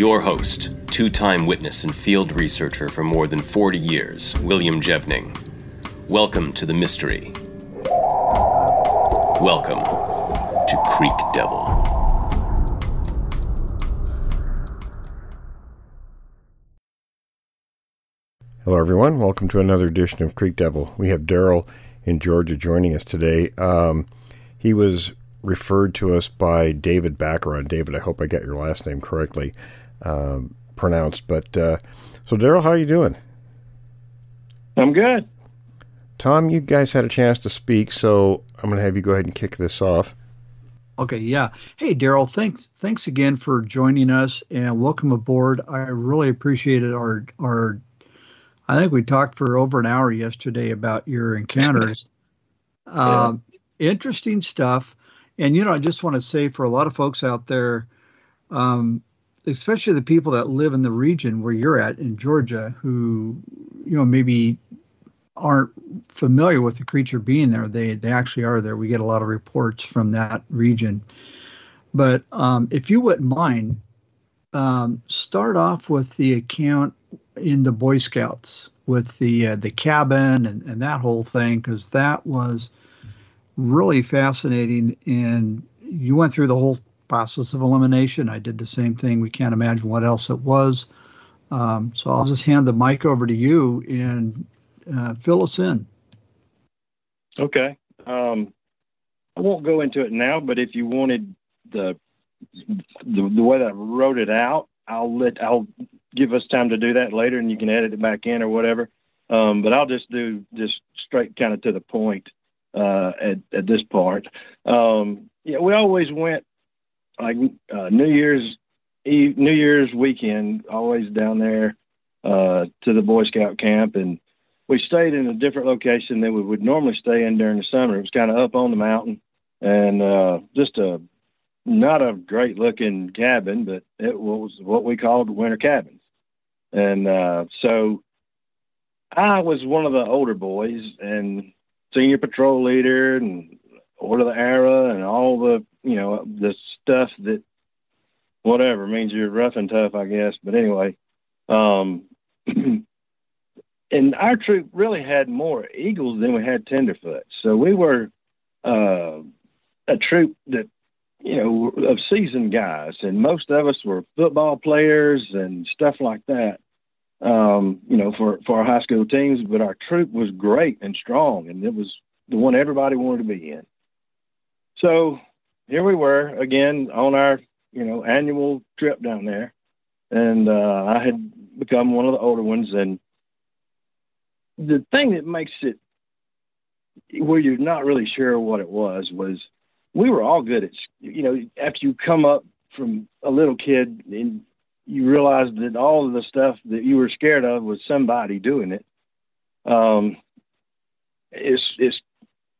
Your host, two time witness and field researcher for more than 40 years, William Jevning. Welcome to the mystery. Welcome to Creek Devil. Hello, everyone. Welcome to another edition of Creek Devil. We have Daryl in Georgia joining us today. Um, he was referred to us by David Baccarat. David, I hope I got your last name correctly um, pronounced. But uh, so, Daryl, how are you doing? I'm good. Tom, you guys had a chance to speak, so I'm going to have you go ahead and kick this off. Okay, yeah. Hey, Daryl, thanks thanks again for joining us and welcome aboard. I really appreciated our our. I think we talked for over an hour yesterday about your encounters. yeah. um, interesting stuff, and you know, I just want to say for a lot of folks out there, um, especially the people that live in the region where you're at in Georgia, who you know maybe aren't familiar with the creature being there. They they actually are there. We get a lot of reports from that region. But um, if you wouldn't mind, um, start off with the account in the Boy Scouts with the uh, the cabin and, and that whole thing because that was really fascinating. And you went through the whole process of elimination. I did the same thing. We can't imagine what else it was. Um, so I'll just hand the mic over to you and uh, fill us in. Okay. Um, I won't go into it now, but if you wanted the, the the way that I wrote it out, I'll let I'll give us time to do that later, and you can edit it back in or whatever. Um, but I'll just do just straight kind of to the point uh, at at this part. Um, yeah, we always went like uh, New Year's Eve, New Year's weekend, always down there uh, to the Boy Scout camp, and we stayed in a different location than we would normally stay in during the summer. It was kind of up on the mountain, and uh, just a not a great looking cabin, but it was what we called winter cabins. And uh, so I was one of the older boys and senior patrol leader and order of the arrow and all the you know the stuff that whatever means you're rough and tough, I guess. But anyway, um, and our troop really had more eagles than we had tenderfoot. So we were uh, a troop that you know of seasoned guys, and most of us were football players and stuff like that. Um, you know, for for our high school teams, but our troop was great and strong, and it was the one everybody wanted to be in. So here we were again on our you know annual trip down there, and uh, I had become one of the older ones. And the thing that makes it where you're not really sure what it was was we were all good at you know after you come up from a little kid and you realize that all of the stuff that you were scared of was somebody doing it um it's it's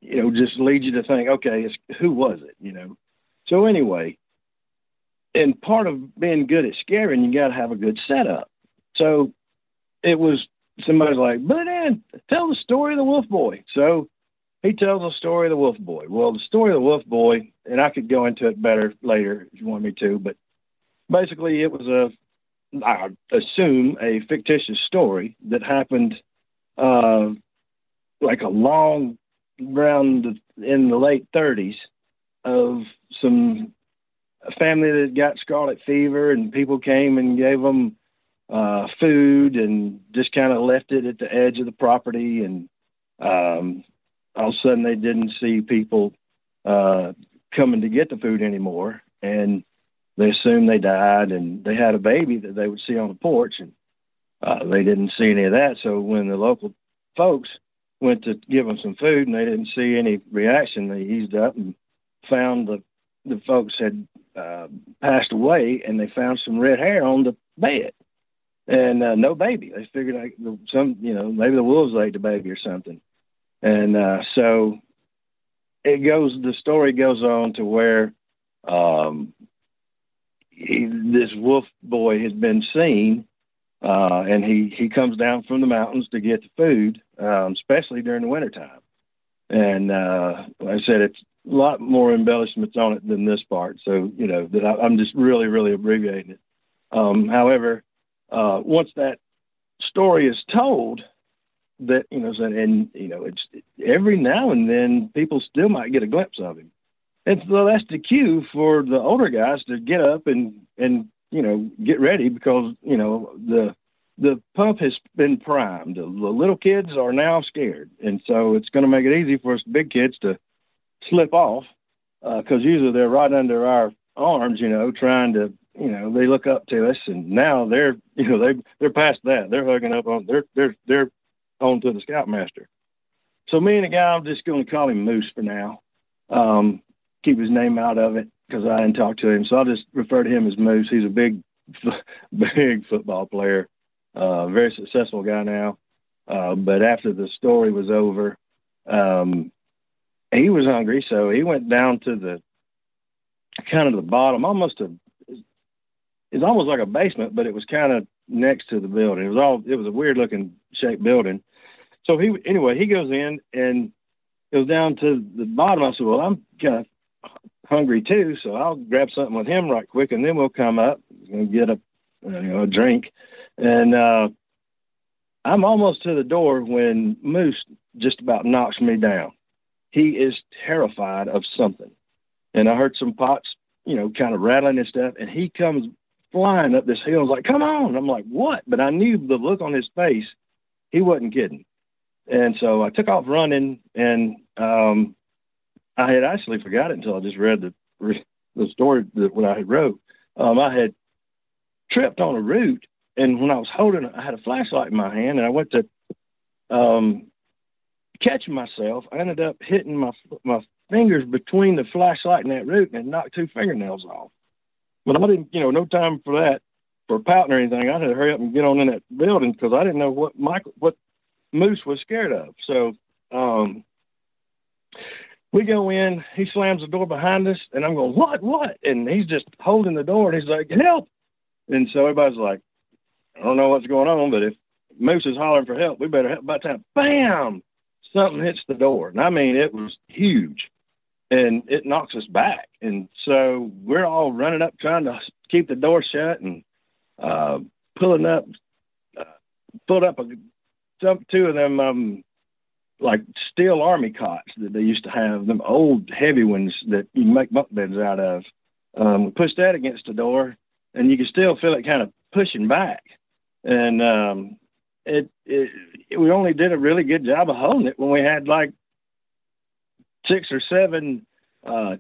you know, just leads you to think, okay, it's who was it? You know. So anyway, and part of being good at scaring, you got to have a good setup. So it was somebody's like, but then tell the story of the Wolf Boy. So he tells the story of the Wolf Boy. Well, the story of the Wolf Boy, and I could go into it better later if you want me to, but basically it was a, I assume, a fictitious story that happened uh, like a long around in the late 30s of some a family that got scarlet fever and people came and gave them uh, food and just kind of left it at the edge of the property and um, all of a sudden they didn't see people uh, coming to get the food anymore and they assumed they died and they had a baby that they would see on the porch and uh, they didn't see any of that so when the local folks went to give them some food and they didn't see any reaction. They eased up and found the the folks had uh, passed away, and they found some red hair on the bed, and uh, no baby. They figured like some, you know, maybe the wolves ate the baby or something, and uh, so it goes. The story goes on to where um, he, this wolf boy has been seen, uh, and he he comes down from the mountains to get the food, um, especially during the wintertime. And uh, like I said, it's a lot more embellishments on it than this part. So you know that I, am just really really abbreviating it. Um, however, uh, once that story is told, that you know, and you know, it's every now and then people still might get a glimpse of him, and so that's the cue for the older guys to get up and and you know get ready because you know the the pump has been primed. The, little kids are now scared, and so it's going to make it easy for us big kids to slip off because uh, usually they're right under our arms, you know, trying to you know they look up to us, and now they're you know they they're past that. They're hugging up on they're they're they're on to the scoutmaster. So me and the guy, I'm just going to call him Moose for now. Um, keep his name out of it because I didn't talk to him. So I'll just refer to him as Moose. He's a big, big football player, uh, very successful guy now. Uh, but after the story was over, um, he was hungry, so he went down to the kind of the bottom, almost a. It's almost like a basement, but it was kind of next to the building. It was all. It was a weird looking shaped building, so he anyway he goes in and goes down to the bottom. I said, "Well, I'm kind of hungry too, so I'll grab something with him right quick, and then we'll come up and get a you know a drink." And uh, I'm almost to the door when Moose just about knocks me down. He is terrified of something, and I heard some pots, you know, kind of rattling and stuff, and he comes flying up this hill. Was like, "Come on!" I'm like, "What?" But I knew the look on his face. He wasn't kidding. And so I took off running, and um, I had actually forgot it until I just read the the story that what I had wrote. Um, I had tripped on a root, and when I was holding, I had a flashlight in my hand, and I went to um, catch myself. I ended up hitting my my fingers between the flashlight and that root, and knocked two fingernails off. But I didn't, you know, no time for that for pouting or anything. I had to hurry up and get on in that building because I didn't know what Michael, what Moose was scared of. So um, we go in, he slams the door behind us, and I'm going, what, what? And he's just holding the door, and he's like, help. And so everybody's like, I don't know what's going on, but if Moose is hollering for help, we better help. By the time, bam, something hits the door. And I mean, it was huge, and it knocks us back. And so we're all running up, trying to keep the door shut, and uh, pulling up, uh, pulled up a some two of them um like steel army cots that they used to have, them old heavy ones that you make bunk beds out of. Um, pushed that against the door, and you can still feel it kind of pushing back. And um, it, it, it, we only did a really good job of holding it when we had like six or seven uh,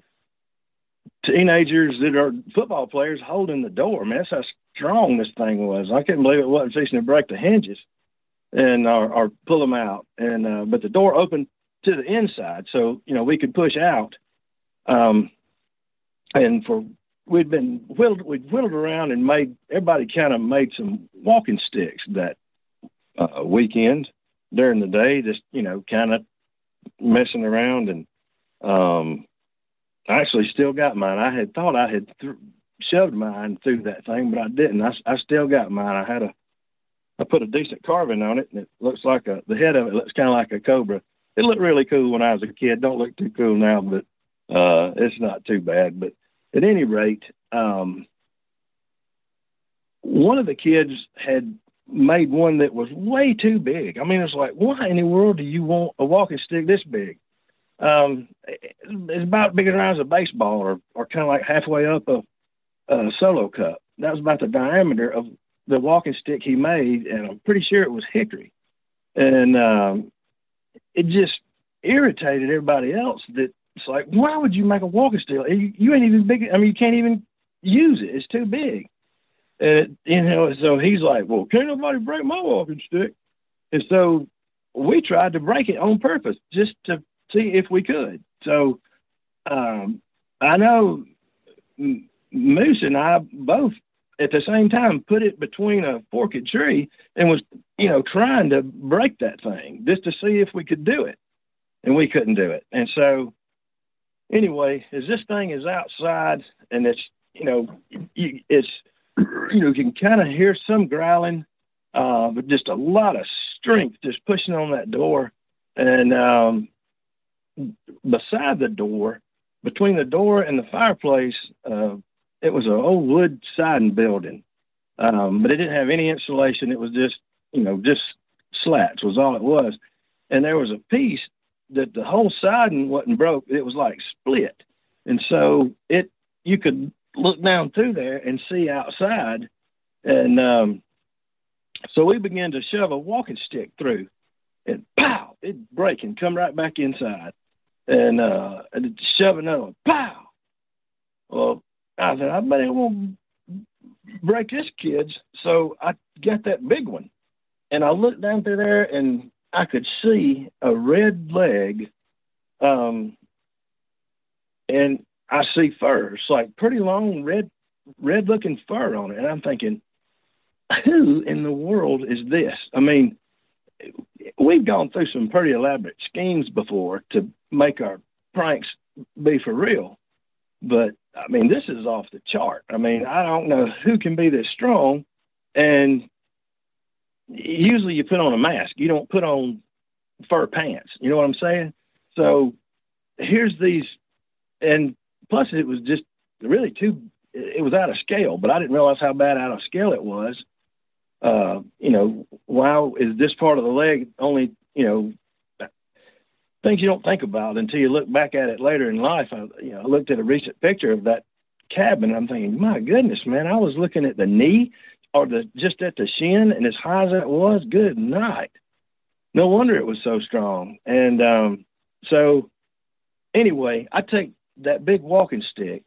teenagers that are football players holding the door. Man, that's how strong this thing was. I couldn't believe it wasn't fixing to break the hinges and or, or pull them out. And uh, but the door opened to the inside, so you know we could push out. Um, and for we'd been whittled, we'd whittled around and made everybody kind of made some walking sticks that uh, weekend during the day, just you know, kind of messing around. And um, I actually still got mine. I had thought I had th- shoved mine through that thing, but I didn't. I, I still got mine. I had a I put a decent carving on it, and it looks like a the head of it looks kind of like a cobra. It looked really cool when I was a kid. Don't look too cool now, but uh, it's not too bad. But at any rate, um, one of the kids had made one that was way too big. I mean, it's like, why in the world do you want a walking stick this big? Um, it's about big around as a baseball, or or kind of like halfway up a, a solo cup. That was about the diameter of the walking stick he made, and I'm pretty sure it was hickory. And um, it just irritated everybody else that it's like, why would you make a walking stick? You, ain't even big. I mean, you can't even use it. It's too big. And you know, so he's like, well, can't nobody break my walking stick. And so we tried to break it on purpose just to see if we could. So um, I know Moose and I both at the same time put it between a forked tree and was, you know, trying to break that thing just to see if we could do it. And we couldn't do it. And so, anyway, as this thing is outside and it's, you know, it's, you know, you can kind of hear some growling, uh, but just a lot of strength just pushing on that door. And um, beside the door, between the door and the fireplace, uh, it was an old wood siding building, um, but it didn't have any insulation. It was just, you know, just slats was all it was. And there was a piece that the whole siding wasn't broke. It was like split. And so it, you could look down through there and see outside. And um, so we began to shove a walking stick through and pow, it'd break and come right back inside. And, uh, and shove another one, pow. Well, I said, I bet it won't break this kid's. So I got that big one. And I looked down through there and I could see a red leg. Um, and I see fur. It's like pretty long red red looking fur on it. And I'm thinking, who in the world is this? I mean, we've gone through some pretty elaborate schemes before to make our pranks be for real. But I mean, this is off the chart. I mean, I don't know who can be this strong. And usually you put on a mask, you don't put on fur pants. You know what I'm saying? So here's these, and plus it was just really too, it was out of scale, but I didn't realize how bad out of scale it was. Uh, you know, why is this part of the leg only, you know, things you don't think about until you look back at it later in life. I, you know, I looked at a recent picture of that cabin. I'm thinking, my goodness, man, I was looking at the knee or the just at the shin, and as high as that was, good night. No wonder it was so strong. And um, so, anyway, I take that big walking stick,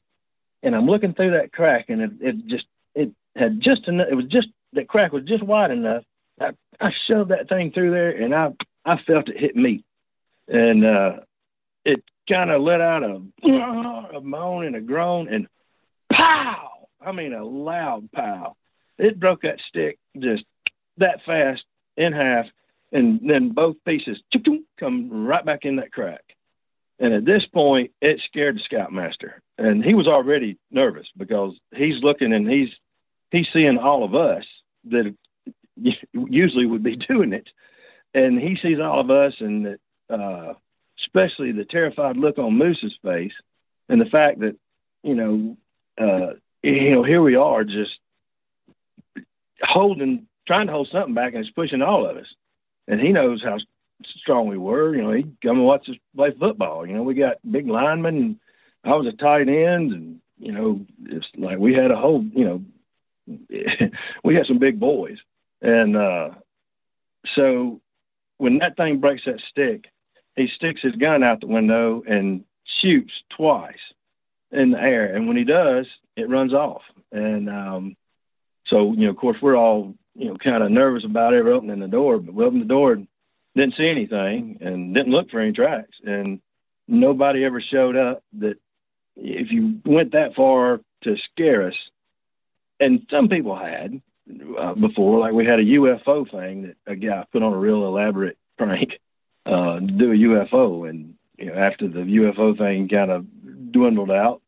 and I'm looking through that crack, and it, it just it had just enough. It was just that crack was just wide enough. I, I shoved that thing through there, and I I felt it hit me and uh, it kind of let out a, a moan and a groan, and pow! I mean, a loud pow. It broke that stick just that fast in half, and then both pieces come right back in that crack. And at this point, it scared the scoutmaster, and he was already nervous because he's looking and he's he's seeing all of us that usually would be doing it, and he sees all of us, and uh, especially the terrified look on Moose's face, and the fact that you know, uh, you know, here we are just holding, trying to hold something back, and it's pushing all of us. And he knows how strong we were. You know, he come and watch us play football. You know, we got big linemen. And I was a tight end, and you know, it's like we had a whole, you know, we had some big boys, and uh, so when that thing breaks that stick, he sticks his gun out the window and shoots twice in the air. And when he does, it runs off. And um, so, you know, of course, we're all, you know, kind of nervous about ever opening the door, but we opened the door and didn't see anything and didn't look for any tracks. And nobody ever showed up that if you went that far to scare us, and some people had uh, before, like we had a UFO thing that a guy put on a real elaborate prank uh, do a UFO. And you know, after the UFO thing kind of dwindled out,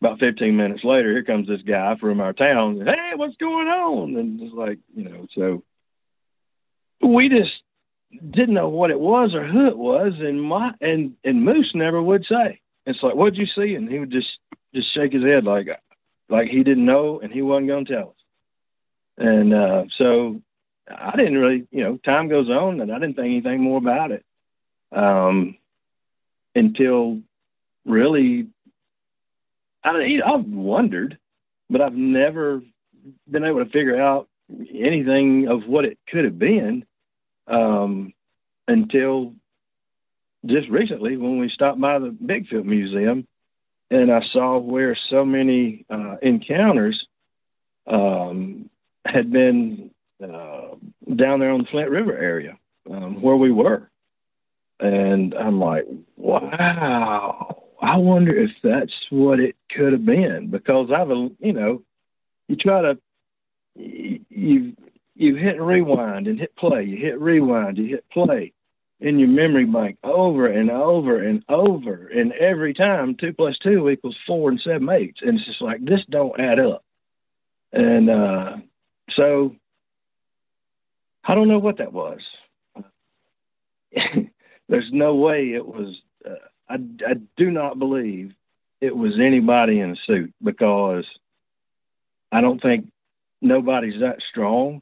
about 15 minutes later, here comes this guy from our town. Hey, what's going on? And it's like, you know, so we just didn't know what it was or who it was, and my and and Moose never would say. It's like, what'd you see? And he would just just shake his head like like he didn't know, and he wasn't going to tell us. And uh, so I didn't really, you know, time goes on, and I didn't think anything more about it um, until really, I I've wondered, but I've never been able to figure out anything of what it could have been um, until just recently when we stopped by the Bigfoot Museum and I saw where so many uh, encounters um, had been uh, down there on the Flint River area um, where we were. And I'm like, wow, I wonder if that's what it could have been because I've, you know, you try to, you you hit rewind and hit play, you hit rewind, you hit play in your memory bank over and over and over, and every time two plus two equals four and seven eighths, and it's just like this don't add up, and uh, so I don't know what that was. There's no way it was. Uh, I, I do not believe it was anybody in a suit because I don't think nobody's that strong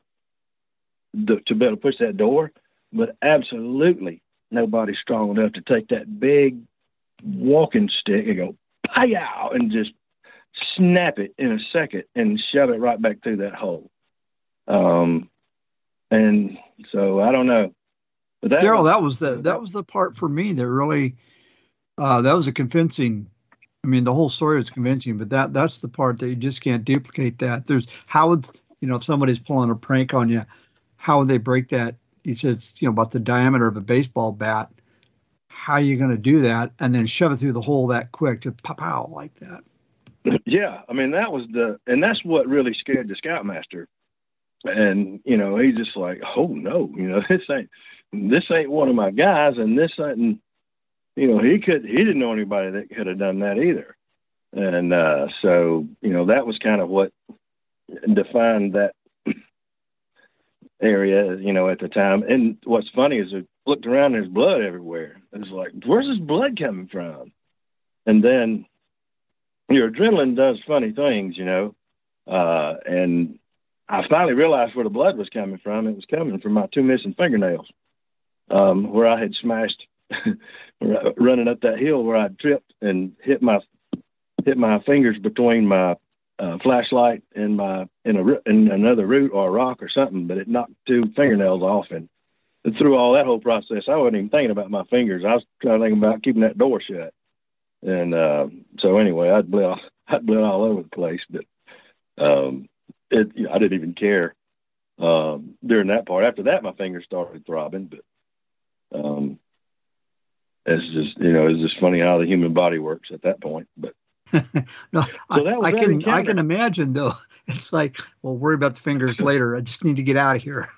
to, to be able to push that door. But absolutely nobody's strong enough to take that big walking stick and go pow and just snap it in a second and shove it right back through that hole. Um, and so I don't know. But that Daryl, that was the that was the part for me that really uh, that was a convincing. I mean, the whole story was convincing, but that that's the part that you just can't duplicate. That there's how would you know if somebody's pulling a prank on you, how would they break that? He says it's you know about the diameter of a baseball bat. How are you going to do that and then shove it through the hole that quick to pop out like that? Yeah, I mean that was the and that's what really scared the scoutmaster. And you know he's just like, oh no, you know this ain't this ain't one of my guys, and this ain't you know, he could he didn't know anybody that could have done that either. And uh, so, you know, that was kind of what defined that area, you know, at the time. And what's funny is I looked around, there's blood everywhere. It's like, where's this blood coming from? And then your adrenaline does funny things, you know. Uh, and I finally realized where the blood was coming from. It was coming from my two missing fingernails, um, where I had smashed running up that hill where I tripped and hit my hit my fingers between my uh, flashlight and my in a in another root or a rock or something, but it knocked two fingernails off and, and through all that whole process, I wasn't even thinking about my fingers. I was trying to think about keeping that door shut. And uh, so anyway, I'd bled I'd bled all over the place, but um, it you know, I didn't even care um, during that part. After that, my fingers started throbbing, but um, it's just you know it's just funny how the human body works at that point. But no, so I, I can I can imagine though. It's like, well, worry about the fingers later. I just need to get out of here.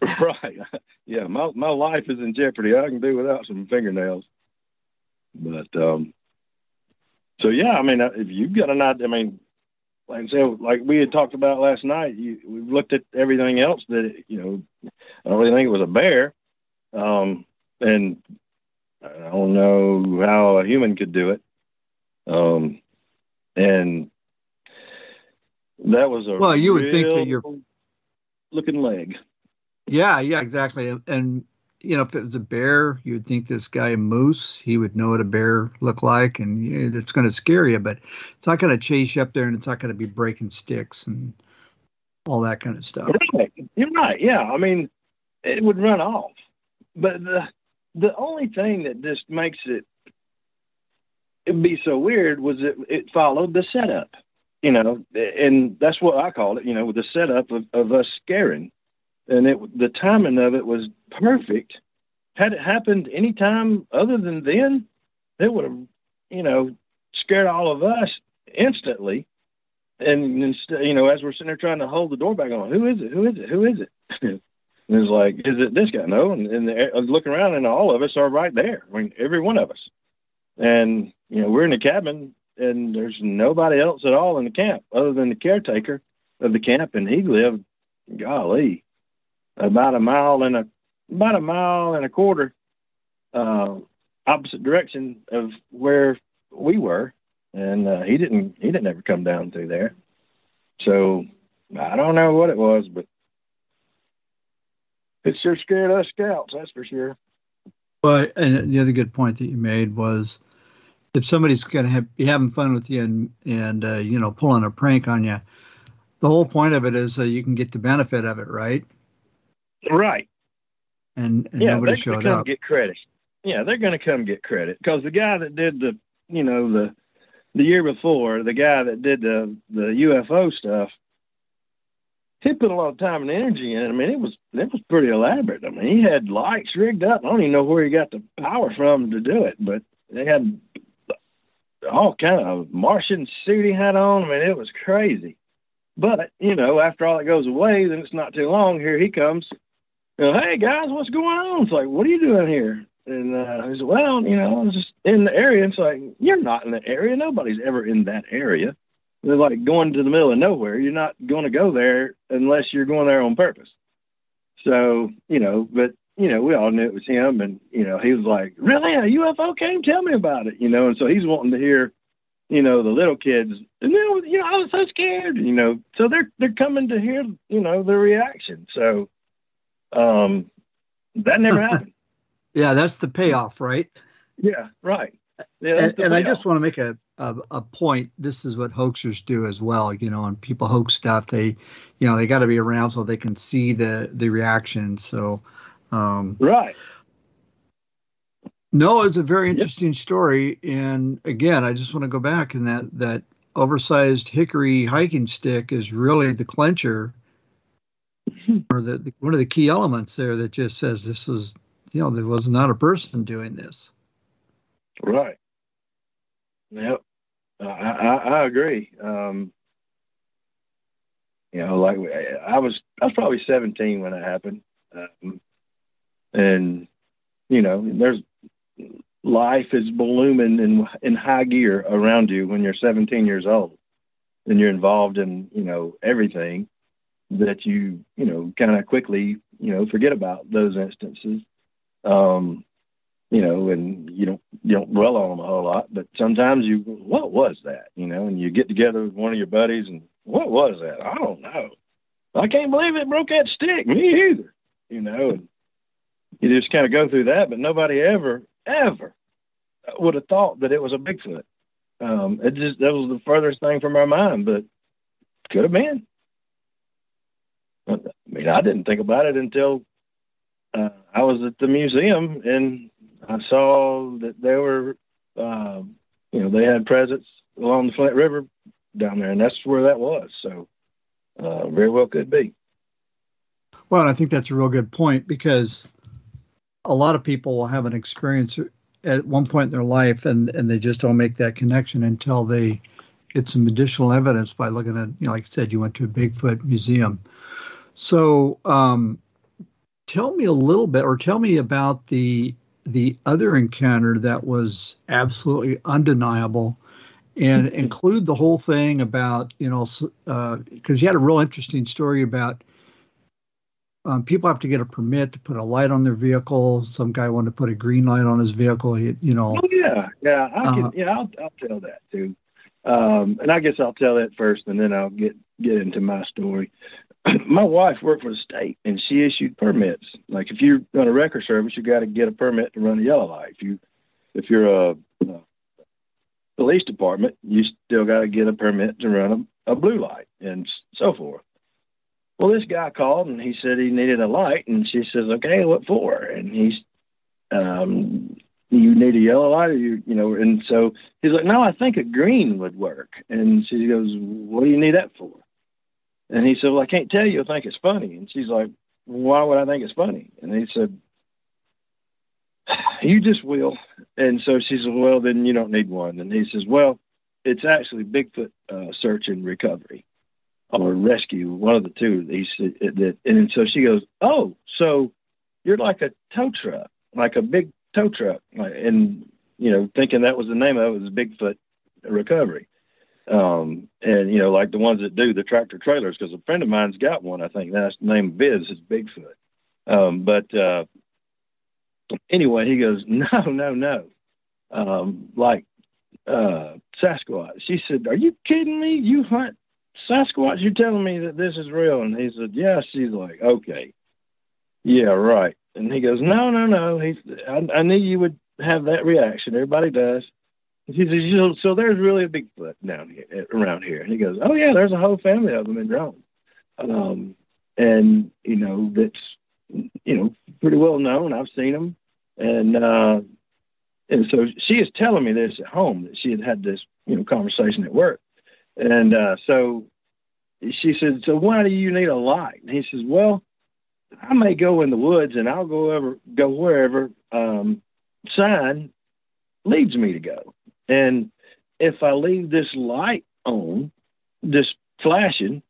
right. Yeah, my my life is in jeopardy. I can do without some fingernails. But um, so yeah, I mean, uh, if you've got an idea, I mean, like I said, like we had talked about last night, you, we've looked at everything else that you know. I don't really think it was a bear, um, and I don't know how a human could do it. Um, and that was a well. You would think that you're looking leg. Yeah, yeah, exactly. And you know, if it was a bear, you would think this guy a moose, he would know what a bear looked like, and you know, it's going to scare you. But it's not going to chase you up there, and it's not going to be breaking sticks and all that kind of stuff. Right. You're right. Yeah, I mean, it would run off. But the the only thing that just makes it it be so weird was it it followed the setup, you know, and that's what I call it, you know, with the setup of, of us scaring, and it the timing of it was perfect. Had it happened any time other than then, it would have, you know, scared all of us instantly. And instead, you know, as we're sitting there trying to hold the door back on, who is it? Who is it? Who is it? And it's like, is it this guy? No. And, and the, looking around, and all of us are right there. I mean, every one of us. And you know, we're in the cabin, and there's nobody else at all in the camp other than the caretaker of the camp, and he lived, golly, about a mile and a about a mile and a quarter uh, opposite direction of where we were, and uh, he didn't he didn't ever come down through there. So I don't know what it was, but it sure scared us scouts, that's for sure. Well, and the other good point that you made was if somebody's going to be having fun with you and and uh, you know pulling a prank on you, the whole point of it is uh, you can get the benefit of it, right? Right. And, and yeah, nobody showed come up. Get credit. Yeah, they're going to come get credit because the guy that did the you know the the year before, the guy that did the the UFO stuff, he put a lot of time and energy in it. I mean, it was it was pretty elaborate. I mean, he had lights rigged up. I don't even know where he got the power from to do it, but they had all kind of Martian suit he had on. I mean, it was crazy. But you know, after all that goes away, then it's not too long. Here he comes. You know, hey guys, what's going on? It's like, what are you doing here? And uh, he said, well, you know, I was just in the area. It's like, you're not in the area. Nobody's ever in that area. They're like going to the middle of nowhere. You're not going to go there unless you're going there on purpose. So, you know, but, you know, we all knew it was him. And, you know, he was like, really? A UFO came? Tell me about it. You know, and so he's wanting to hear, you know, the little kids. And then, you know, I was so scared, you know. So they're, they're coming to hear, you know, the reaction. So, um, that never happened. Yeah, that's the payoff, right? Yeah, right. Yeah, and, and I just want to make a, a, a point. This is what hoaxers do as well. You know, And people hoax stuff, they, you know, they got to be around so they can see the the reaction. So, um, right. No, it's a very interesting yep. story. And again, I just want to go back and that that oversized hickory hiking stick is really the clincher or the, the, one of the key elements there that just says this is you know there was not a person doing this right yep. I, I, I agree. Um, you know like i was i was probably 17 when it happened. Um, and you know there's life is blooming in in high gear around you when you're 17 years old and you're involved in you know everything that you you know kind of quickly you know forget about those instances. Um you know and you don't you don't dwell on them a whole lot but sometimes you what was that? You know and you get together with one of your buddies and what was that? I don't know. I can't believe it broke that stick. Me either. You know and you just kind of go through that but nobody ever ever would have thought that it was a bigfoot. Um it just that was the furthest thing from our mind but could have been I mean, I didn't think about it until uh, I was at the museum and I saw that they were, uh, you know, they had presence along the Flint River down there, and that's where that was. So, uh, very well could be. Well, I think that's a real good point because a lot of people will have an experience at one point in their life, and and they just don't make that connection until they get some additional evidence by looking at, you know, like I said, you went to a Bigfoot museum. So, um, tell me a little bit, or tell me about the the other encounter that was absolutely undeniable, and include the whole thing about you know because uh, you had a real interesting story about. Um, people have to get a permit to put a light on their vehicle. Some guy wanted to put a green light on his vehicle. You, you know. Oh yeah, yeah. I can. Uh, yeah, I'll, I'll tell that too. Um, and I guess I'll tell that first, and then I'll get get into my story. my wife worked for the state and she issued permits. Like if you run a record service, you got to get a permit to run a yellow light. If you if you're a, a police department, you still got to get a permit to run a, a blue light and so forth. Well, this guy called and he said he needed a light, and she says, "Okay, what for?" And he's, um, "You need a yellow light, or you, you know?" And so he's like, "No, I think a green would work." And she goes, "What do you need that for?" And he said, Well, I can't tell you. I think it's funny. And she's like, Why would I think it's funny? And he said, You just will. And so she said, Well, then you don't need one. And he says, Well, it's actually Bigfoot uh, search and recovery or rescue, one of the two. He said that, and so she goes, "Oh, so you're like a tow truck, like a big tow truck," and you know, thinking that was the name of it was Bigfoot recovery um, and you know, like the ones that do the tractor trailers, because a friend of mine's got one. I think that's the name of his is Bigfoot. Um, but uh, anyway, he goes, no, no, no, um, like uh, Sasquatch. She said, "Are you kidding me? You hunt Sasquatch? You're telling me that this is real?" And he said, "Yeah." She's like, "Okay, yeah, right." And he goes, "No, no, no." He, I, I knew you would have that reaction. Everybody does. He says, so, so there's really a Bigfoot down here, around here. And he goes, oh yeah, there's a whole family of them in Rome. Um, and you know, that's, you know, pretty well known. I've seen them. And, uh, and so she is telling me this at home that she had had this, you know, conversation at work. And, uh, so she said, so why do you need a light? And he says, well, I may go in the woods and I'll go ever, go wherever, um, sign leads me to go. And if I leave this light on, this flashing,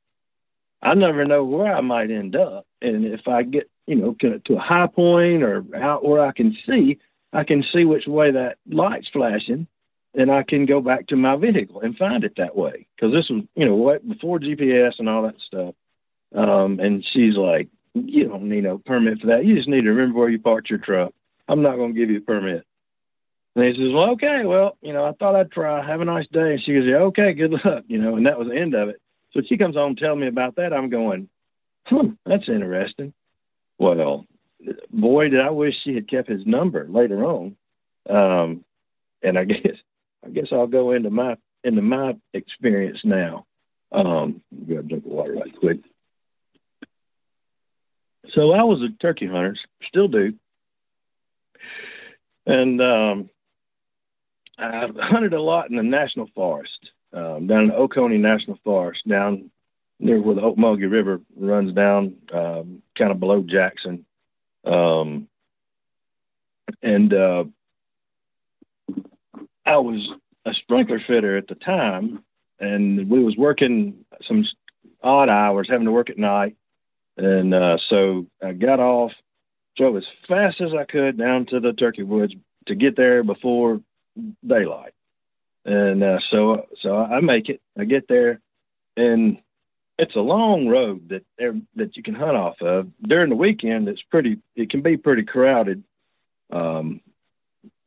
I never know where I might end up. And if I get, you know, to a high point or out where I can see, I can see which way that light's flashing, and I can go back to my vehicle and find it that way. Because this was, you know, what before GPS and all that stuff. Um, and she's like, "You don't need no permit for that. You just need to remember where you parked your truck. I'm not going to give you a permit." And he says, "Well, okay. Well, you know, I thought I'd try. Have a nice day." And she goes, "Yeah, okay. Good luck." You know, and that was the end of it. So she comes home telling me about that. I'm going, "Hmm, that's interesting." Well, boy, did I wish she had kept his number later on. Um, and I guess I guess I'll go into my into my experience now. Um, grab a drink of water right quick. So I was a turkey hunter, still do, and um, I hunted a lot in the national forest, um, down in the Oconee National Forest, down near where the Ocmulgee River runs down, um, kind of below Jackson. Um, and uh, I was a sprinkler fitter at the time, and we was working some odd hours, having to work at night. And uh, so I got off, drove as fast as I could down to the turkey woods to get there before daylight. And uh, so so I make it. I get there, and it's a long road that that you can hunt off of. During the weekend, it's pretty. It can be pretty crowded. Um,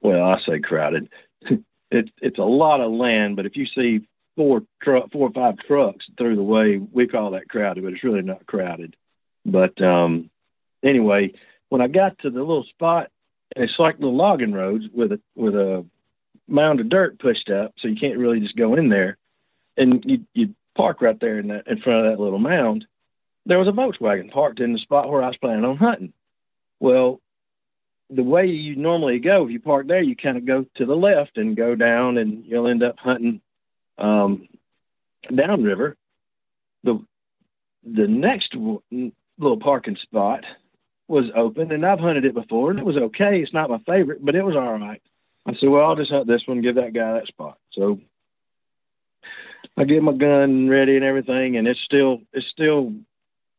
well, I say crowded. it's it's a lot of land, but if you see four truck, four or five trucks through the way, we call that crowded, but it's really not crowded. But um, anyway, when I got to the little spot, it's like little logging roads with a with a mound of dirt pushed up, so you can't really just go in there. And you you park right there in that in front of that little mound. There was a Volkswagen parked in the spot where I was planning on hunting. Well, the way you normally go, if you park there, you kind of go to the left and go down, and you'll end up hunting um, downriver. The the next little parking spot was open, and I've hunted it before, and it was okay. It's not my favorite, but it was all right. I said, well, I'll just hunt this one, give that guy that spot. So I get my gun ready and everything, and it's still it's still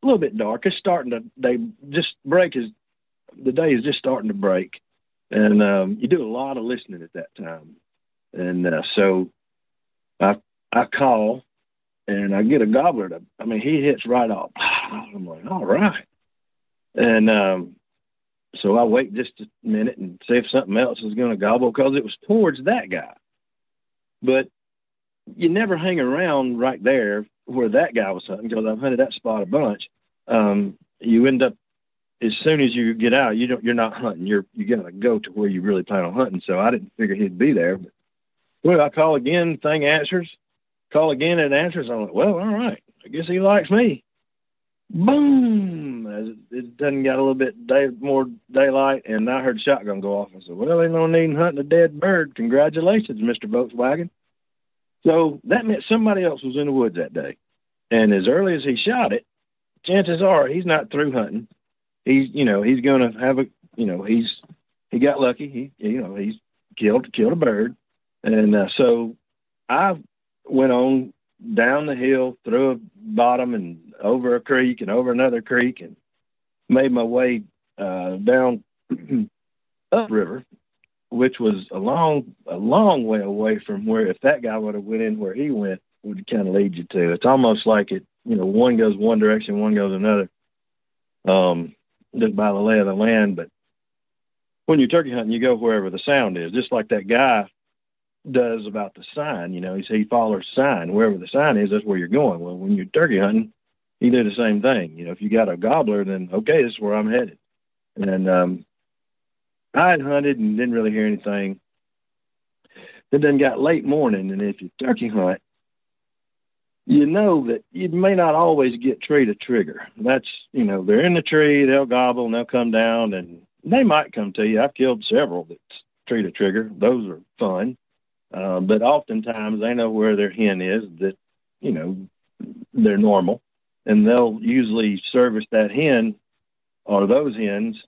a little bit dark. It's starting to they just break is the day is just starting to break, and um, you do a lot of listening at that time, and uh, so I I call and I get a gobbler to I mean he hits right off. I'm like all right, and um, so I wait just a minute and see if something else is going to gobble because it was towards that guy. But you never hang around right there where that guy was hunting because I've hunted that spot a bunch. Um, you end up as soon as you get out, you don't you're not hunting. You're you gotta go to where you really plan on hunting. So I didn't figure he'd be there. But well, I call again, thing answers. Call again, it answers. I'm like, well, all right. I guess he likes me boom, as it done got a little bit day, more daylight, and I heard shotgun go off. I said, well, ain't no need in hunting a dead bird. Congratulations, Mr. Volkswagen. So that meant somebody else was in the woods that day. And as early as he shot it, chances are he's not through hunting. He's, you know, he's going to have a, you know, he's, he got lucky. He, you know, he's killed, killed a bird. And uh, so I went on down the hill, through a bottom, and over a creek, and over another creek, and made my way uh, down upriver, which was a long, a long way away from where if that guy would have went in where he went, would kind of lead you to. It's almost like it, you know, one goes one direction, one goes another. Um, just by the lay of the land, but when you're turkey hunting, you go wherever the sound is, just like that guy does about the sign. You know, he he follows sign wherever the sign is. That's where you're going. Well, when you're turkey hunting, you do the same thing. You know, if you got a gobbler, then okay, this is where I'm headed. And um, I had hunted and didn't really hear anything. It then got late morning, and if you turkey hunt, you know that you may not always get tree to trigger. That's you know they're in the tree, they'll gobble and they'll come down, and they might come to you. I've killed several that's tree to trigger. Those are fun. Uh, but oftentimes they know where their hen is that, you know, they're normal. And they'll usually service that hen or those hens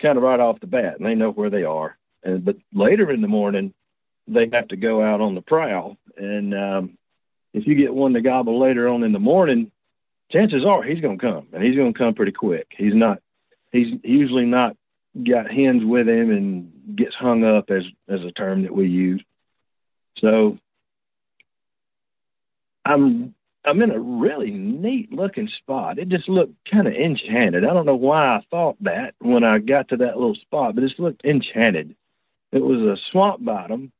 kind of right off the bat. And they know where they are. And, but later in the morning, they have to go out on the prowl. And um, if you get one to gobble later on in the morning, chances are he's going to come, and he's going to come pretty quick. He's not. He's usually not got hens with him and gets hung up as as a term that we use. So I'm I'm in a really neat looking spot. It just looked kind of enchanted. I don't know why I thought that when I got to that little spot, but it just looked enchanted. It was a swamp bottom,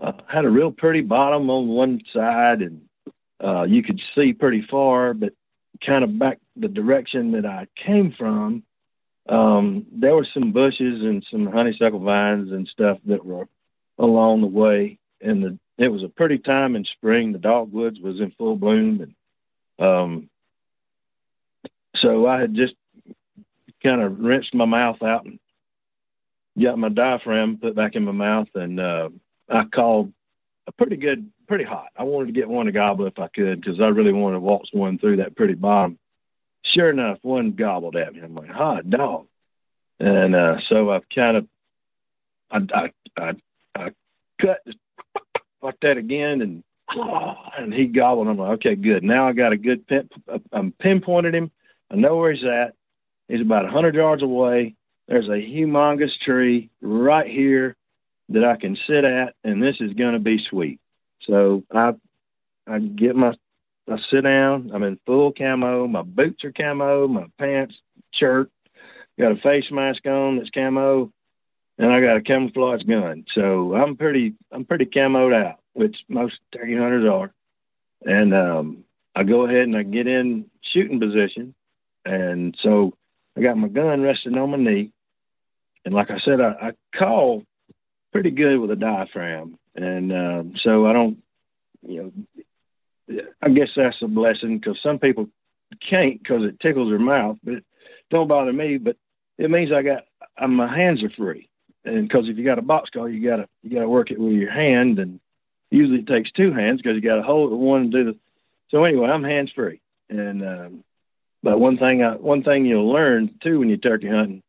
uh, had a real pretty bottom on one side, and uh, you could see pretty far. But kind of back the direction that I came from, um, there were some bushes and some honeysuckle vines and stuff that were along the way, and the it was a pretty time in spring. The dogwoods was in full bloom, and um, so I had just kind of rinsed my mouth out and got my diaphragm put back in my mouth, and uh, I called a pretty good, pretty hot. I wanted to get one to gobble if I could because I really wanted to waltz one through that pretty bottom. Sure enough, one gobbled at me. I'm like, hot dog. And uh, so I've kind of, I, I, I, I cut like that again, and and he gobbled. I'm like, okay, good. Now I got a good pin. I'm pinpointed him. I know where he's at. He's about 100 yards away. There's a humongous tree right here that I can sit at, and this is going to be sweet. So I I get my I sit down. I'm in full camo. My boots are camo. My pants, shirt, got a face mask on that's camo and I got a camouflage gun. So I'm pretty I'm pretty camoed out, which most turkey hunters are. And um, I go ahead and I get in shooting position, and so I got my gun resting on my knee, and like I said, I, I call pretty good with a diaphragm, and uh, so I don't, you know, I guess that's a blessing because some people can't because it tickles their mouth, but don't bother me. But it means I got my hands are free and because if you got a box call, you gotta you gotta work it with your hand, and usually it takes two hands because you got to hold the one and do the. So anyway, I'm hands free, and um, but one thing I, one thing you'll learn too when you're turkey hunting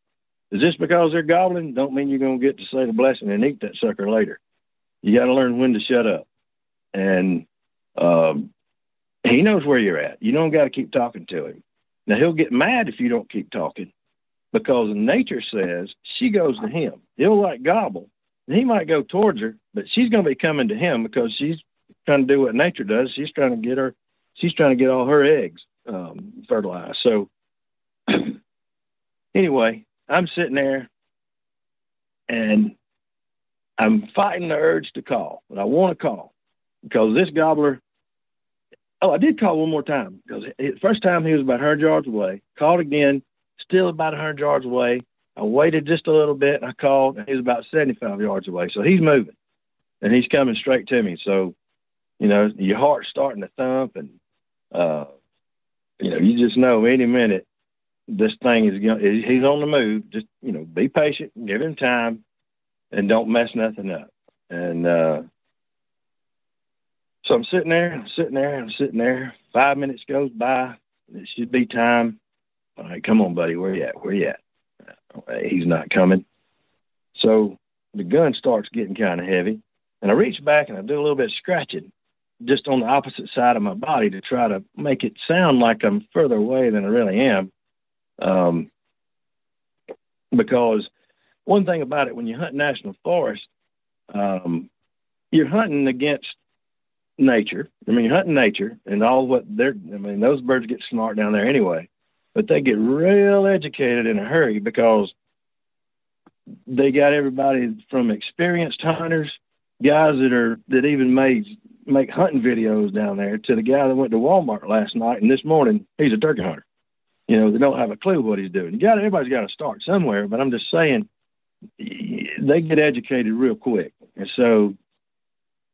is just because they're gobbling don't mean you're gonna get to say the blessing and eat that sucker later. You got to learn when to shut up, and um, he knows where you're at. You don't got to keep talking to him. Now he'll get mad if you don't keep talking, because nature says she goes to him. He'll like gobble. And he might go towards her, but she's going to be coming to him because she's trying to do what nature does. She's trying to get her, she's trying to get all her eggs um, fertilized. So anyway, I'm sitting there and I'm fighting the urge to call, but I want to call because this gobbler. Oh, I did call one more time because the first time he was about 100 yards away. Called again still about 100 yards away. I waited just a little bit I called, and he was about 75 yards away. So he's moving and he's coming straight to me. So, you know, your heart's starting to thump, and, uh, you know, you just know any minute this thing is going he's on the move. Just, you know, be patient, give him time, and don't mess nothing up. And, uh, so I'm sitting there, I'm sitting there, I'm sitting there. Five minutes goes by. It should be time. All right, come on, buddy. Where you at? Where you at? Uh, he's not coming. So the gun starts getting kind of heavy, and I reach back and I do a little bit of scratching just on the opposite side of my body to try to make it sound like I'm further away than I really am. Um, because one thing about it, when you hunt national forest, um, you're hunting against nature. I mean, you're hunting nature and all what they're, I mean, those birds get smart down there anyway but they get real educated in a hurry because they got everybody from experienced hunters, guys that are that even made make hunting videos down there, to the guy that went to Walmart last night and this morning he's a turkey hunter. You know, they don't have a clue what he's doing. You got everybody's got to start somewhere, but I'm just saying they get educated real quick, and so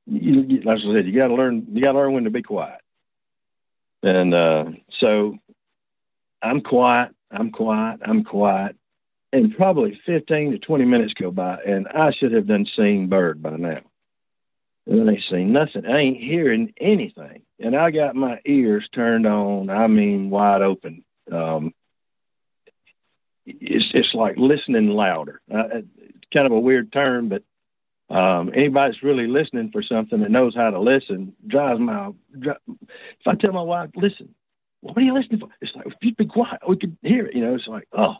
you, like I said, you got to learn. You got to learn when to be quiet. And uh, so I'm quiet, I'm quiet, I'm quiet. And probably 15 to 20 minutes go by, and I should have done seen bird by now. And they see nothing. I ain't hearing anything. And I got my ears turned on, I mean, wide open. Um, it's, it's like listening louder. Uh, it's kind of a weird term, but Um, anybody that's really listening for something that knows how to listen drives my. If I tell my wife, listen, what are you listening for? It's like, you be quiet, we could hear it. You know, it's like, oh,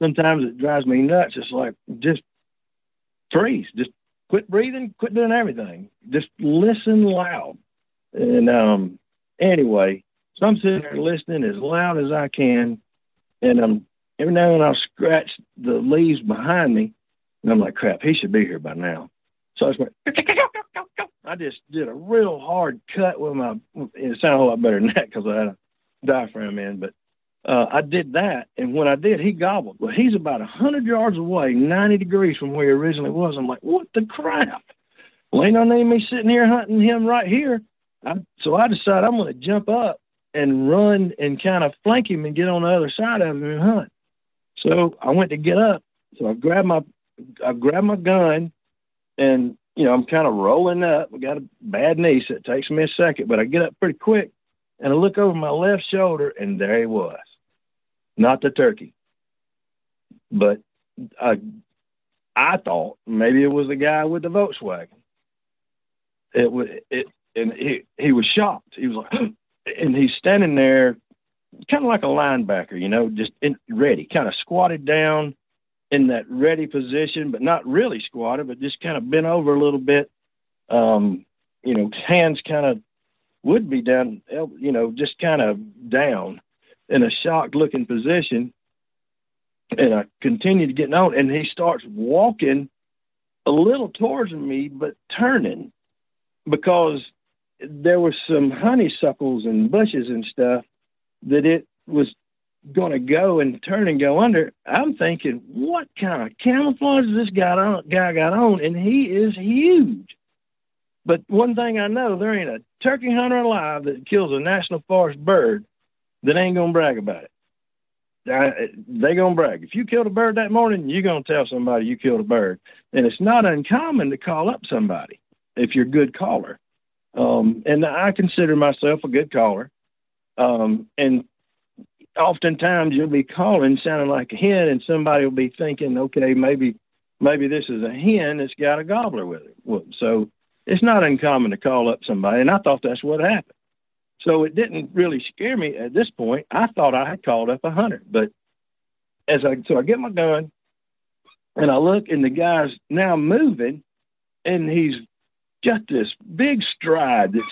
sometimes it drives me nuts. It's like, just freeze, just quit breathing, quit doing everything. Just listen loud. And um, anyway, so I'm sitting there listening as loud as I can. And um, every now and then I'll scratch the leaves behind me. And I'm like, crap, he should be here by now. So I was like, I just did a real hard cut with my, it sounded a lot better than that because I had a diaphragm in, but uh, I did that. And when I did, he gobbled. Well, he's about a 100 yards away, 90 degrees from where he originally was. I'm like, what the crap? Well, ain't no need me sitting here hunting him right here. I, so I decided I'm going to jump up and run and kind of flank him and get on the other side of him and hunt. So I went to get up. So I grabbed my I grabbed my gun and you know I'm kind of rolling up. I got a bad knee, so it takes me a second, but I get up pretty quick and I look over my left shoulder and there he was, not the turkey, but I I thought maybe it was the guy with the Volkswagen. It was it and he he was shocked. He was like, and he's standing there, kind of like a linebacker, you know, just in, ready, kind of squatted down in that ready position, but not really squatted, but just kind of bent over a little bit. Um, you know, hands kind of would be down, uh, you know, just kind of down in a shocked looking position. And I continued getting on, and he starts walking a little towards me, but turning because there was some honeysuckles and bushes and stuff that it was going to go and turn and go under. I'm thinking, what kind of camouflage this guy got on? And he is huge. But one thing I know, there ain't a turkey hunter alive that kills a national forest bird that ain't to brag about it. they going to brag. If you killed a bird that morning, you're to tell somebody you killed a bird. And it's not uncommon to call up somebody if you're a good caller. Um, and I consider myself a good caller. Um, and oftentimes you'll be calling sounding like a hen, and somebody will be thinking, okay, maybe maybe this is a hen that's got a gobbler with it. So it's not uncommon to call up somebody, and I thought that's what happened. So it didn't really scare me at this point. I thought I had called up a hunter, but as I so I get my gun and I look, and the guy's now moving, and he's just this big stride that's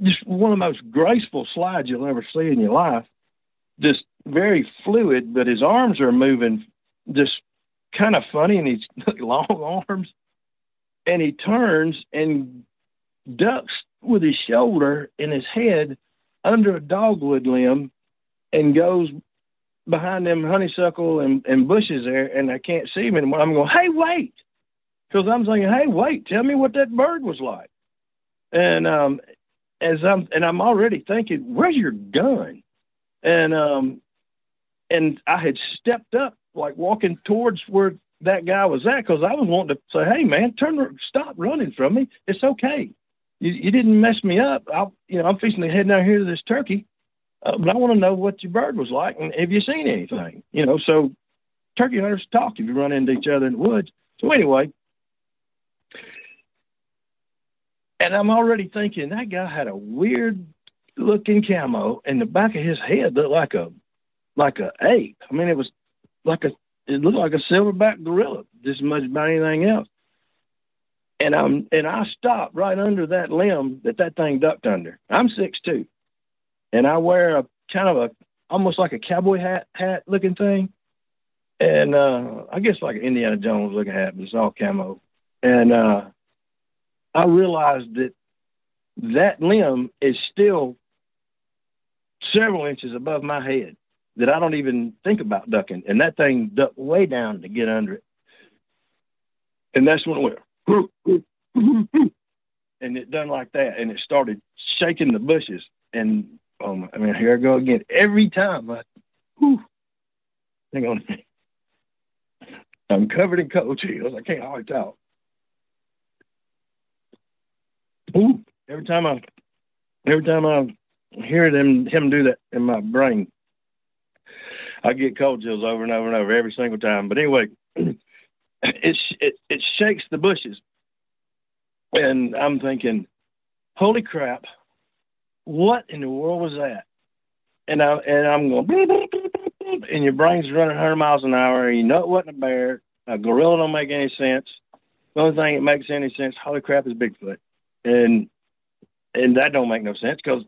just one of the most graceful slides you'll ever see in your life. Just very fluid, but his arms are moving just kind of funny, and he's long arms. And he turns and ducks with his shoulder and his head under a dogwood limb and goes behind them honeysuckle and, and bushes there, and I can't see him anymore. I'm going, hey, wait because I'm thinking, hey, wait, tell me what that bird was like. And um, as I'm and I'm already thinking, where's your gun? And um, and I had stepped up, like walking towards where that guy was at, because I was wanting to say, hey, man, turn, stop running from me. It's okay. You, you didn't mess me up. I, you know, I'm fixing to head down here to this turkey, uh, but I want to know what your bird was like and have you seen anything? You know, so turkey hunters talk if you run into each other in the woods. So anyway, And I'm already thinking that guy had a weird looking camo, and the back of his head looked like a like a ape. I mean, it was like a it looked like a silverback gorilla, just much about anything else. And I'm and I stopped right under that limb that that thing ducked under. I'm six two, and I wear a kind of a almost like a cowboy hat hat looking thing, and uh, I guess like an Indiana Jones looking hat, but it's all camo. And uh, I realized that that limb is still several inches above my head that I don't even think about ducking. And that thing ducked way down to get under it. And that's when it went, and it done like that. And it started shaking the bushes. And um, I mean, here I go again. Every time I, whew, hang on. I'm covered in cold chills. I can't hardly talk. Ooh, every time I, every time I hear them him do that in my brain, I get cold chills over and over and over every single time. But anyway, it, it it shakes the bushes, and I'm thinking, holy crap, what in the world was that? And I and I'm going, and your brain's running 100 miles an hour, you know it wasn't a bear. A gorilla don't make any sense. The only thing that makes any sense, holy crap, is Bigfoot, and and that don't make no sense because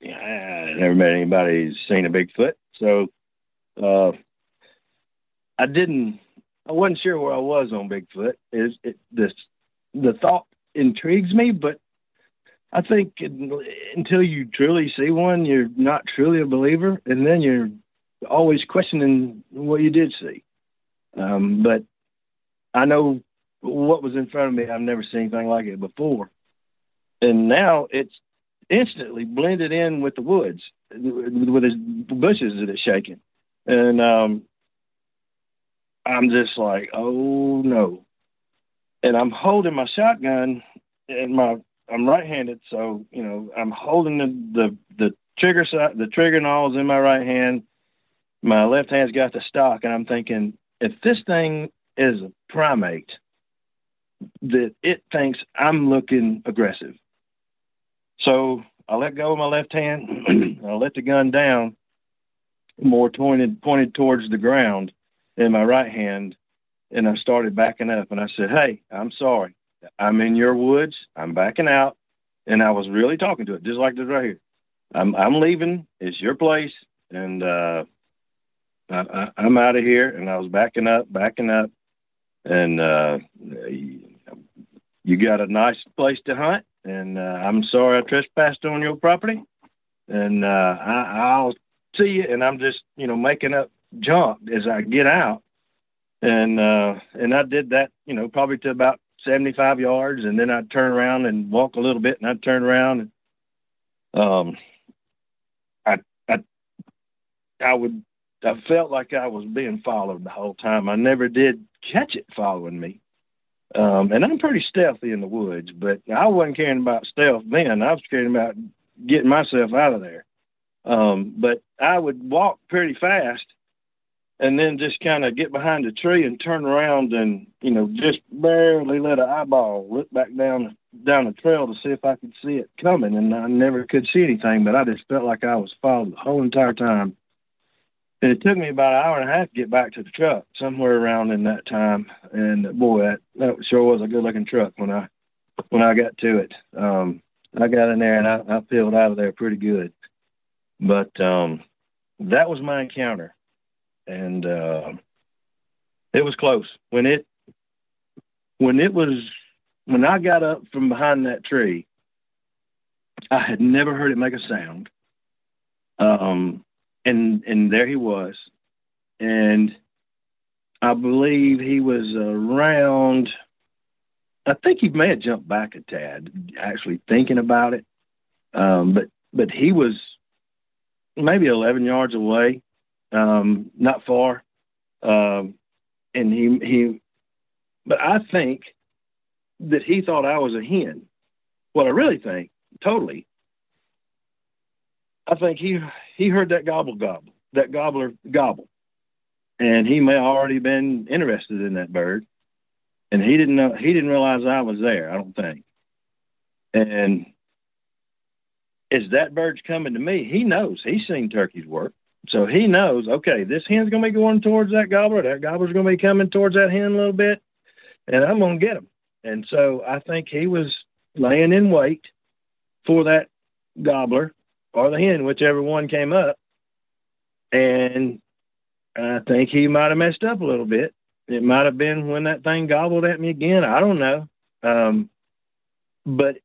yeah, I never met anybody who's seen a Bigfoot. So uh, I didn't. I wasn't sure where I was on Bigfoot. Is it this? The thought intrigues me, but I think until you truly see one, you're not truly a believer, and then you're always questioning what you did see. Um, but I know what was in front of me. I've never seen anything like it before, and now it's instantly blended in with the woods, with the bushes that it's shaking, and um, I'm just like, oh no, and I'm holding my shotgun and my I'm right-handed, so you know I'm holding the the, the trigger side, the trigger and all is in my right hand. My left hand's got the stock, and I'm thinking if this thing is a primate, that it thinks I'm looking aggressive. So I let go of my left hand. I let the gun down, more pointed pointed towards the ground in my right hand, and I started backing up. And I said, "Hey, I'm sorry. I'm in your woods. I'm backing out. And I was really talking to it, just like this right here. I'm I'm leaving. It's your place, and uh, I, I, am out of here. And I was backing up, backing up, and uh, you got a nice place to hunt. And uh, I'm sorry I trespassed on your property, and uh, I, I'll see you. And I'm just you know making up junk as I get out, and uh, and I did that you know probably to about 75 yards, and then I'd turn around and walk a little bit, and I'd turn around and um, I I I would I felt like I was being followed the whole time. I never did catch it following me. Um, and I'm pretty stealthy in the woods, but I wasn't caring about stealth then. I was caring about getting myself out of there. Um, but I would walk pretty fast and then just kind of get behind a tree and turn around and you know just barely let an eyeball look back down down the trail to see if I could see it coming, and I never could see anything, but I just felt like I was followed the whole entire time. And it took me about an hour and a half to get back to the truck, somewhere around in that time. And boy, that, that sure was a good-looking truck when I when I got to it. Um, I got in there and I, I peeled out of there pretty good. But um, that was my encounter and uh, it was close when it when it was when I got up from behind that tree. I had never heard it make a sound. Um, and and there he was, and I believe he was around. I think he may have jumped back a tad, actually thinking about it. Um, but but he was maybe 11 yards away, um, not far. Um, and he he, but I think that he thought I was a hen. What I really think, totally, I think he he heard that gobble gobble, that gobbler gobble, and he may have already been interested in that bird, and he didn't know he didn't realize I was there. I don't think, and as that bird's coming to me, he knows he's seen turkeys work. So he knows, okay, this hen's going to be going towards that gobbler. That gobbler's going to be coming towards that hen a little bit, and I'm going to get him. And so I think he was laying in wait for that gobbler or the hen, whichever one came up. And I think he might have messed up a little bit. It might have been when that thing gobbled at me again. I don't know. Um, but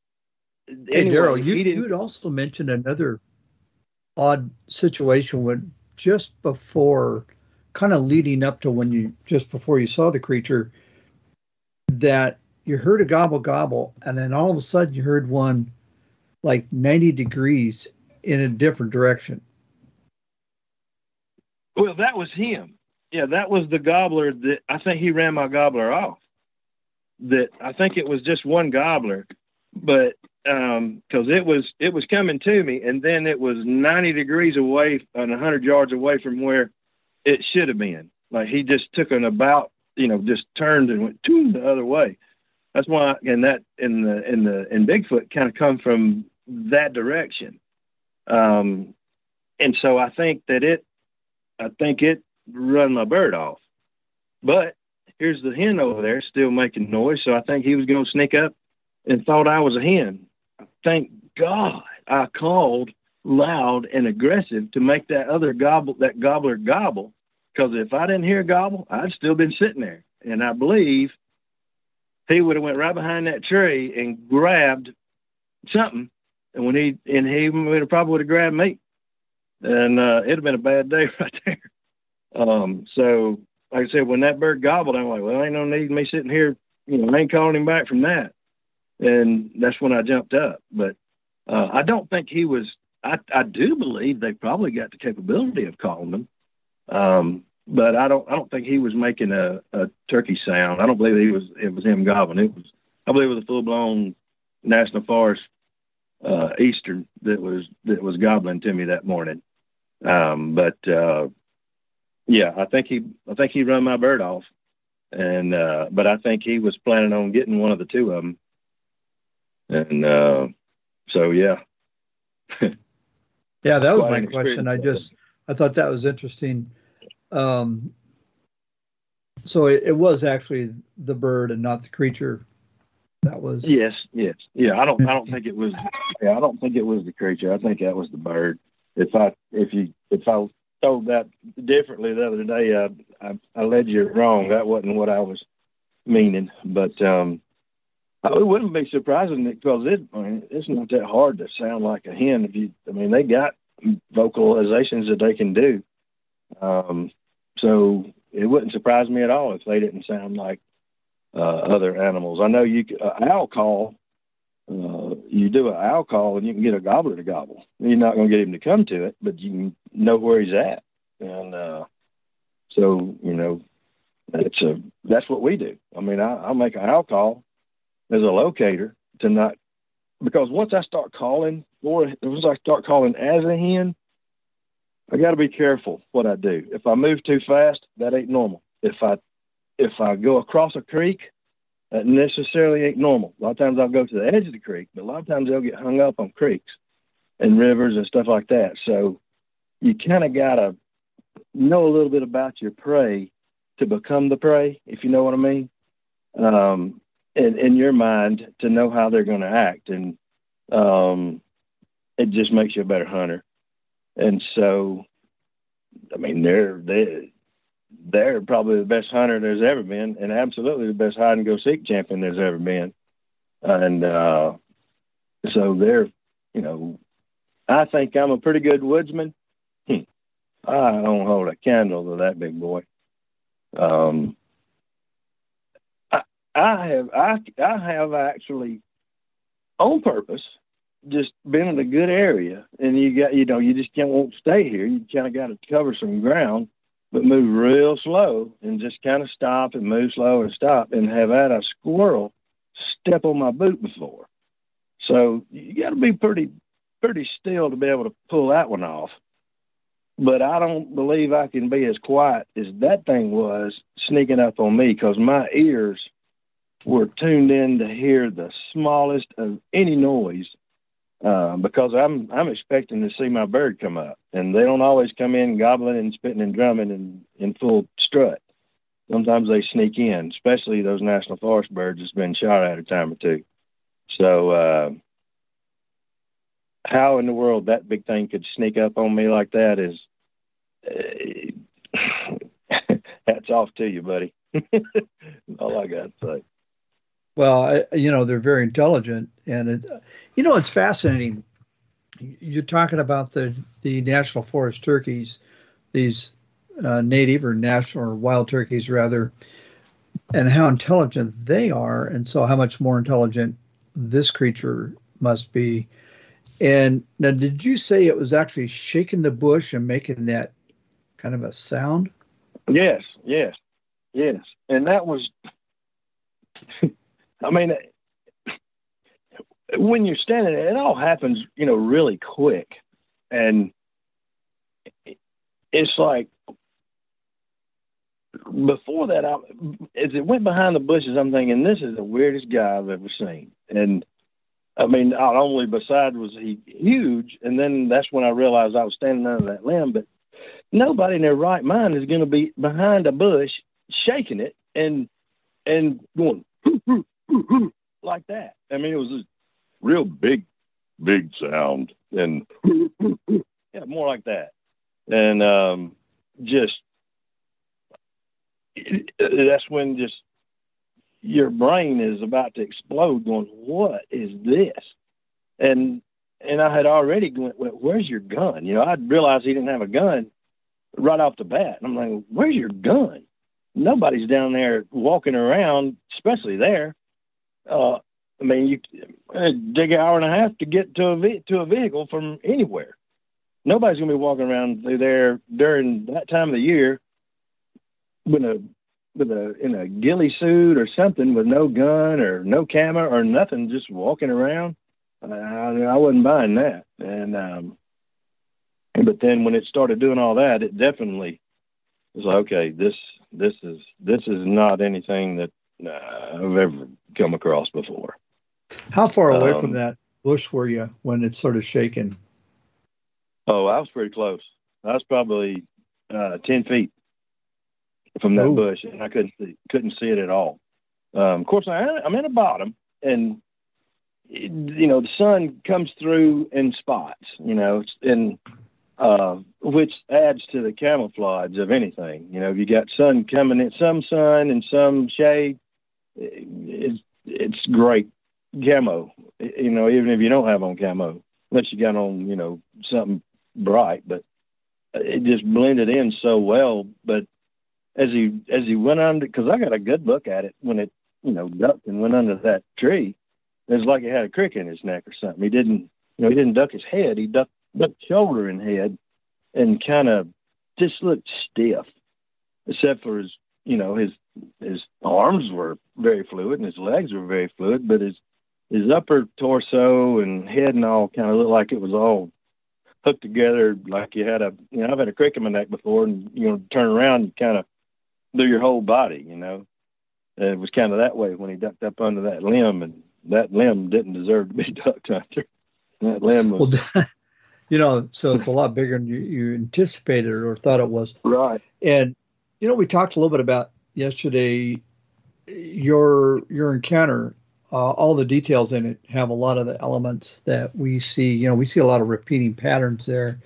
anyway, hey, Daryl, you, you'd also mentioned another odd situation when just before, kind of leading up to when you just before you saw the creature, that you heard a gobble gobble, and then all of a sudden you heard one like 90 degrees in a different direction. Well, that was him. Yeah, that was the gobbler that I think he ran my gobbler off. That I think it was just one gobbler, but um because it was it was coming to me and then it was 90 degrees away and 100 yards away from where it should have been like he just took an about you know, just turned and went to the other way. That's why, and that in the in the in Bigfoot kind of come from that direction. Um, and so I think that it, I think it run my bird off. But here's the hen over there still making noise. So I think he was going to sneak up and thought I was a hen. Thank God I called loud and aggressive to make that other gobble, that gobbler gobble. Because if I didn't hear gobble, I'd still been sitting there. And I believe he would have went right behind that tree and grabbed something. And when he and he would have probably would have grabbed me, and uh, it'd have been a bad day right there. Um, so, like I said, when that bird gobbled, I'm like, well, ain't no need me sitting here, you know, I ain't calling him back from that. And that's when I jumped up. But uh, I don't think he was. I, I do believe they probably got the capability of calling them, um, but I don't. I don't think he was making a, a turkey sound. I don't believe he was. It was him gobbling. It was. I believe it was a full blown national forest uh, eastern that was that was gobbling to me that morning. Um, but uh, yeah, I think he I think he run my bird off, and uh, but I think he was planning on getting one of the two of them, and uh, so yeah. yeah, that was my question. I just I thought that was interesting. Um, so it, it, was actually the bird and not the creature. That was yes, yes, yeah. I don't I don't think it was. Yeah, I don't think it was the creature. I think that was the bird. If I if you if I told that differently the other day, I I, I led you wrong. That wasn't what I was meaning. But um, it wouldn't be surprising because it, I mean, it's not that hard to sound like a hen. If you, I mean, they got vocalizations that they can do. Um, so it wouldn't surprise me at all if they didn't sound like uh, other animals. I know you uh, owl call. Uh, you do an owl call and you can get a gobbler to gobble. You're not going to get him to come to it, but you can know where he's at. And uh, so you know, it's a that's what we do. I mean, I, I'll make an owl call as a locator to not because once I start calling or once I start calling as a hen, I got to be careful what I do. If I move too fast, that ain't normal. If I if I go across a creek, that necessarily ain't normal. A lot of times I'll go to the edge of the creek, but a lot of times they'll get hung up on creeks and rivers and stuff like that. So you kind of got to know a little bit about your prey to become the prey, if you know what I mean. Um, in, in your mind to know how they're going to act. And um, it just makes you a better hunter. And so, I mean, they're, they, they're probably the best hunter there's ever been, and absolutely the best hide and go seek champion there's ever been. And uh, so they're, you know, I think I'm a pretty good woodsman. Hmm. I don't hold a candle to that big boy. Um, I have I I have actually on purpose just been in a good area and you got you know you just can't won't stay here. You kind of got to cover some ground but move real slow and just kind of stop and move slow and stop and have had a squirrel step on my boot before. So you got to be pretty pretty still to be able to pull that one off. But I don't believe I can be as quiet as that thing was sneaking up on me because my ears were tuned in to hear the smallest of any noise uh, because I'm I'm expecting to see my bird come up, and they don't always come in gobbling and spitting and drumming and in full strut. Sometimes they sneak in, especially those national forest birds that's been shot at a time or two. So, uh, how in the world that big thing could sneak up on me like that is uh, hats off to you, buddy. All I got to say. Well, I, you know, they're very intelligent, and it, you know, it's fascinating. You're talking about the the national forest turkeys, these uh, native or national or wild turkeys rather, and how intelligent they are, and so how much more intelligent this creature must be. And now, did you say it was actually shaking the bush and making that kind of a sound? Yes, yes, yes, and that was I mean, when you're standing, it all happens, you know, really quick, and it's like before that, I, as it went behind the bushes, I'm thinking this is the weirdest guy I've ever seen. And I mean, not only beside was he huge, and then that's when I realized I was standing under that limb. But nobody in their right mind is going to be behind a bush shaking it and and going like that. I mean, it was a real big, big sound, and yeah, more like that, and um, just that's when just your brain is about to explode going what is this? And and i had already went well, where's your gun? You know I'd realized he didn't have a gun right off the bat. And i'm like where's your gun? Nobody's down there walking around especially there uh i mean you dig an hour and a half to get to a ve- to a vehicle from anywhere nobody's going to be walking around through there during that time of the year with a with a in a ghillie suit or something with no gun or no camera or nothing, just walking around. I, I wasn't buying that. And um, but then when it started doing all that, it definitely was like, okay, this this is this is not anything that uh, I've ever come across before. How far away um, from that bush were you when it started shaking? Oh, I was pretty close. I was probably uh, ten feet from that Ooh. bush, and I couldn't see, couldn't see it at all. Um, of course, I, I'm in the bottom, and it, you know the sun comes through in spots, you know, and uh, which adds to the camouflage of anything. You know, if you got sun coming in, some sun and some shade. It's it's great camo. You know, even if you don't have on camo, unless you got on, you know, something bright, but it just blended in so well. But as he as he went under because I got a good look at it when it you know ducked and went under that tree. It was like he had a crick in his neck or something. He didn't you know he didn't duck his head. He ducked ducked shoulder and head and kind of just looked stiff, except for his you know his his arms were very fluid and his legs were very fluid, but his his upper torso and head and all kind of looked like it was all hooked together like you had a you know I've had a crick in my neck before and you know turn around and kind of do your whole body, you know. And it was kind of that way when he ducked up under that limb, and that limb didn't deserve to be ducked under. That limb was. Well, you know, so it's a lot bigger than you, you anticipated or thought it was. Right. And you know, we talked a little bit about yesterday your your encounter. Uh, all the details in it have a lot of the elements that we see. You know, we see a lot of repeating patterns there.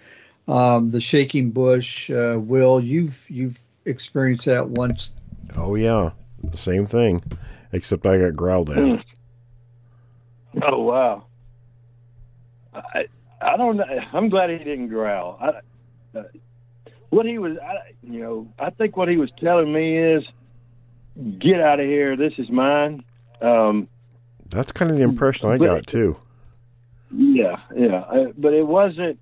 Um, the shaking bush, uh, Will, you've you've experienced that once. Oh yeah, same thing, except I got growled at. Mm. Oh wow. I I don't know. I'm glad he didn't growl. I, uh, what he was, I, you know, I think what he was telling me is, get out of here. This is mine. Um, That's kind of the impression I got too. Yeah, yeah, uh, but it wasn't.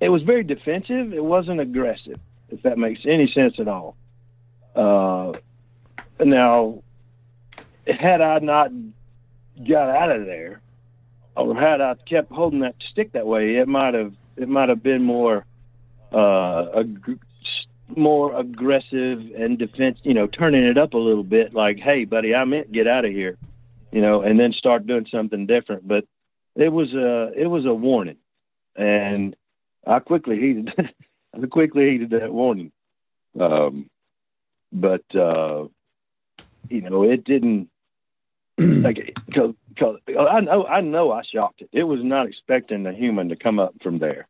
it was very defensive. It wasn't aggressive, if that makes any sense at all. Uh, now, had I not got out of there, had I kept holding that stick that way, it might have it might have been more uh, ag- more aggressive and defense. You know, turning it up a little bit, like, "Hey, buddy, I meant get out of here," you know, and then start doing something different. But it was a it was a warning, and I quickly heeded I quickly heeded that warning. Um, but uh, you know, it didn't like cause, cause I know I know I shocked it. It was not expecting a human to come up from there.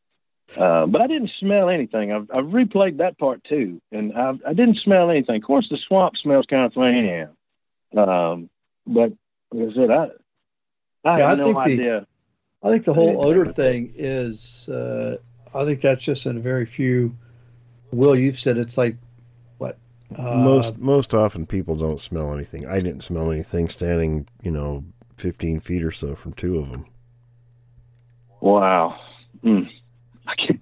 Uh, but I didn't smell anything. I've, I've replayed that part too, and I, I didn't smell anything. Of course, the swamp smells kind of funny anyhow. Um, but like I said, I I yeah, have I no idea. The, I think the whole odor thing is uh, I think that's just in a very few. Will you've said it's like what? Uh, most most often people don't smell anything. I didn't smell anything standing, you know, fifteen feet or so from two of them. Wow. Mm. I can't.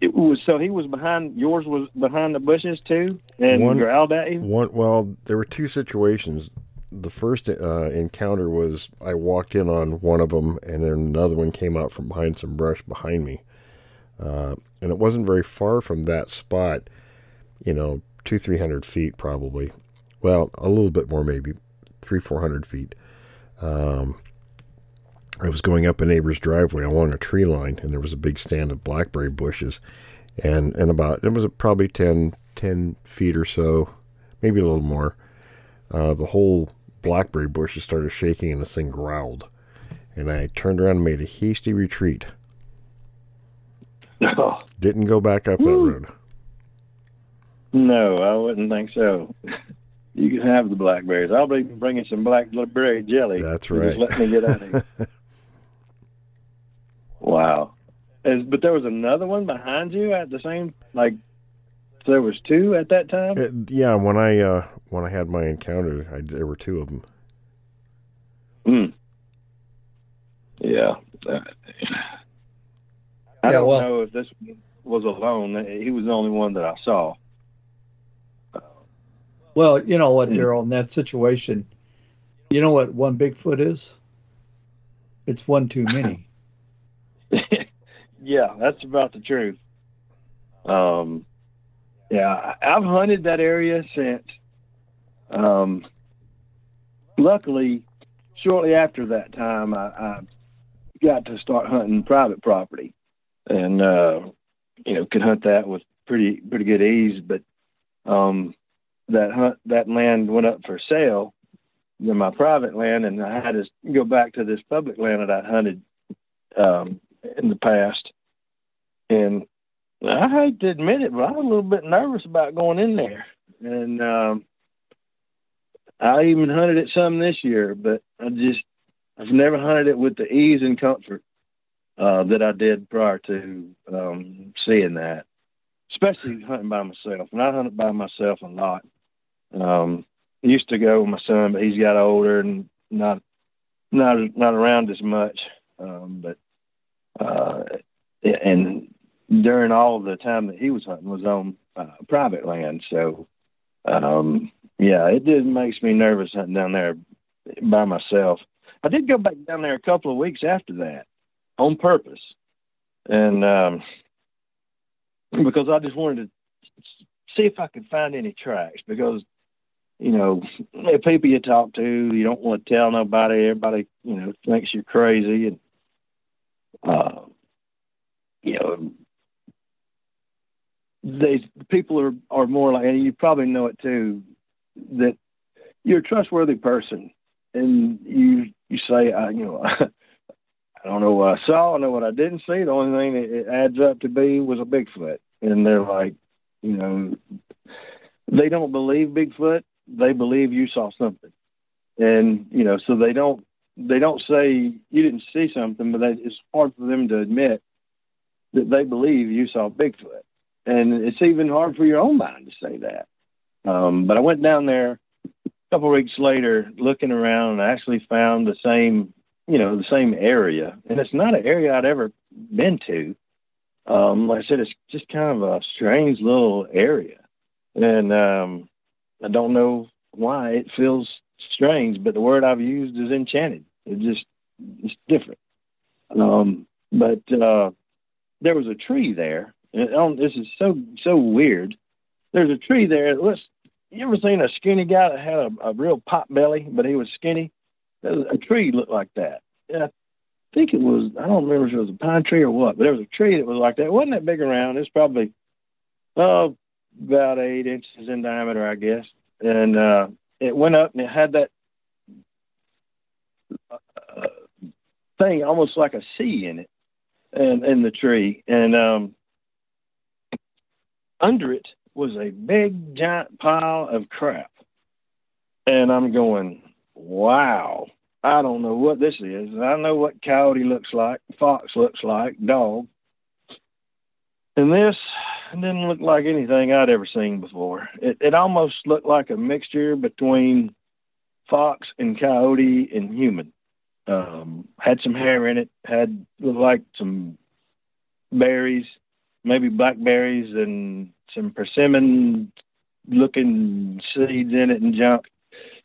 It was so he was behind yours was behind the bushes too and one, growled at you. One well, there were two situations the first uh, encounter was I walked in on one of them, and then another one came out from behind some brush behind me. uh, and it wasn't very far from that spot. You know, two three hundred feet probably. Well, a little bit more maybe, three four hundred feet. Um, I was going up a neighbor's driveway along a tree line, and there was a big stand of blackberry bushes, and and about it was probably 10, 10 feet or so, maybe a little more. Uh, the whole blackberry bushes started shaking, and this thing growled, and I turned around and made a hasty retreat. Oh, Didn't go back up that road. no, I wouldn't think so. You can have the blackberries. I'll be bringing some blackberry jelly. That's right. Just let me get out of here. wow. Is, but there was another one behind you at the same like. There was two at that time. Uh, yeah, when I uh, when I had my encounter, I, there were two of them. Hmm. Yeah. Uh, I Yeah, don't well- know if this was alone. He was the only one that I saw. Well, you know what, Hmm. Daryl, in that situation, you know what one Bigfoot is? It's one too many. yeah, that's about the truth. Um, yeah, I- I've hunted that area since. Um, luckily, shortly after that time, I, I got to start hunting private property, and uh, you know could hunt that with pretty pretty good ease. But um, that hunt that land went up for sale, then my private land, and I had to go back to this public land that I hunted um, in the past. And I hate to admit it, but I was a little bit nervous about going in there. And um, I even hunted it some this year, but I just I've never hunted it with the ease and comfort uh, that I did prior to um, seeing that. Especially hunting by myself. And I hunted by myself a lot. Um, I used to go with my son, but he's got older and not not not around as much. Um, but uh, and during all the time that he was hunting was on uh, private land. So um, yeah, it did makes me nervous hunting down there by myself. I did go back down there a couple of weeks after that on purpose, and um, because I just wanted to see if I could find any tracks because you know, the people you talk to, you don't want to tell nobody. Everybody, you know, thinks you're crazy, and uh, you know, they people are are more like, and you probably know it too, that you're a trustworthy person, and you you say, I, you know, I don't know what I saw, I know what I didn't see. The only thing that it adds up to be was a Bigfoot, and they're like, you know, they don't believe Bigfoot they believe you saw something, and you know, so they don't they don't say you didn't see something, but it's hard for them to admit that they believe you saw Bigfoot, and it's even hard for your own mind to say that. Um, but I went down there a couple weeks later, looking around, and I actually found the same you know the same area, and it's not an area I'd ever been to. Um, like I said, it's just kind of a strange little area, and um, I don't know why it feels strange, but the word I've used is enchanted. It just it's different. Um, but uh, there was a tree there. And on, this is so so weird. There's a tree there. Looks, you ever seen a skinny guy that had a, a real pot belly, but he was skinny? A tree looked like that. And I think it was. I don't remember if it was a pine tree or what, but there was a tree that was like that. It wasn't that big around. It's probably oh about eight inches in diameter, I guess. And uh, it went up and it had that uh, thing almost like a C in it, and in the tree. And um, under it was a big giant pile of crap. And I'm going, wow. I don't know what this is. I know what coyote looks like, fox looks like, dog. And this didn't look like anything I'd ever seen before. It, it almost looked like a mixture between fox and coyote and human. Um, had some hair in it, had like some berries, maybe blackberries and some persimmon looking seeds in it and junk,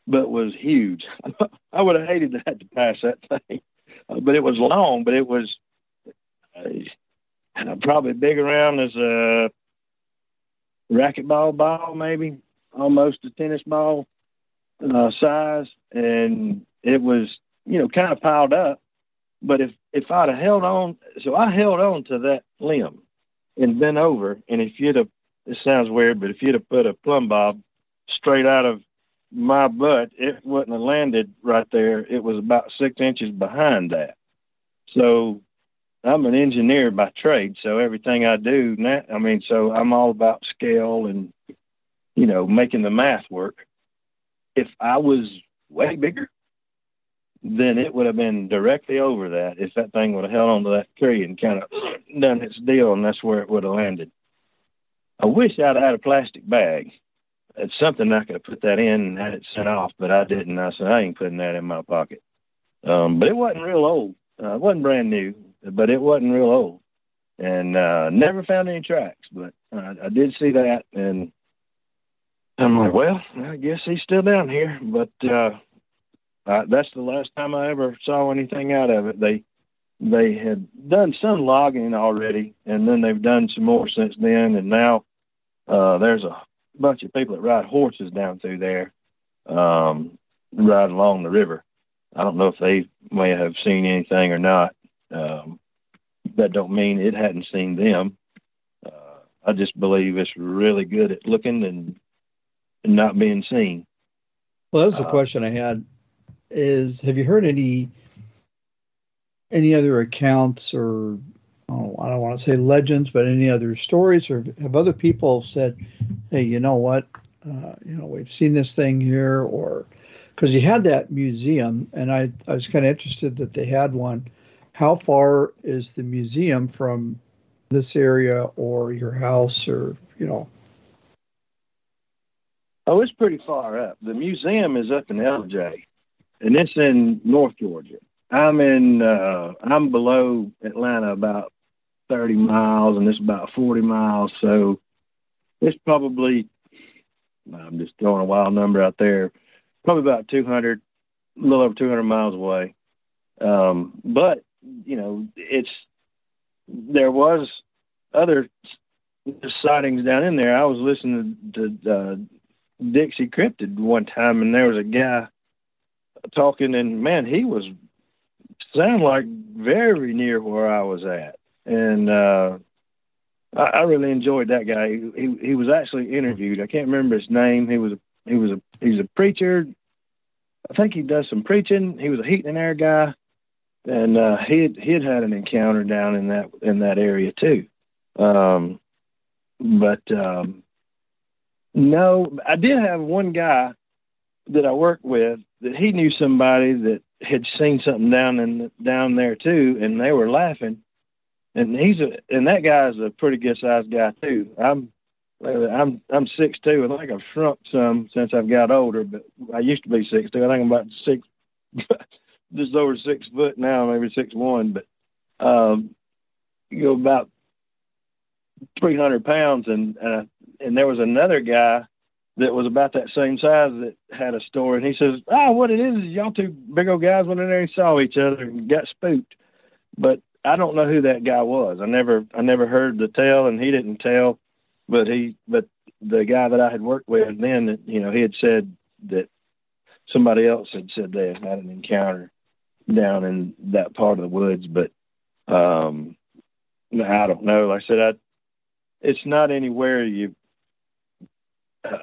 but was huge. I would have hated to have to pass that thing, uh, but it was long, but it was. Uh, probably big around as a racquetball ball, maybe almost a tennis ball uh, size, and it was you know kind of piled up. But if if I'd have held on, so I held on to that limb and bent over, and if you'd have, it sounds weird, but if you'd have put a plumb bob straight out of my butt, it wouldn't have landed right there. It was about six inches behind that. So I'm an engineer by trade, so everything I do now, I mean, so I'm all about scale and you know making the math work. If I was way bigger, then it would have been directly over that. If that thing would have held onto that tree and kind of done its deal, and that's where it would have landed. I wish I'd had a plastic bag. It's something I could have put that in and had it sent off, but I didn't. I said I ain't putting that in my pocket. Um, but it wasn't real old. Uh, it wasn't brand new but it wasn't real old. And uh, never found any tracks, but uh, I did see that, and I'm like, well, I guess he's still down here. But uh, uh, that's the last time I ever saw anything out of it. They they had done some logging already, and then they've done some more since then. And now uh, there's a bunch of people that ride horses down through there, um, ride along the river. I don't know if they may have seen anything or not, um, that don't mean it hadn't seen them. Uh, I just believe it's really good at looking and, and not being seen. Well, that was the uh, question I had. Is have you heard any any other accounts or oh, I don't want to say legends, but any other stories, or have other people said, "Hey, you know what? Uh, you know, we've seen this thing here," or because you had that museum, and I I was kind of interested that they had one how far is the museum from this area or your house or you know? Oh it's pretty far up. The museum is up in Ellijay and it's in north georgia. I'm in uh i'm below atlanta about 30 miles and it's about 40 miles so it's probably i'm just throwing a wild number out there probably about 200 a little over 200 miles away. Um, but you know, it's there was other sightings down in there. I was listening to uh, Dixie Cryptid one time, and there was a guy talking, and man, he was sound like very near where I was at, and uh, I, I really enjoyed that guy. He, he he was actually interviewed. I can't remember his name. He was a he was a he's a preacher. I think he does some preaching. He was a heat and air guy and uh, he had, he had had an encounter down in that in that area too. Um, but um, no, I did have one guy that I worked with that he knew somebody that had seen something down in down there too, and they were laughing. And he's a and that guy's a pretty good sized guy too. I'm I'm I'm six two. I think I've shrunk some since I've got older, but I used to be six two. I think I'm about six just over six foot now, maybe six one, but um, you know about three hundred pounds, and uh, and there was another guy that was about that same size that had a story, and he says, "Ah, oh, what it is is y'all two big old guys went in there and saw each other and got spooked." But I don't know who that guy was. I never I never heard the tale, and he didn't tell. But he but the guy that I had worked with then, you know, he had said that somebody else had said they had had an encounter down in that part of the woods, but um, I don't know. Like I said, I, it's not anywhere you. Uh,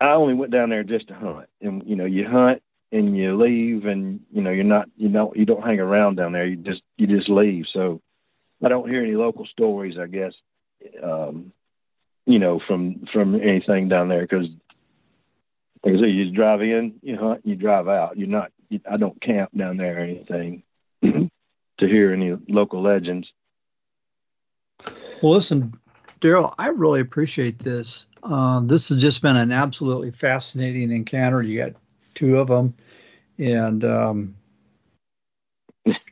I only went down there just to hunt, and you know, you hunt and you leave, and you know, you're not, you don't, you don't hang around down there. You just, you just leave. So, I don't hear any local stories. I guess, um, you know, from from anything down there because, like I said, you drive in, you hunt, you drive out. You're not I don't camp down there or anything to hear any local legends. Well, listen, Daryl, I really appreciate this. Um, this has just been an absolutely fascinating encounter. You got two of them, and um,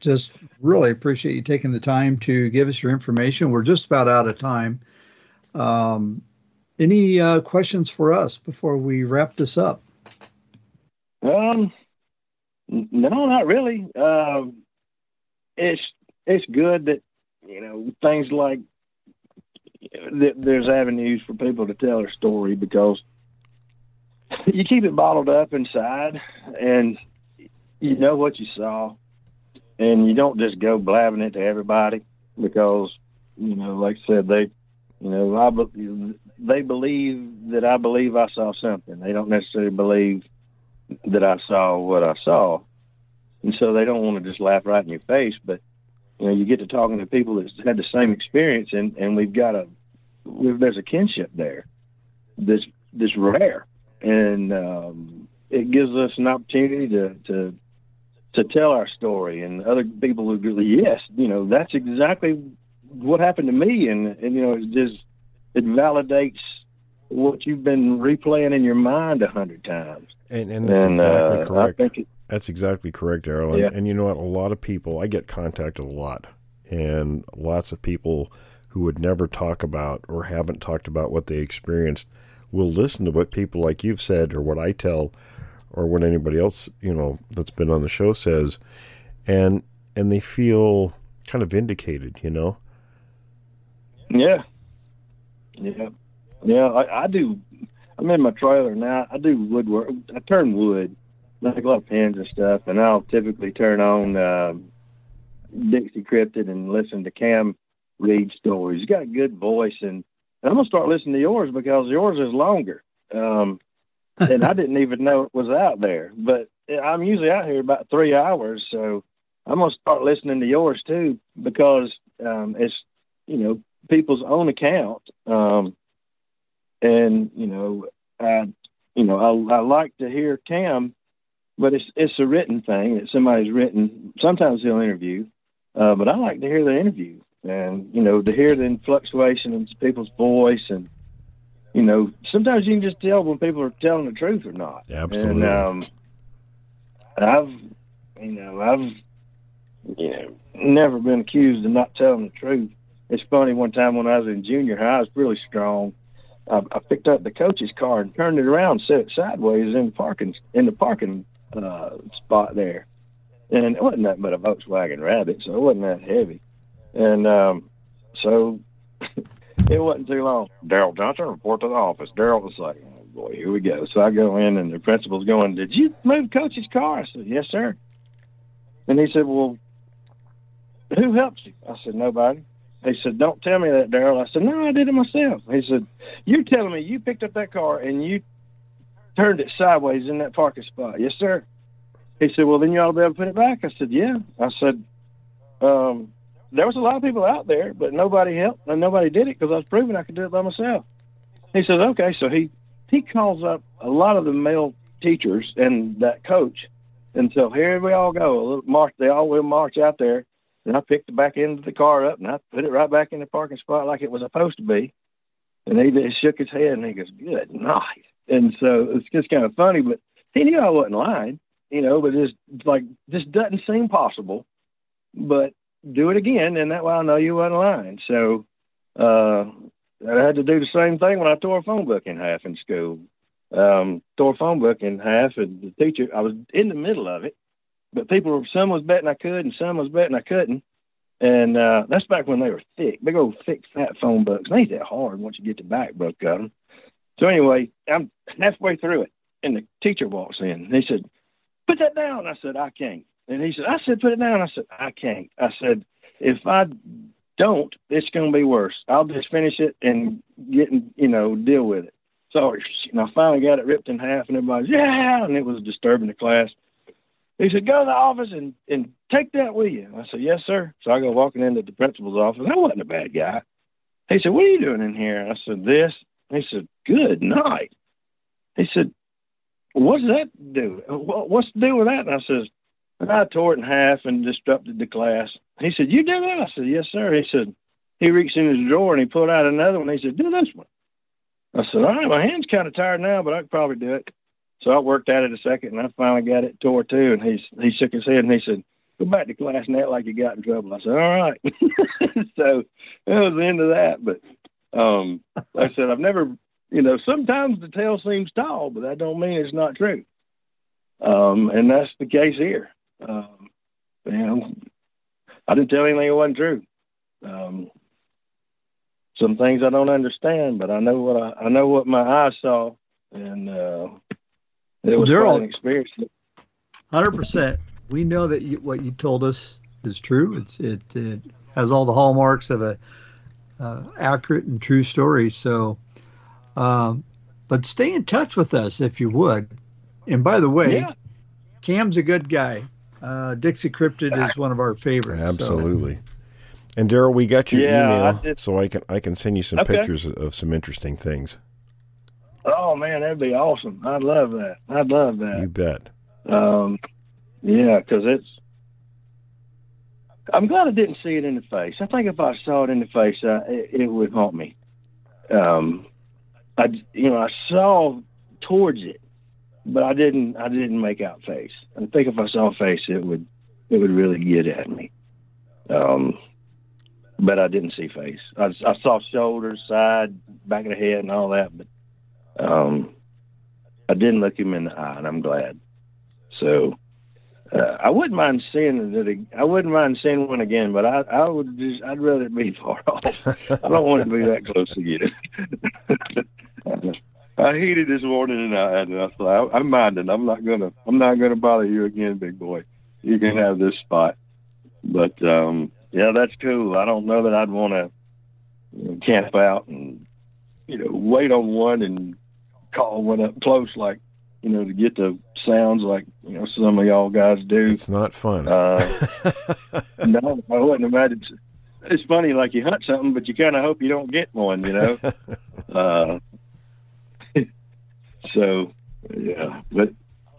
just really appreciate you taking the time to give us your information. We're just about out of time. Um, any uh, questions for us before we wrap this up? Um, no, not really. Um, it's it's good that you know, things like th- there's avenues for people to tell their story because you keep it bottled up inside and you know what you saw and you don't just go blabbing it to everybody because you know like i said they you know i they believe that i believe i saw something they don't necessarily believe that i saw what i saw. And so they don't want to just laugh right in your face but you know you get to talking to people that had the same experience and and we've got a we've, there's a kinship there that's that's rare. And um, it gives us an opportunity to to to tell our story, and other people would go, yes, you know, that's exactly what happened to me, and and you know, it just it validates what you've been replaying in your mind a hundred times. And and that's and, exactly uh, correct. It, that's exactly correct. And, yeah. and you know what? A lot of people, I get contacted a lot, and lots of people who would never talk about or haven't talked about what they experienced will listen to what people like you've said or what I tell or what anybody else, you know, that's been on the show says and and they feel kind of vindicated, you know. Yeah. Yeah. Yeah, I, I do I'm in my trailer now. I do woodwork. I turn wood, like a lot of pins and stuff, and I'll typically turn on uh, Dixie Cryptid and listen to Cam read stories. He's got a good voice, and I'm gonna start listening to yours because yours is longer. Um, and I didn't even know it was out there. But I'm usually out here about three hours, so I'm gonna start listening to yours too because um, it's you know people's own account, um, and you know I you know I, I like to hear Cam, but it's it's a written thing that somebody's written. Sometimes he'll interview, uh, but I like to hear the interview. And you know to hear the fluctuation in people's voice and you know sometimes you can just tell when people are telling the truth or not. Absolutely. and um i've you know i've you know never been accused of not telling the truth. It's funny one time when i was in junior high i was really strong I, I picked up the coach's car and turned it around, set it sideways in the parking in the parking uh, spot there, and it wasn't nothing but a Volkswagen Rabbit, so it wasn't that heavy. And um, so it wasn't too long. Daryl Johnson, report to the office. Daryl was like, oh boy, here we go. So I go in, and the principal's going, Did you move Coach's car? I said, Yes, sir. And he said, Well, who helps you? I said, Nobody. He said, Don't tell me that, Daryl." I said, No, I did it myself. He said, You're telling me you picked up that car and you turned it sideways in that parking spot. Yes, sir. He said, Well, then you ought to be able to put it back. I said, Yeah. I said, um, there was a lot of people out there, but nobody helped and nobody did it because I was proving I could do it by myself. He says, okay, so he he calls up a lot of the male teachers and that coach, and so here we all go. A little march, they all will march out there, and I picked the back end of the car up and I put it right back in the parking spot like it was supposed to be. And he just shook his head and he goes, "Good night." And so it's just kind of funny, but he knew I wasn't lying, you know. But it's like this doesn't seem possible, but do it again, and that way I know you wasn't lying. So uh, I had to do the same thing when I tore a phone book in half in school. Um, tore a phone book in half, and the teacher, I was in the middle of it, but people, some was betting I could, and some was betting I couldn't. And uh, that's back when they were thick, big old thick, fat phone books. They ain't that hard once you get the back book of them. So anyway, I'm halfway through it, and the teacher walks in. And he said, "Put that down." I said, "I can't." And he said, I said, put it down. I said, I can't. I said, if I don't, it's going to be worse. I'll just finish it and get, you know, deal with it. So and I finally got it ripped in half, and everybody's, yeah, and it was disturbing the class. He said, go to the office and, and take that with you. I said, yes, sir. So I go walking into the principal's office. I wasn't a bad guy. He said, what are you doing in here? I said, this. He said, good night. He said, what's that do? What's the deal with that? And I says, and I tore it in half and disrupted the class. He said, You did that? I said, Yes, sir. He said, He reached in his drawer and he pulled out another one. He said, Do this one. I said, All right, my hand's kind of tired now, but I could probably do it. So I worked at it a second and I finally got it tore too. And he, he shook his head and he said, Go back to class and act like you got in trouble. I said, All right. so that was the end of that. But um, like I said, I've never, you know, sometimes the tale seems tall, but that don't mean it's not true. Um, and that's the case here. Um, you know, I didn't tell anything that wasn't true. Um, some things I don't understand, but I know what I, I know what my eyes saw, and uh, it was They're quite all- an experience. Hundred percent. We know that you, what you told us is true. It's it, it has all the hallmarks of a uh, accurate and true story. So, um, but stay in touch with us if you would. And by the way, Yeah. Cam's a good guy. Uh, Dixie Cryptid is one of our favorites. so- Absolutely. And Daryl, we got your Yeah, email, did- so I can I can send you some Okay. pictures of, of some interesting things. Oh man, that'd be awesome. I'd love that. I'd love that. You bet. Um, yeah, because it's. I'm glad I didn't see it in the face. I think if I saw it in the face, uh, it, it would haunt me. Um, I, you know, I saw towards it, but I didn't. I didn't make out face. I think if I saw face, it would, it would really get at me. Um, but I didn't see face. I, I saw shoulders, side, back of the head, and all that, but um, I didn't look him in the eye, and I'm glad. So uh, I wouldn't mind seeing ag- I wouldn't mind seeing one again, but I, I would just. I'd rather it be far off. I don't want to be that close again. I heated this morning, and I, I thought, I, I'm minding. I'm not gonna. I'm not gonna bother you again, big boy. You can have this spot. But um, yeah, that's cool. I don't know that I'd want to camp out and you know wait on one and call one up close like you know to get the sounds like you know some of y'all guys do. It's not fun. Uh, no, I wouldn't imagine. It's funny, like you hunt something, but you kind of hope you don't get one, you know. uh, so, yeah, but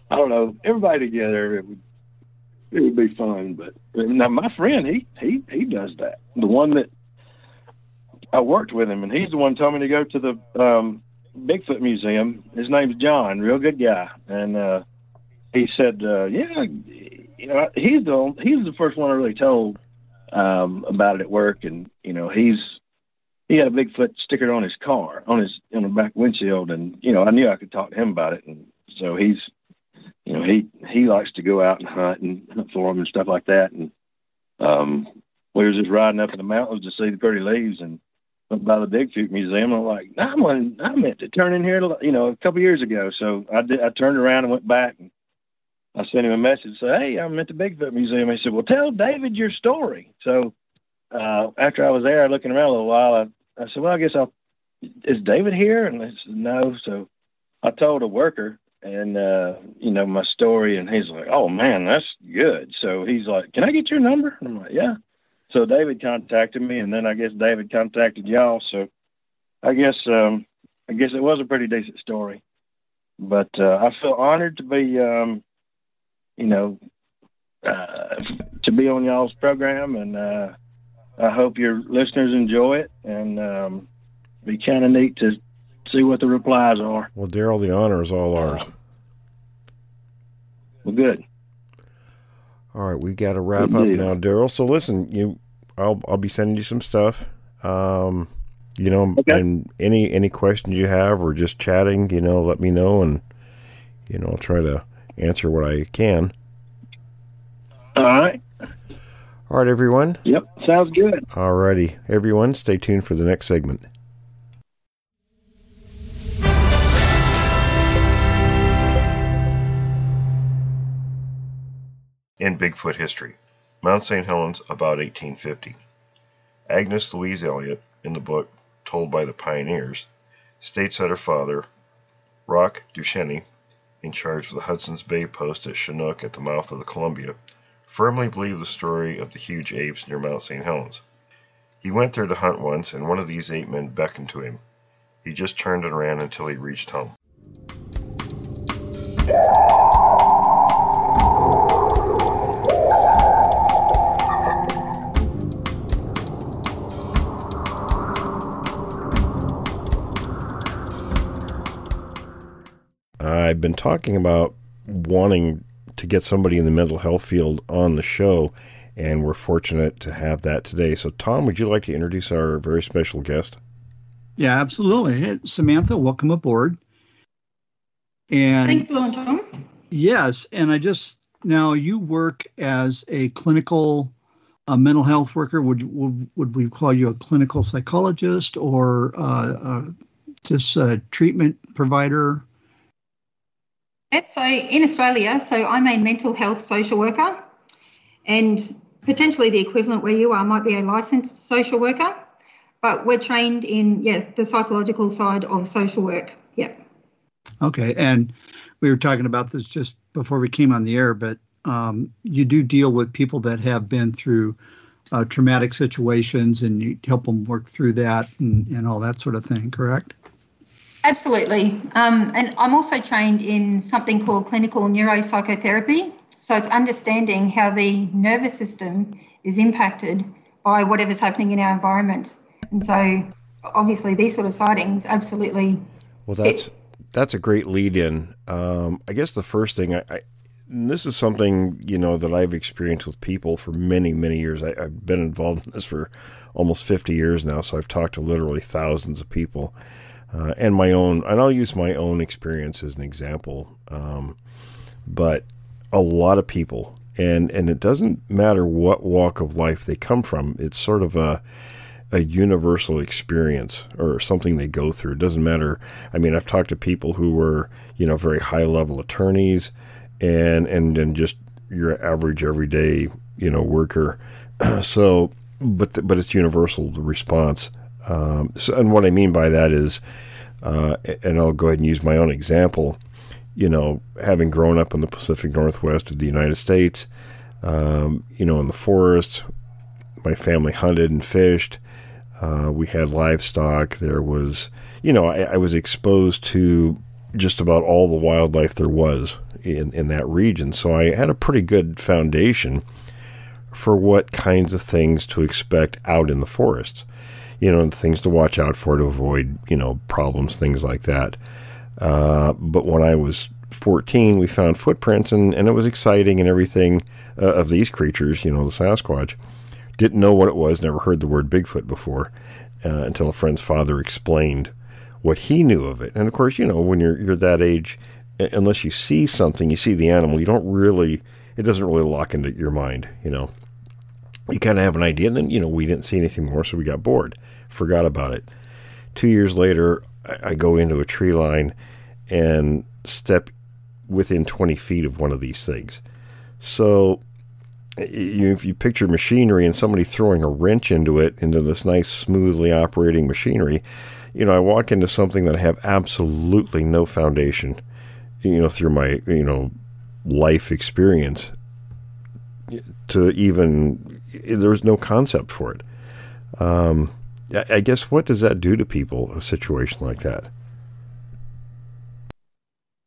I don't know. Everybody together, it would it would be fun. But now my friend, he he he does that. The one that I worked with him, and he's the one told me to go to the um, Bigfoot Museum. His name's John, real good guy, and uh, he said, uh, "Yeah, you know, he's the he's the first one I really told um, about it at work, and you know, he's he had a Bigfoot sticker on his car, on his on the back windshield, and you know, I knew I could talk to him about it, and so he's, you know, he he likes to go out and hunt and hunt for him and stuff like that, and um, we was just riding up in the mountains to see the pretty leaves. And by the Bigfoot Museum. I'm like, I want, I meant to turn in here, you know, a couple years ago, so I did. I turned around and went back and I sent him a message, say, "Hey, I'm at the Bigfoot Museum." He said, "Well, tell David your story." So uh, after I was there, looking around a little while, I, I said, "Well, I guess I'll." Is David here? And they said, "No." So I told a worker, and uh, you know my story, and he's like, "Oh man, that's good." So he's like, "Can I get your number?" And I'm like, "Yeah." So David contacted me, and then I guess David contacted y'all. So I guess um, I guess it was a pretty decent story, but uh, I feel honored to be. Um, you know, uh, to be on y'all's program, and uh, I hope your listeners enjoy it, and um, be kind of neat to see what the replies are. well, Daryl, the honor is all ours. Well, good. All right, we got to wrap Good up now, Daryl. So listen, you, I'll I'll be sending you some stuff. Um, you know, Okay. and any any questions you have or just chatting, you know, let me know, and you know, I'll try to answer what I can. All right. All right, everyone. Yep. Sounds good. All righty, everyone. Stay tuned for the next segment. In Bigfoot history, Mount St. Helens about 1850. Agnes Louise Elliott, in the book Told by the Pioneers, states that her father, Rock Duchenne, in charge of the Hudson's Bay post at Chinook at the mouth of the Columbia, firmly believed the story of the huge apes near Mount St. Helens. He went there to hunt once, and one of these ape men beckoned to him. He just turned and ran until he reached home. I've been talking about wanting to get somebody in the mental health field on the show, and we're fortunate to have that today. So, Tom, would you like to introduce our very special guest? Yeah, absolutely. Samantha, welcome aboard. And Thanks, Will and Tom. yes, and I just now you work as a clinical a mental health worker? Would would, would we call you a clinical psychologist or uh, uh, just a treatment provider? So in Australia, so I'm a mental health social worker, and potentially the equivalent where you are might be a licensed social worker, but we're trained in yes the psychological side of social work. Yeah. Okay, and we were talking about this just before we came on the air, but um, you do deal with people that have been through uh, traumatic situations and you help them work through that and, and all that sort of thing, correct? Absolutely. Um, and I'm also trained in something called clinical neuropsychotherapy. So it's understanding how the nervous system is impacted by whatever's happening in our environment. And so obviously these sort of sightings absolutely. Well, that's fit. that's a great lead in. Um, I guess the first thing I, I this is something you know that I've experienced with people for many many years. I, have been involved in this for almost 50 years now, so I've talked to literally thousands of people, uh, and my own. And I'll use my own experience as an example. Um, but a lot of people, and and it doesn't matter what walk of life they come from. It's sort of a a universal experience or something they go through. It doesn't matter. I mean, I've talked to people who were, you know, very high level attorneys and and and just your average everyday you know worker. so, but the, but it's universal the response. Um, so, and what I mean by that is, uh, and I'll go ahead and use my own example. You know, having grown up in the Pacific Northwest of the United States, um, you know, in the forest, my family hunted and fished. Uh, we had livestock. There was, you know, I, I was exposed to just about all the wildlife there was in, in that region. So I had a pretty good foundation for what kinds of things to expect out in the forests. You know, things to watch out for to avoid, you know, problems, things like that. Uh, but when I was 14, we found footprints, and, and it was exciting and everything uh, of these creatures, you know, the Sasquatch. Didn't know what it was, never heard the word Bigfoot before uh, until a friend's father explained what he knew of it. And of course, you know, when you're you're that age, unless you see something, you see the animal, you don't really, it doesn't really lock into your mind, you know. You kind of have an idea, and then, you know, we didn't see anything more, so we got bored, forgot about it. Two years later, I, go into a tree line and step within 20 feet of one of these things. So, if you picture machinery and somebody throwing a wrench into it, into this nice, smoothly operating machinery, you know, I walk into something that I have absolutely no foundation you know, through my, you know, life experience to even, there's no concept for it. Um, I guess what does that do to people, a situation like that?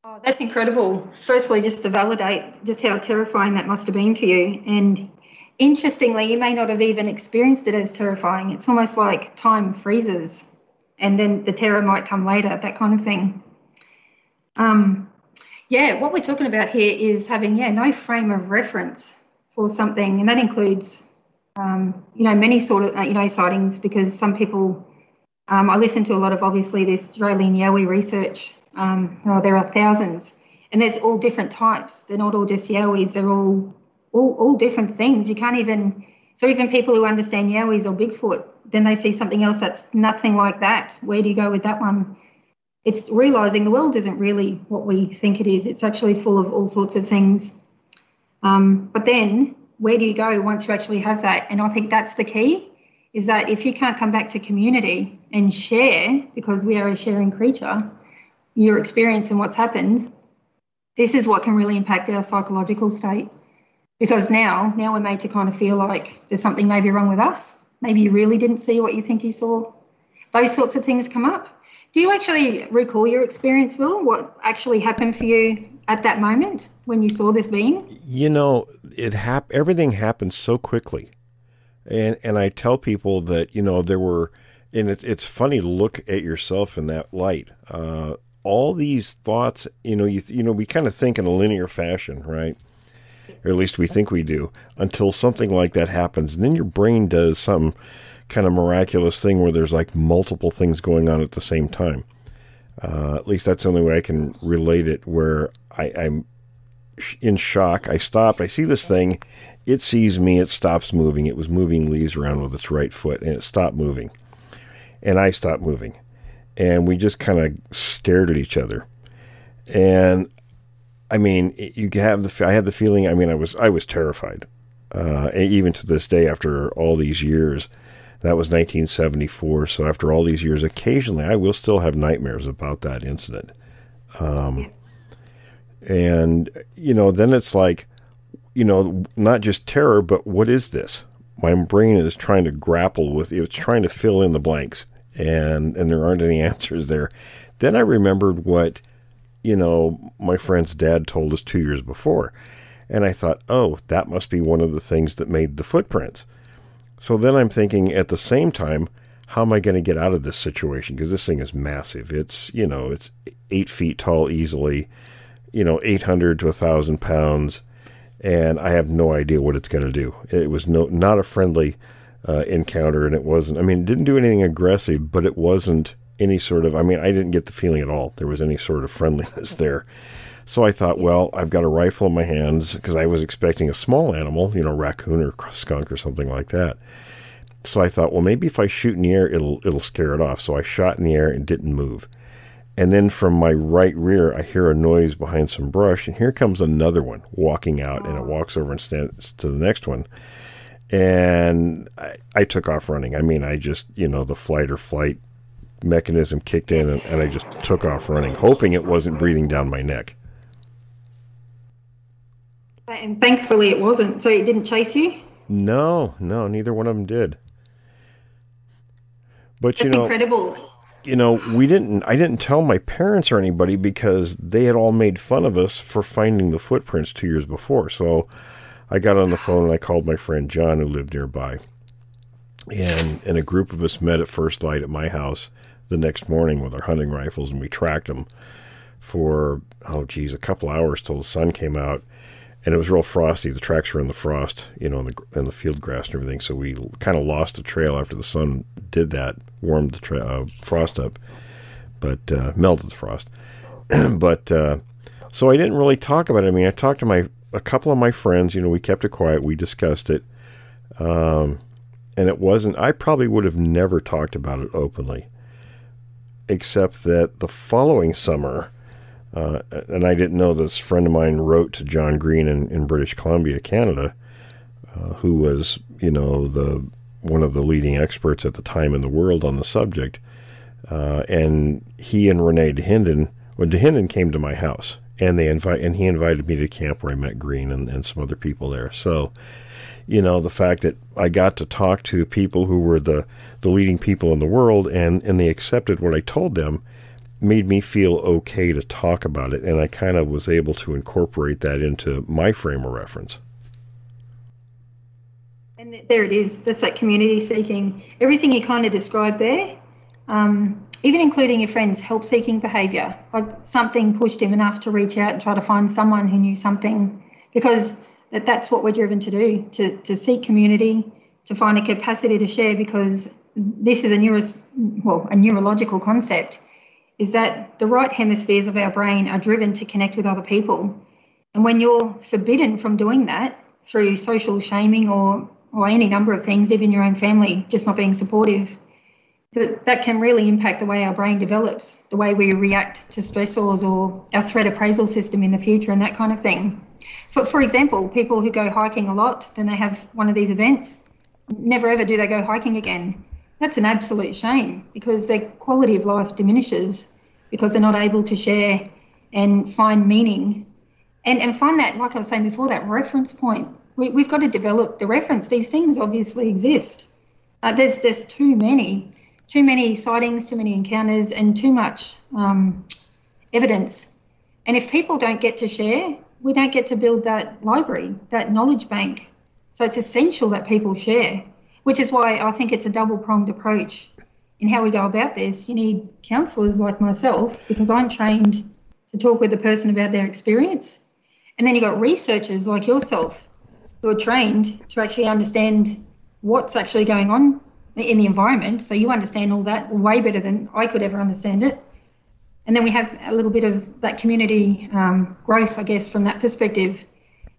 Oh, that's incredible. Firstly, just to validate just how terrifying that must have been for you. And interestingly, you may not have even experienced it as terrifying. It's almost like time freezes and then the terror might come later, that kind of thing. Um, yeah, what we're talking about here is having yeah no frame of reference for something, and that includes um, you know many sort of uh, you know sightings because some people. Um, I listen to a lot of obviously this Australian Yowie research. Um, oh, there are thousands, and there's all different types. They're not all just Yowies. They're all all all different things. You can't even so even people who understand Yowies or Bigfoot, then they see something else that's nothing like that. Where do you go with that one? it's realizing the world isn't really what we think it is. It's actually full of all sorts of things. Um, but then where do you go once you actually have that? And I think that's the key is that if you can't come back to community and share, because we are a sharing creature, your experience and what's happened, this is what can really impact our psychological state. Because now, now we're made to kind of feel like there's something maybe wrong with us. Maybe you really didn't see what you think you saw. Those sorts of things come up. Do you actually recall your experience, Will? What actually happened for you at that moment when you saw this being? You know, it hap- everything happened so quickly. And and I tell people that, you know, there were and it's it's funny to look at yourself in that light. Uh, all these thoughts, you know, you you know, we kind of think in a linear fashion, right? Or at least we think we do, until something like that happens, and then your brain does some kind of miraculous thing where there's like multiple things going on at the same time. Uh, at least that's the only way I can relate it. Where I, I'm in shock, I stop, I see this thing, it sees me, it stops moving. It was moving leaves around with its right foot, and it stopped moving. And I stopped moving. And we just kind of stared at each other. And I mean, you have the I had the feeling. I mean, I was I was terrified, uh, even to this day after all these years. That was 1974. So after all these years, occasionally I will still have nightmares about that incident. Um, and you know, then it's like, you know, not just terror, but what is this? My brain is trying to grapple with. It's trying to fill in the blanks, and and there aren't any answers there. Then I remembered what you know, my friend's dad told us two years before. And I thought, oh, that must be one of the things that made the footprints. So then I'm thinking at the same time, how am I going to get out of this situation? Because this thing is massive. It's, you know, it's eight feet tall easily, you know, 800 to 1,000 pounds. And I have no idea what it's going to do. It was no, not a friendly uh, encounter. And it wasn't, I mean, it didn't do anything aggressive, but it wasn't any sort of, I mean, I didn't get the feeling at all there was any sort of friendliness there. So I thought, well, I've got a rifle in my hands because I was expecting a small animal, you know, raccoon or skunk or something like that. So I thought, well, maybe if I shoot in the air, it'll it'll scare it off. So I shot in the air and didn't move. And then from my right rear, I hear a noise behind some brush, and here comes another one walking out, and it walks over and stands to the next one. And I, I took off running. I mean, I just, you know, the flight or flight mechanism kicked in and, and I just took off running, hoping it wasn't breathing down my neck. And thankfully it wasn't. So it didn't chase you? No, no, neither one of them did. But That's you know, incredible. You know, we didn't. I didn't tell my parents or anybody because they had all made fun of us for finding the footprints two years before. So I got on the phone and I called my friend John, who lived nearby, and and a group of us met at first light at my house the next morning with our hunting rifles, and we tracked them for oh geez, a couple hours till the sun came out, and it was real frosty. The tracks were in the frost, you know, in the in the field grass and everything. So we kind of lost the trail after the sun did that, warmed the tra- uh, frost up, but uh, melted the frost. but uh, so I didn't really talk about it. I mean, I talked to my a couple of my friends. You know, we kept it quiet. We discussed it. Um, and it wasn't i probably would have never talked about it openly except that the following summer, uh, and I didn't know this friend of mine wrote to John Green in, in British Columbia, Canada, uh, who was, you know, the one of the leading experts at the time in the world on the subject. Uh, and he and René Dahinden, when Dahinden came to my house, and they invite, and he invited me to camp where I met Green and, and some other people there. So, you know, the fact that I got to talk to people who were the the leading people in the world, and, and they accepted what I told them, made me feel okay to talk about it. And I kind of was able to incorporate that into my frame of reference. And there it is. That's that community seeking. Everything you kind of described there, um, even including your friend's help seeking behavior, like something pushed him enough to reach out and try to find someone who knew something, because that, that's what we're driven to do to, to seek community, to find a capacity to share, because this is a neuro, well, a neurological concept, is that the right hemispheres of our brain are driven to connect with other people. And when you're forbidden from doing that through social shaming or, or any number of things, even your own family just not being supportive, that, that can really impact the way our brain develops, the way we react to stressors or our threat appraisal system in the future and that kind of thing. For, for example, people who go hiking a lot, then they have one of these events, never ever do they go hiking again that's an absolute shame because their quality of life diminishes because they're not able to share and find meaning and, and find that, like I was saying before, that reference point. We, we've got to develop the reference. These things obviously exist. Uh, there's there's too many, too many sightings, too many encounters, and too much um, evidence. And if people don't get to share, we don't get to build that library, that knowledge bank. So it's essential that people share which is why I think it's a double pronged approach in how we go about this. You need counsellors like myself because I'm trained to talk with the person about their experience. And then you've got researchers like yourself who are trained to actually understand what's actually going on in the environment. So you understand all that way better than I could ever understand it. And then we have a little bit of that community um, growth, I guess, from that perspective.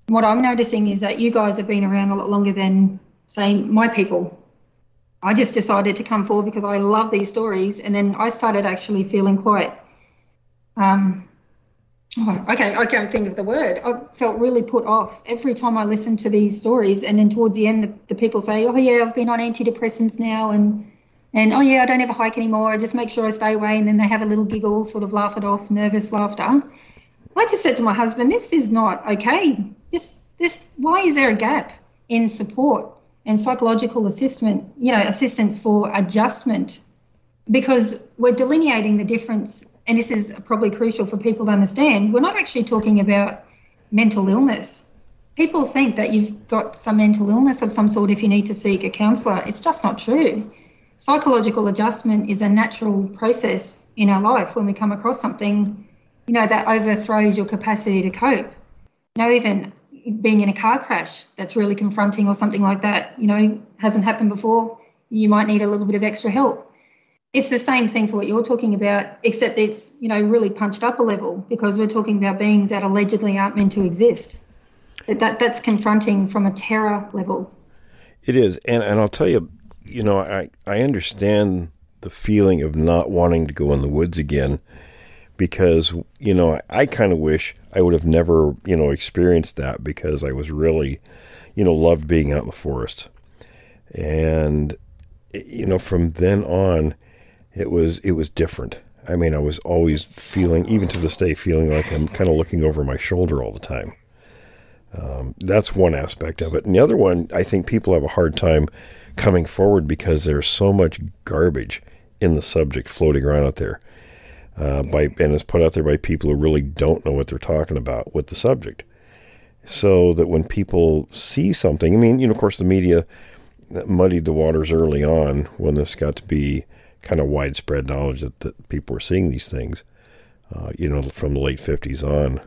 what I'm noticing is that you guys have been around a lot longer than, say, my people. I just decided to come forward because I love these stories, and then I started actually feeling quite. Um, oh, okay, I can't think of the word. I felt really put off every time I listened to these stories, and then towards the end, the, the people say, "Oh yeah, I've been on antidepressants now," and and oh yeah, I don't ever hike anymore. I just make sure I stay away, and then they have a little giggle, sort of laugh it off, nervous laughter. I just said to my husband, "This is not okay. This this why is there a gap in support and psychological assistance? You know, assistance for adjustment, because we're delineating the difference, and this is probably crucial for people to understand. We're not actually talking about mental illness. People think that you've got some mental illness of some sort if you need to seek a counsellor. It's just not true psychological adjustment is a natural process in our life when we come across something you know, that overthrows your capacity to cope. You know, even being in a car crash that's really confronting or something like that, you know, hasn't happened before, you might need a little bit of extra help. It's the same thing for what you're talking about, except it's, you know, really punched up a level because we're talking about beings that allegedly aren't meant to exist. That, that that's confronting from a terror level. It is. And and I'll tell you, you know, I, I understand the feeling of not wanting to go in the woods again because you know I kind of wish I would have never you know experienced that because I was really you know loved being out in the forest. And you know from then on it was it was different. I mean I was always feeling even to this day feeling like I'm kind of looking over my shoulder all the time. Um, that's one aspect of it. And the other one I think people have a hard time coming forward because there's so much garbage in the subject floating around out there uh, by and it's put out there by people who really don't know what they're talking about with the subject. So that when people see something, I mean, you know, of course, the media muddied the waters early on when this got to be kind of widespread knowledge that, that people were seeing these things, uh, you know, from the late 50s on.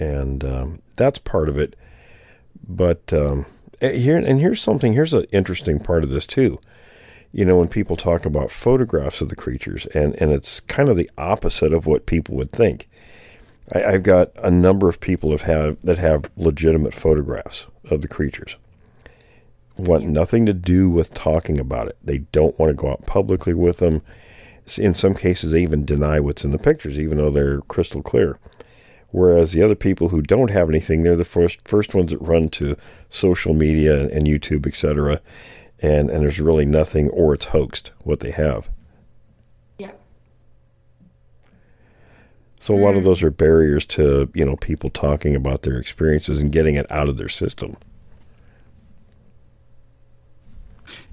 And um, that's part of it. But um, eh, here, and here's something, here's an interesting part of this too you know, when people talk about photographs of the creatures, and, and it's kind of the opposite of what people would think. I, have got a number of people have that have legitimate photographs of the creatures. Want nothing to do with talking about it. They don't want to go out publicly with them. In some cases, they even deny what's in the pictures, even though they're crystal clear. Whereas the other people who don't have anything, they're the first first ones that run to social media and, and YouTube, etc and and there's really nothing or it's hoaxed what they have. Yeah. So a lot of mm. those are barriers to you know people talking about their experiences and getting it out of their system.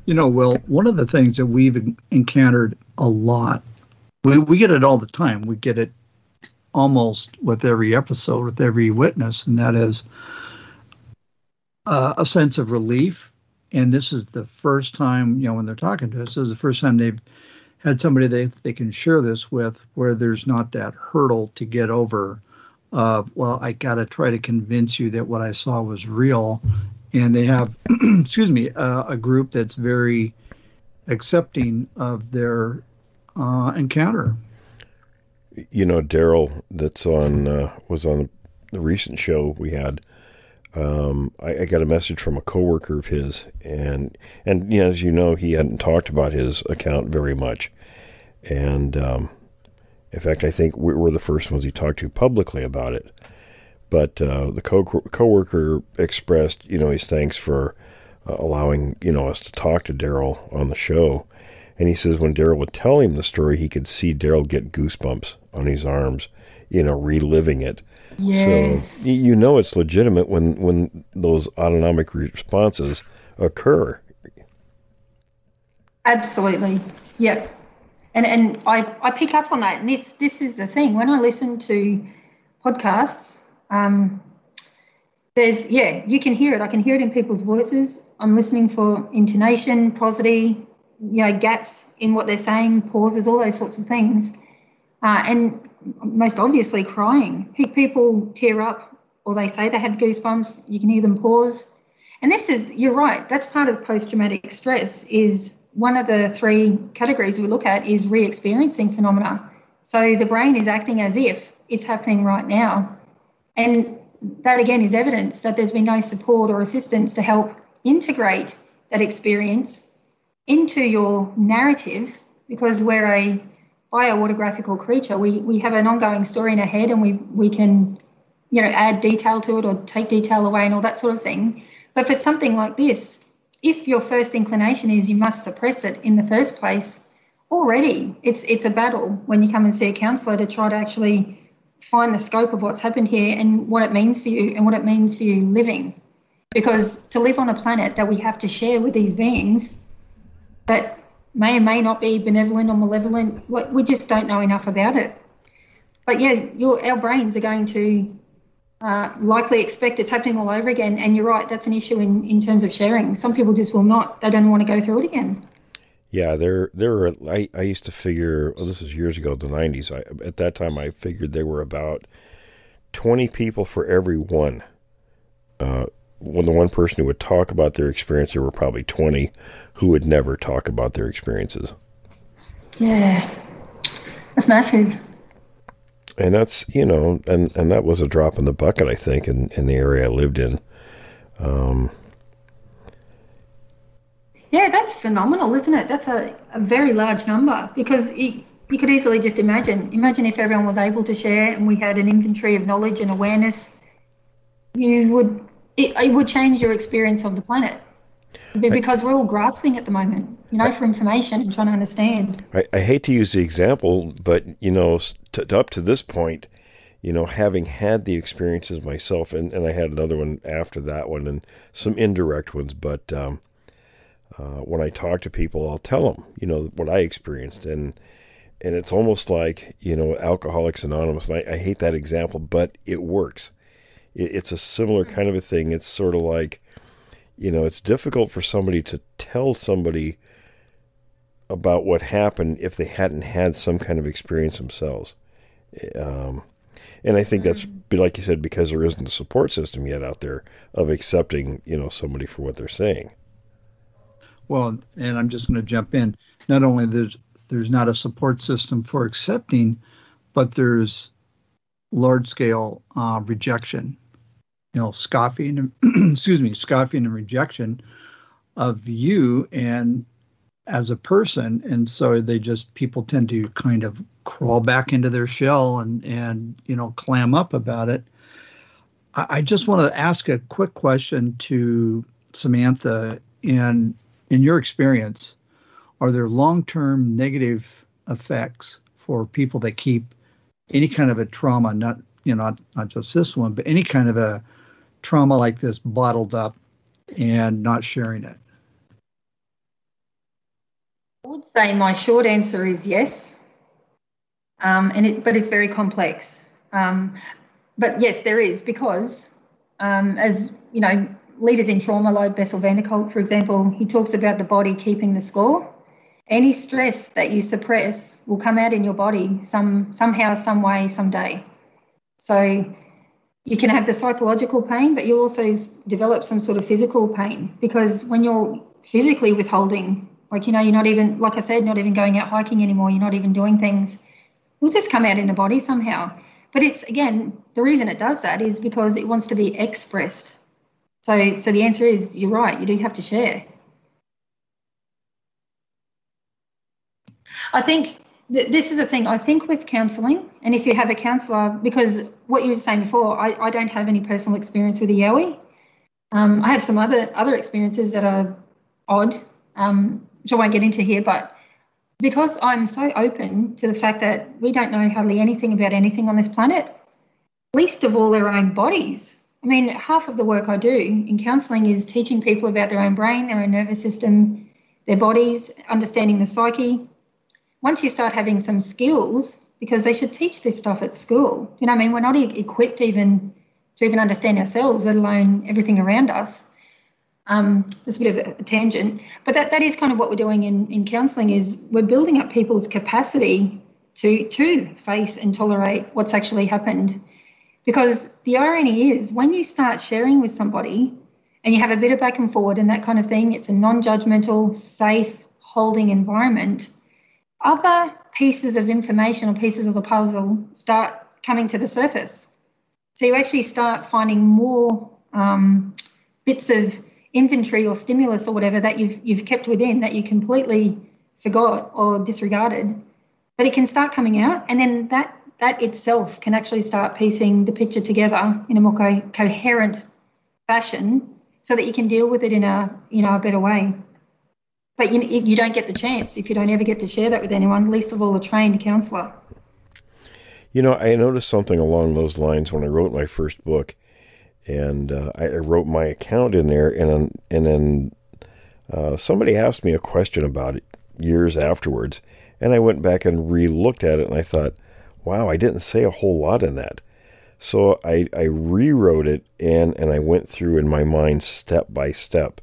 You know, well, one of the things that we've encountered a lot, we, we get it all the time. We get it almost with every episode, with every witness, and that is uh, a sense of relief and this is the first time you know when they're talking to us this is the first time they've had somebody they, they can share this with where there's not that hurdle to get over of well i got to try to convince you that what i saw was real. And they have excuse me uh, a group that's very accepting of their uh, encounter. You know daryl that's on uh, was on the recent show we had um, I, I, got a message from a coworker of his, and and you know, as you know, he hadn't talked about his account very much, and um, in fact, I think we were the first ones he talked to publicly about it. But uh, the co coworker expressed, you know, his thanks for uh, allowing you know us to talk to Daryl on the show, and he says when Daryl would tell him the story, he could see Daryl get goosebumps on his arms, you know, reliving it Yes. So you know it's legitimate when when those autonomic responses occur. Absolutely. Yep. And and I, I pick up on that. And this this is the thing. When I listen to podcasts, um, there's yeah, you can hear it. I can hear it in people's voices. I'm listening for intonation, prosody, you know, gaps in what they're saying, pauses, all those sorts of things. Uh, and most obviously crying. People tear up or they say they have goosebumps. You can hear them pause. And this is, you're right, that's part of post traumatic stress, is one of the three categories we look at is re experiencing phenomena. So the brain is acting as if it's happening right now. And that again is evidence that there's been no support or assistance to help integrate that experience into your narrative because we're a bioautographical creature. We, we have an ongoing story in our head and we, we can, you know, add detail to it or take detail away and all that sort of thing. But for something like this, if your first inclination is you must suppress it in the first place, already it's it's a battle when you come and see a counsellor to try to actually find the scope of what's happened here and what it means for you and what it means for you living. Because to live on a planet that we have to share with these beings that may or may not be benevolent or malevolent, we just don't know enough about it. But yeah, your, our brains are going to uh, likely expect it's happening all over again. And you're right, that's an issue in, in terms of sharing. Some people just will not, they don't want to go through it again. Yeah, there, there were. I, I used to figure. Well, this was years ago, the '90s. I, at that time, I figured there were about twenty people for every one. Uh, when the one person who would talk about their experience, there were probably twenty who would never talk about their experiences. Yeah, that's massive. And that's you know, and and that was a drop in the bucket, I think, in in the area I lived in. Um, yeah, that's phenomenal, isn't it? That's a, a very large number because you, you could easily just imagine. Imagine if everyone was able to share and we had an inventory of knowledge and awareness. You would it, it would change your experience of the planet because we're all grasping at the moment, you know, for information and trying to understand. I, I hate to use the example, but you know, to, up to this point, you know, having had the experiences myself, and, and I had another one after that one, and some indirect ones, but um, uh, when I talk to people, I'll tell them, you know, what I experienced, and and it's almost like you know, Alcoholics Anonymous. And I, I hate that example, but it works. It, it's a similar kind of a thing. It's sort of like, you know, it's difficult for somebody to tell somebody about what happened if they hadn't had some kind of experience themselves. Um, and I think that's, like you said, because there isn't a support system yet out there of accepting, you know, somebody for what they're saying. Well, and I'm just going to jump in. Not only there's there's not a support system for accepting, but there's large scale uh, rejection. You know, scoffing, excuse me, scoffing and rejection of you and as a person, and so they just people tend to kind of crawl back into their shell and and you know clam up about it. I, I just want to ask a quick question to Samantha and in your experience, are there long term negative effects for people that keep any kind of a trauma, not you know, not, not just this one, but any kind of a trauma like this bottled up and not sharing it? I would say my short answer is yes, um, and it, but it's very complex. Um, but yes, there is because, um, as you know, leaders in trauma, like Bessel van der Kolk, for example, he talks about the body keeping the score. Any stress that you suppress will come out in your body some somehow, some way, someday. So you can have the psychological pain, but you'll also develop some sort of physical pain because when you're physically withholding, like you know, you're not even, like I said, not even going out hiking anymore. You're not even doing things. It will just come out in the body somehow. But it's again the reason it does that is because it wants to be expressed so, so the answer is you're right. You do have to share. I think th- this is a thing. I think with counselling, and if you have a counsellor, because what you were saying before, I, I don't have any personal experience with the Yowie. Um, I have some other other experiences that are odd, um, which I won't get into here. But because I'm so open to the fact that we don't know hardly anything about anything on this planet, least of all our own bodies. I mean, half of the work I do in counselling is teaching people about their own brain, their own nervous system, their bodies, understanding the psyche. Once you start having some skills, because they should teach this stuff at school, you know, what I mean, we're not equipped even to even understand ourselves, let alone everything around us. Um, there's a bit of a tangent, but that, that is kind of what we're doing in, in counselling is we're building up people's capacity to to face and tolerate what's actually happened because the irony is, when you start sharing with somebody and you have a bit of back and forward and that kind of thing, it's a non judgmental, safe, holding environment. Other pieces of information or pieces of the puzzle start coming to the surface. So you actually start finding more um, bits of inventory or stimulus or whatever that you've you've kept within that you completely forgot or disregarded. But it can start coming out, and then that that itself can actually start piecing the picture together in a more co- coherent fashion, so that you can deal with it in a you know a better way. But you, you don't get the chance if you don't ever get to share that with anyone, least of all a trained counsellor. You know, I noticed something along those lines when I wrote my first book, and uh, I wrote my account in there, and and then uh, somebody asked me a question about it years afterwards, and I went back and re-looked at it, and I thought, wow, I didn't say a whole lot in that. So I, I rewrote it and, and I went through in my mind step by step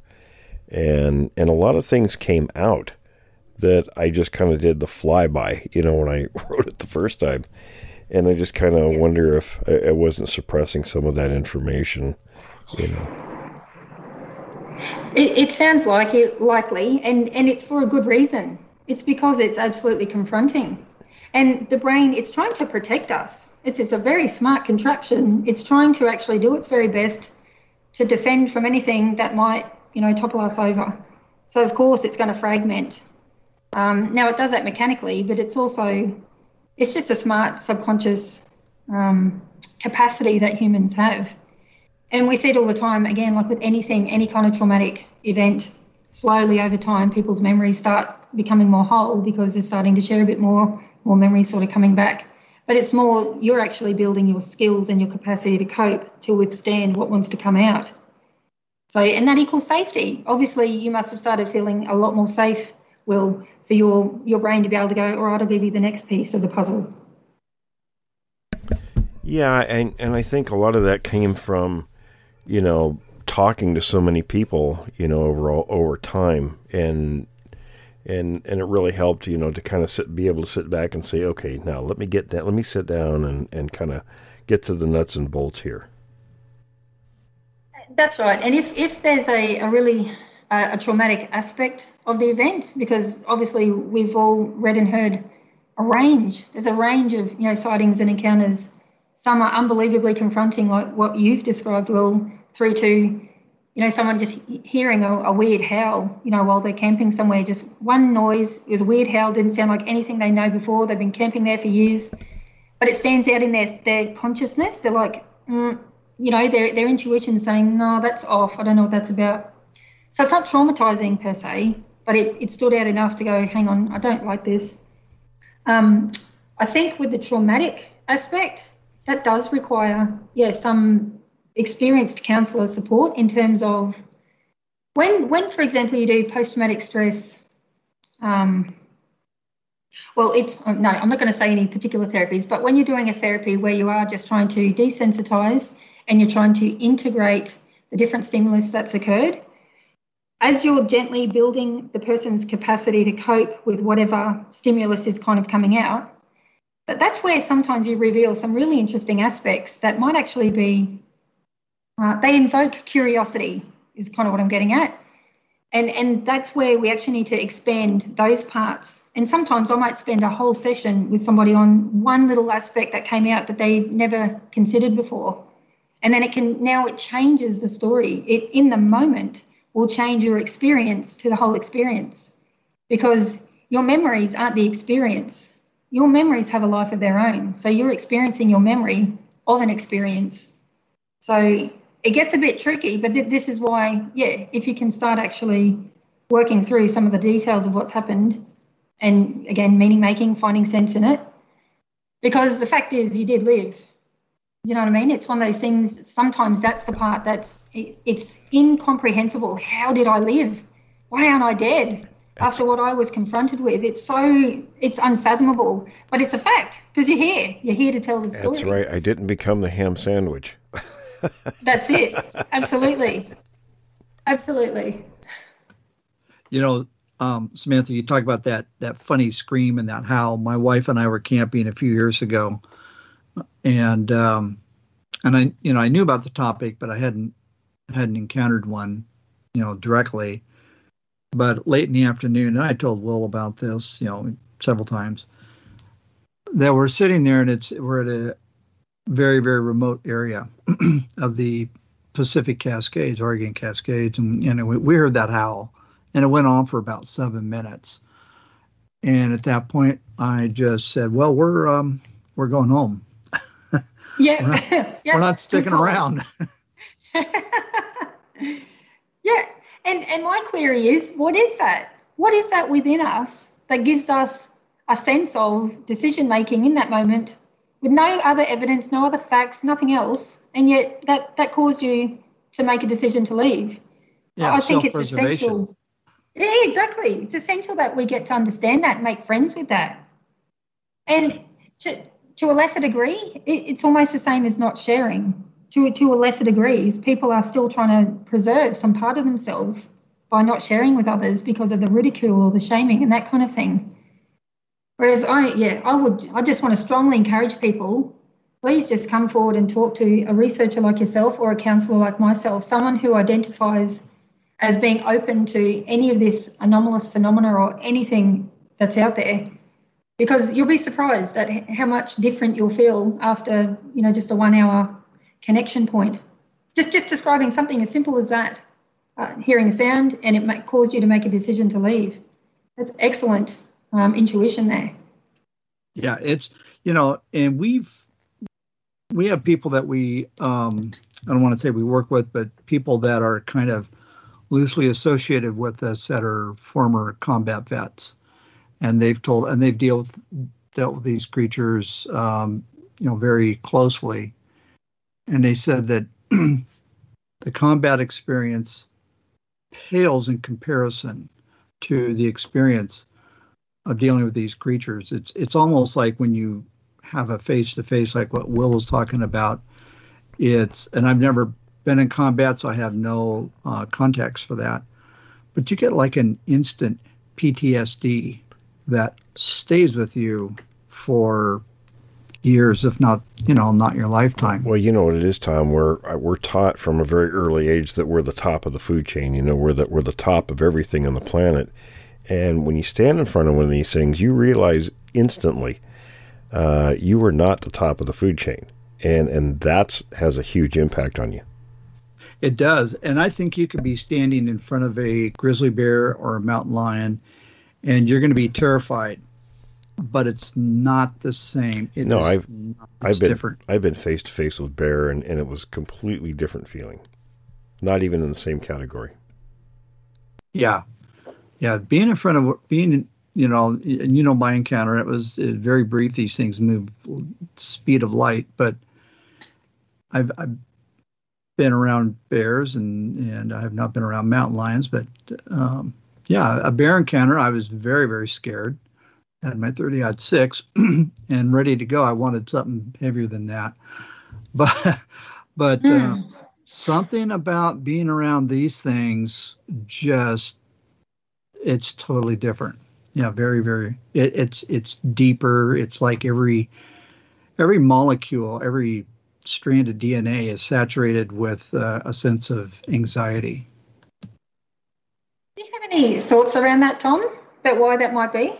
and and a lot of things came out that I just kind of did the flyby, you know, when I wrote it the first time, and I just kind of wonder if I, I wasn't suppressing some of that information, you know. It, it sounds like it likely, and and it's for a good reason. It's because it's absolutely confronting, and the brain it's trying to protect us. It's it's a very smart contraption. It's trying to actually do its very best to defend from anything that might you know, topple us over. So of course it's going to fragment. Um, now it does that mechanically, but it's also it's just a smart subconscious um, capacity that humans have. And we see it all the time, again, like with anything, any kind of traumatic event, slowly over time, people's memories start becoming more whole because they're starting to share a bit more, more memories sort of coming back. But it's more, you're actually building your skills and your capacity to cope to withstand what wants to come out. So, and that equals safety. Obviously, you must have started feeling a lot more safe, Will, for your, your brain to be able to go, all right, I'll give you the next piece of the puzzle. Yeah, and, and I think a lot of that came from, you know, talking to so many people, you know, over over time, and and and it really helped, you know, to kind of sit, be able to sit back and say, okay, now let me get that, let me sit down and and kind of get to the nuts and bolts here. That's right. And if, if there's a, a really uh, a traumatic aspect of the event, because obviously we've all read and heard a range. There's a range of you know sightings and encounters. Some are unbelievably confronting, like what you've described, Will, through to you know someone just hearing a, a weird howl, you know, while they're camping somewhere. Just one noise. It was a weird howl. Didn't sound like anything they know before. They've been camping there for years, but it stands out in their their consciousness. They're like. Mm, you know, their their intuition saying, no, that's off. I don't know what that's about. So it's not traumatizing per se, but it, it stood out enough to go, hang on, I don't like this. Um, I think with the traumatic aspect, that does require, yeah, some experienced counsellor support in terms of when, when for example, you do post traumatic stress. Um, well, it's no, I'm not going to say any particular therapies, but when you're doing a therapy where you are just trying to desensitize and you're trying to integrate the different stimulus that's occurred, as you're gently building the person's capacity to cope with whatever stimulus is kind of coming out, but that's where sometimes you reveal some really interesting aspects that might actually be, uh, they invoke curiosity, is kind of what I'm getting at. And, and that's where we actually need to expand those parts. And sometimes I might spend a whole session with somebody on one little aspect that came out that they never considered before and then it can now it changes the story. It in the moment will change your experience to the whole experience. Because your memories aren't the experience. Your memories have a life of their own. So you're experiencing your memory of an experience. So it gets a bit tricky but th- this is why yeah if you can start actually working through some of the details of what's happened and again meaning making finding sense in it. Because the fact is you did live you know what I mean? It's one of those things. Sometimes that's the part that's it, it's incomprehensible. How did I live? Why aren't I dead? After what I was confronted with, it's so it's unfathomable, but it's a fact because you're here. You're here to tell the story. That's right. I didn't become the ham sandwich. that's it. Absolutely, absolutely. You know, um, Samantha, you talk about that that funny scream and that howl. My wife and I were camping a few years ago, and um, and I you know I knew about the topic, but I hadn't hadn't encountered one, you know, directly. But late in the afternoon, and I told Will about this, you know, several times. That we're sitting there, and it's we're at a very very remote area of the Pacific Cascades, Oregon Cascades, and you know we, we heard that howl, and it went on for about seven minutes. And at that point, I just said, "Well, we're um, we're going home. Yeah, we're, not, yeah. we're not sticking around." yeah, and and my query is, what is that? What is that within us that gives us a sense of decision making in that moment, with no other evidence, no other facts, nothing else, and yet that that caused you to make a decision to leave? Yeah, I think it's essential. Yeah, exactly. It's essential that we get to understand that, and make friends with that, and to to a lesser degree, it, it's almost the same as not sharing. To to a lesser degree, people are still trying to preserve some part of themselves by not sharing with others because of the ridicule or the shaming and that kind of thing. Whereas I, yeah, I would, I just want to strongly encourage people. Please just come forward and talk to a researcher like yourself or a counsellor like myself, someone who identifies as being open to any of this anomalous phenomena or anything that's out there because you'll be surprised at how much different you'll feel after you know just a one hour connection point. Just just describing something as simple as that. Uh, hearing a sound and it might cause you to make a decision to leave. That's excellent um, intuition there. Yeah, it's you know, and we've we have people that we um I don't want to say we work with, but people that are kind of loosely associated with us that are former combat vets, and they've told and they've dealt with dealt with these creatures um, you know very closely, and they said that the combat experience pales in comparison to the experience of dealing with these creatures. It's it's almost like when you have a face to face, like what Will was talking about. It's and I've never been in combat, so I have no uh, context for that. But you get like an instant PTSD that stays with you for years, if not you know not your lifetime. Well, you know what it is, Tom. We're uh, we're taught from a very early age that we're the top of the food chain. You know, we're that we're the top of everything on the planet. And when you stand in front of one of these things, you realize instantly uh, you are not the top of the food chain, and and that's has a huge impact on you. It does. And I think you could be standing in front of a grizzly bear or a mountain lion and you're going to be terrified, but it's not the same. It No, I've- not- I've been different. I've been face to face with bear, and, and it was completely different feeling. Not even in the same category. Yeah. Yeah. Being in front of, being, you know, and you know, my encounter, it was very brief. These things move speed of light, but I've, I've been around bears and, and I have not been around mountain lions, but, um, yeah, a bear encounter. I was very, very scared. Had my 30 aught six and ready to go. I wanted something heavier than that, but, but, uh, Hmm. something about being around these things just it's totally different yeah very very it, it's it's deeper it's like every every molecule every strand of dna is saturated with uh, a sense of anxiety do you have any thoughts around that tom about why that might be?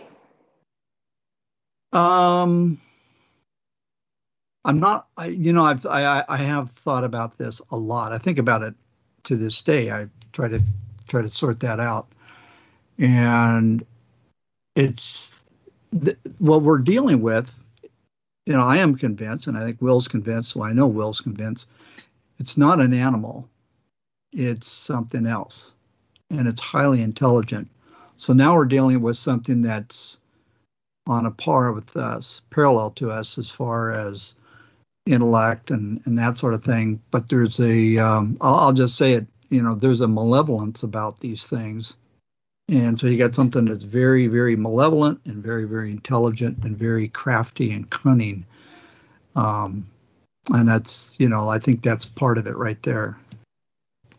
Um i'm not I, you know i've I, I- have thought about this a lot. I think about it to this day. I try to try to sort that out. And it's th- what we're dealing with you know i am convinced and i think will's convinced Well, i know will's convinced it's not an animal. It's something else and it's highly intelligent so now we're dealing with something that's on a par with us parallel to us as far as intellect and, and that sort of thing but there's a um, I'll, I'll just say it you know there's a malevolence about these things and so you got something that's very, very malevolent and very, very intelligent and very crafty and cunning. Um, and that's, you know, I think that's part of it right there.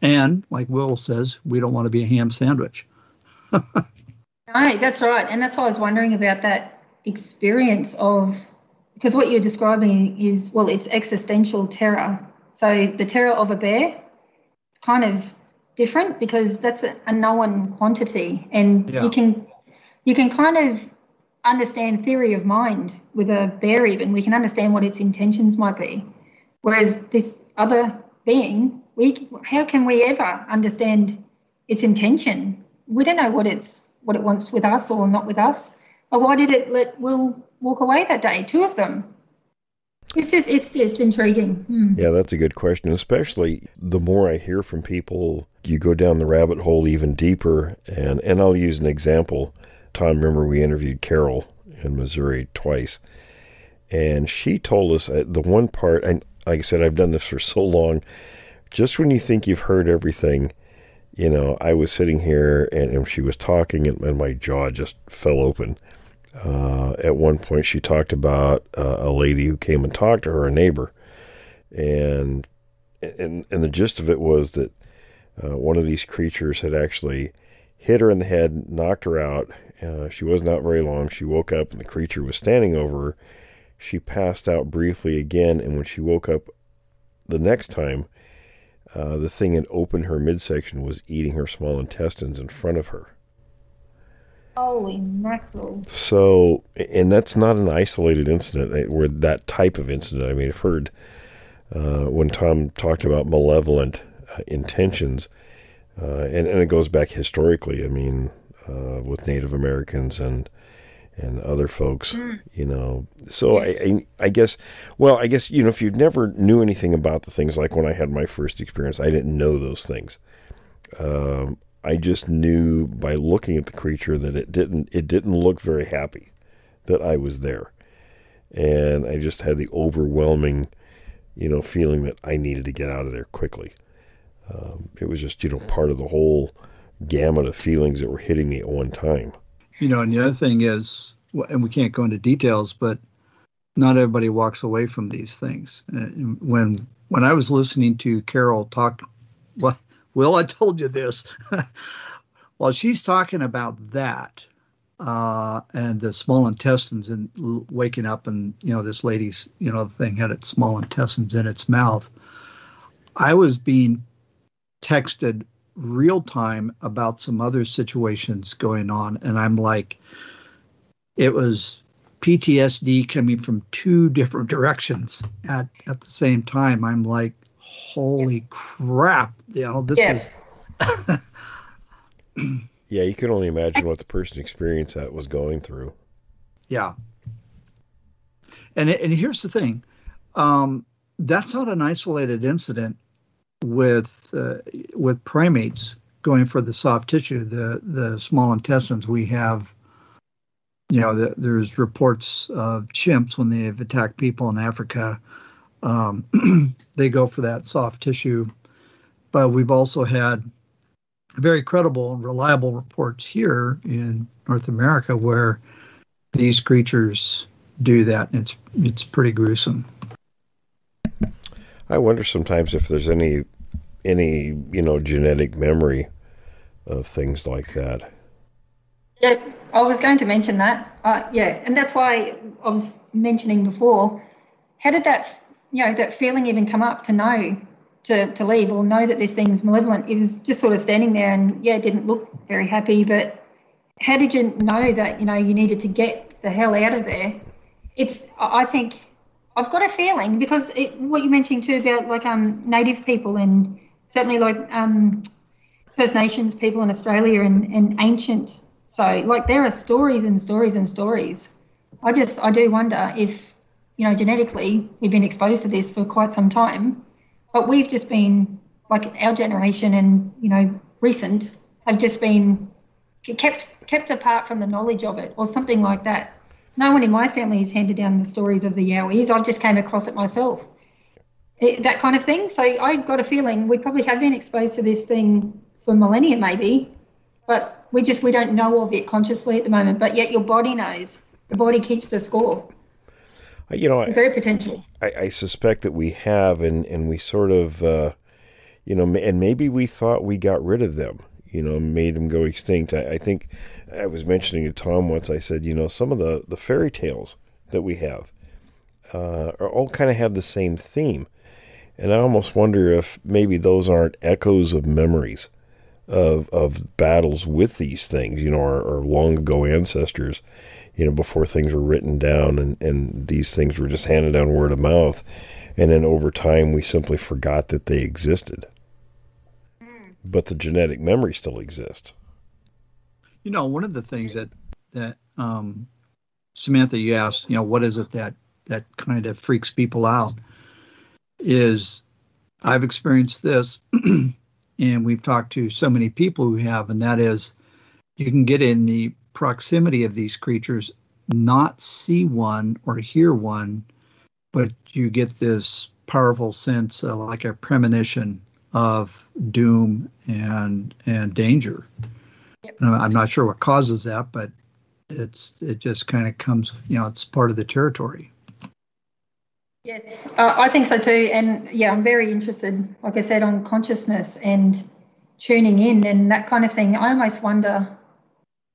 And like Will says, we don't want to be a ham sandwich. no that's right. And that's why i was wondering about that experience of because what you're describing is well it's existential terror. So the terror of a bear it's kind of different because that's a, a known quantity. And Yeah. you can you can kind of understand theory of mind with a bear even. We can understand what its intentions might be. Whereas this other being, we how can we ever understand its intention? We don't know what it's what it wants with us or not with us. Why did it let Will walk away that day? Two of them. It's just it's just intriguing. Hmm. Yeah, that's a good question. Especially the more I hear from people, you go down the rabbit hole even deeper. And and I'll use an example. Tom, remember we interviewed Carol in Missouri twice, and she told us uh, the one part. And like I said, I've done this for so long. Just when you think you've heard everything, you know, I was sitting here and, and she was talking, and, and my jaw just fell open uh, at one point, she talked about uh, a lady who came and talked to her, a neighbor, and and and the gist of it was that uh, one of these creatures had actually hit her in the head, knocked her out. Uh, she was not very long. She woke up, and the creature was standing over her. She passed out briefly again, and when she woke up the next time, uh, the thing had opened her midsection, was eating her small intestines in front of her. Holy mackerel. So, and that's not an isolated incident eh, where that type of incident. I mean, I've heard uh, when Tom talked about malevolent uh, intentions, uh, and, and it goes back historically. I mean, uh, with Native Americans and and other folks, mm. you know. So yes. I, I, I guess, well, I guess you know, if you never knew anything about the things, like when I had my first experience, I didn't know those things. Um, I just knew by looking at the creature that it didn't it didn't look very happy that I was there. And I just had the overwhelming, you know, feeling that I needed to get out of there quickly. Um, it was just, you know, part of the whole gamut of feelings that were hitting me at one time. You know, and the other thing is, and we can't go into details, but not everybody walks away from these things. When when I was listening to Carol talk, well, I told you this. While she's talking about that uh, and the small intestines and waking up, and you know this lady's you know thing had its small intestines in its mouth. I was being texted real time about some other situations going on, and I'm like, it was PTSD coming from two different directions at at the same time. I'm like, holy yeah. crap you know this yeah. is yeah you can only imagine what the person experienced that was going through yeah and and here's the thing um, that's not an isolated incident with uh, with primates going for the soft tissue the the small intestines we have you know the, there's reports of chimps when they've attacked people in africa um, they go for that soft tissue. But we've also had very credible and reliable reports here in North America where these creatures do that. And it's it's pretty gruesome. I wonder sometimes if there's any any you know genetic memory of things like that. Yeah, I was going to mention that. Uh, yeah, and that's why I was mentioning before. How did that you know that feeling even come up to know to, to leave or know that this thing's malevolent it was just sort of standing there and yeah it didn't look very happy but how did you know that you know you needed to get the hell out of there it's i think i've got a feeling because it, what you mentioned too about like um native people and certainly like um first nations people in australia and, and ancient so like there are stories and stories and stories i just i do wonder if you know, genetically, we've been exposed to this for quite some time, but we've just been like our generation and you know recent have just been kept kept apart from the knowledge of it or something like that. No one in my family has handed down the stories of the Yowies. I just came across it myself. It, that kind of thing. So I got a feeling we probably have been exposed to this thing for millennia, maybe, but we just we don't know of it consciously at the moment. But yet your body knows. The body keeps the score you know, it's very potential. I, I, suspect that we have, and and we sort of, uh, you know, and maybe we thought we got rid of them. You know, made them go extinct. I, I think I was mentioning to Tom once. I said, you know, some of the the fairy tales that we have uh, are all kind of have the same theme, and I almost wonder if maybe those aren't echoes of memories of of battles with these things. You know, our, long ago ancestors you know, before things were written down and, and these things were just handed down word of mouth. and then over time we simply forgot that they existed. But the genetic memory still exists. You know, one of the things that that um, Samantha, you asked, you know, what is it that that kind of freaks people out? Is I've experienced this, and we've talked to so many people who have, and that is, you can get in the proximity of these creatures, not see one or hear one, but you get this powerful sense, uh, like a premonition of doom and and danger. Yep. I'm not sure what causes that, but it's it just kind of comes, you know, it's part of the territory. Yes, uh, I think so too. And yeah, I'm very interested, like I said, on consciousness and tuning in and that kind of thing. I almost wonder.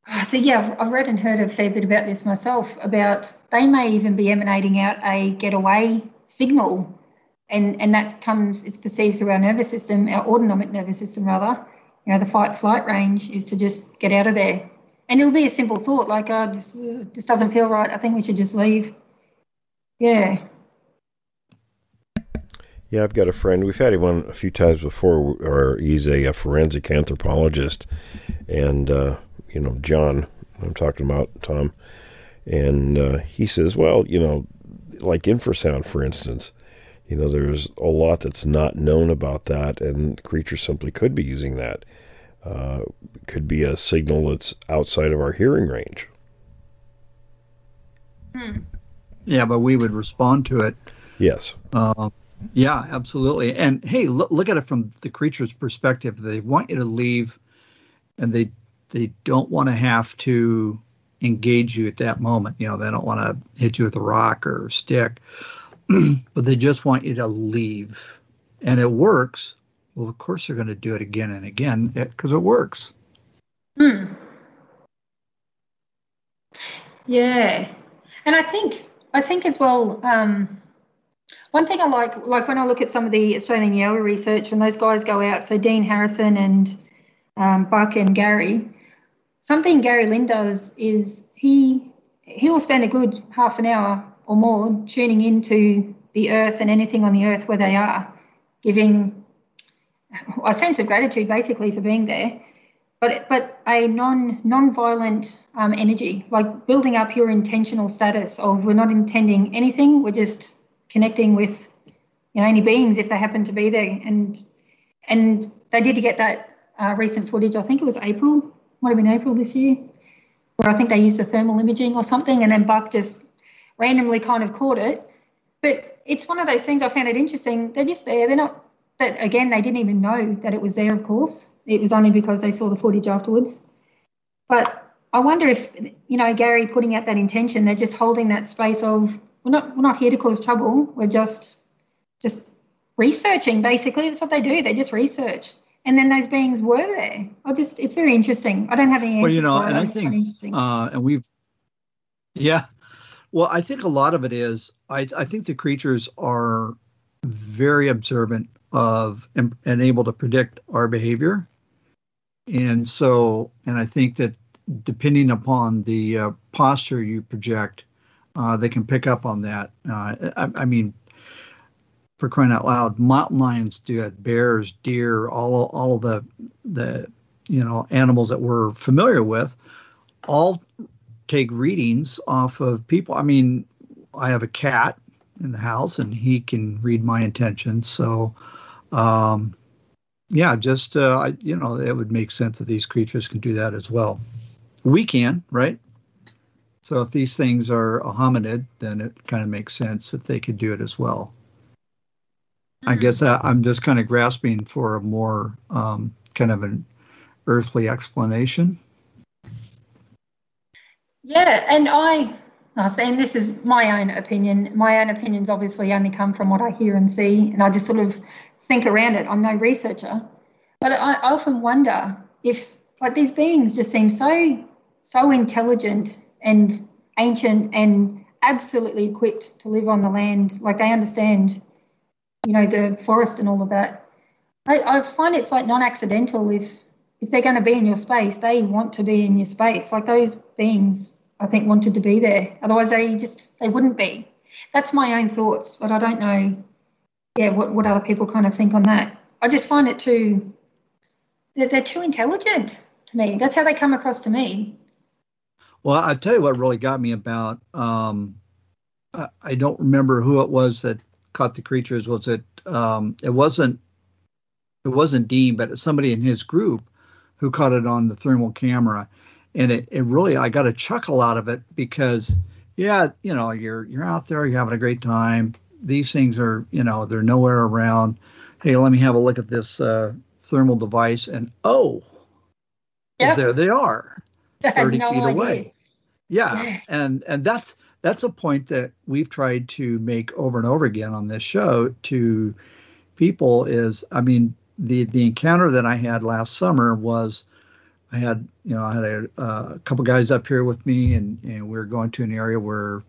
Oh, so yeah, I've, I've read and heard a fair bit about this myself. About they may even be emanating out a getaway signal, and and that comes it's perceived through our nervous system, our autonomic nervous system rather. You know, the fight flight range is to just get out of there, and it'll be a simple thought like, "Oh, this, this doesn't feel right. I think we should just leave." Yeah. Yeah, I've got a friend. We've had him on a few times before. Or he's a, a forensic anthropologist, and uh, you know John. I'm talking about Tom, and uh, he says, well, you know, like infrasound, for instance. You know, there's a lot that's not known about that, and creatures simply could be using that. Uh, could be a signal that's outside of our hearing range. Hmm. Yeah, but we would respond to it. Yes. Uh, yeah, absolutely. And hey, look, look at it from the creature's perspective. They want you to leave, and they they don't want to have to engage you at that moment. You know, they don't want to hit you with a rock or a stick, but they just want you to leave. And it works. Well, of course, they're going to do it again and again because it works. Hmm. Yeah, and I think I think as well. Um, one thing I like, like when I look at some of the Australian Yowie research, when those guys go out, so Dean Harrison and um, Buck and Gary, something Gary Lynn does is he he will spend a good half an hour or more tuning into the earth and anything on the earth where they are, giving a sense of gratitude basically for being there, but but a non non-violent um, energy, like building up your intentional status of we're not intending anything, we're just connecting with you know any beings if they happen to be there. And and they did get that uh, recent footage. I think it was april might have been april this year where i think they used the thermal imaging or something and then buck just randomly kind of caught it. But it's one of those things i found it interesting. They're just there. They're not that again they didn't even know that it was there of course. It was only because they saw the footage afterwards. But i wonder if you know gary putting out that intention they're just holding that space of we're not we're not here to cause trouble. We're just just researching basically. That's what they do. They just research. And then those beings were there. I just it's very interesting. I don't have any answers. Well, you know, and I think uh, and we've yeah. Well, I think a lot of it is I I think the creatures are very observant of and, and able to predict our behavior. And so, and I think that depending upon the uh, posture you project, uh, they can pick up on that. Uh, I, I, mean, for crying out loud, mountain lions do it, bears, deer, all all of the the you know animals that we're familiar with, all take readings off of people. I mean, I have a cat in the house, and he can read my intentions. So, um, yeah, just uh, I, you know, it would make sense that these creatures can do that as well. We can, right? So if these things are a hominid, then it kind of makes sense that they could do it as well. Mm-hmm. I hmm. guess I, am just kind of grasping for a more um, kind of an earthly explanation. Yeah, and I, I say, and this is my own opinion. My own opinions obviously only come from what I hear and see, and I just sort of think around it. I'm no researcher, but I, I often wonder if like these beings just seem so so intelligent and ancient and absolutely equipped to live on the land. Like they understand, you know, the forest and all of that. I, I find it's like non-accidental if if they're going to be in your space, they want to be in your space. Like those beings, I think, wanted to be there. Otherwise, they just they wouldn't be. That's my own thoughts, but I don't know yeah, what what other people kind of think on that. I just find it too. They're, they're too intelligent to me. That's how they come across to me. Well, I tell you what really got me about. Um, I, I don't remember who it was that caught the creatures. Was it? Um, it wasn't. It wasn't Dean, but somebody in his group who caught it on the thermal camera, and it, it really I got a chuckle out of it because yeah, you know you're you're out there, you're having a great time. These things are you know they're nowhere around. Hey, let me have a look at this uh, thermal device, and oh, Yeah. there they are. I had 30 no feet idea. away. Yeah, and and that's that's a point that we've tried to make over and over again on this show to people is I mean the the encounter that I had last summer was I had you know I had a, a couple guys up here with me and and we were going to an area where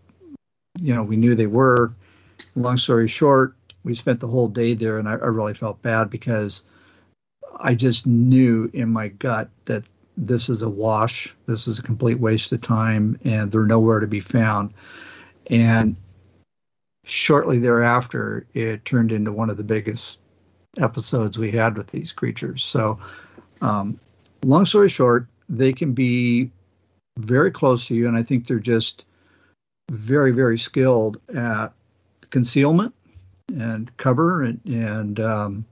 you know we knew they were long story short we spent the whole day there and I, I really felt bad because I just knew in my gut that this is a wash. This is a complete waste of time, and they're nowhere to be found. And shortly thereafter, it turned into one of the biggest episodes we had with these creatures. So, um, long story short, they can be very close to you, and I think they're just very, very skilled at concealment and cover and and um,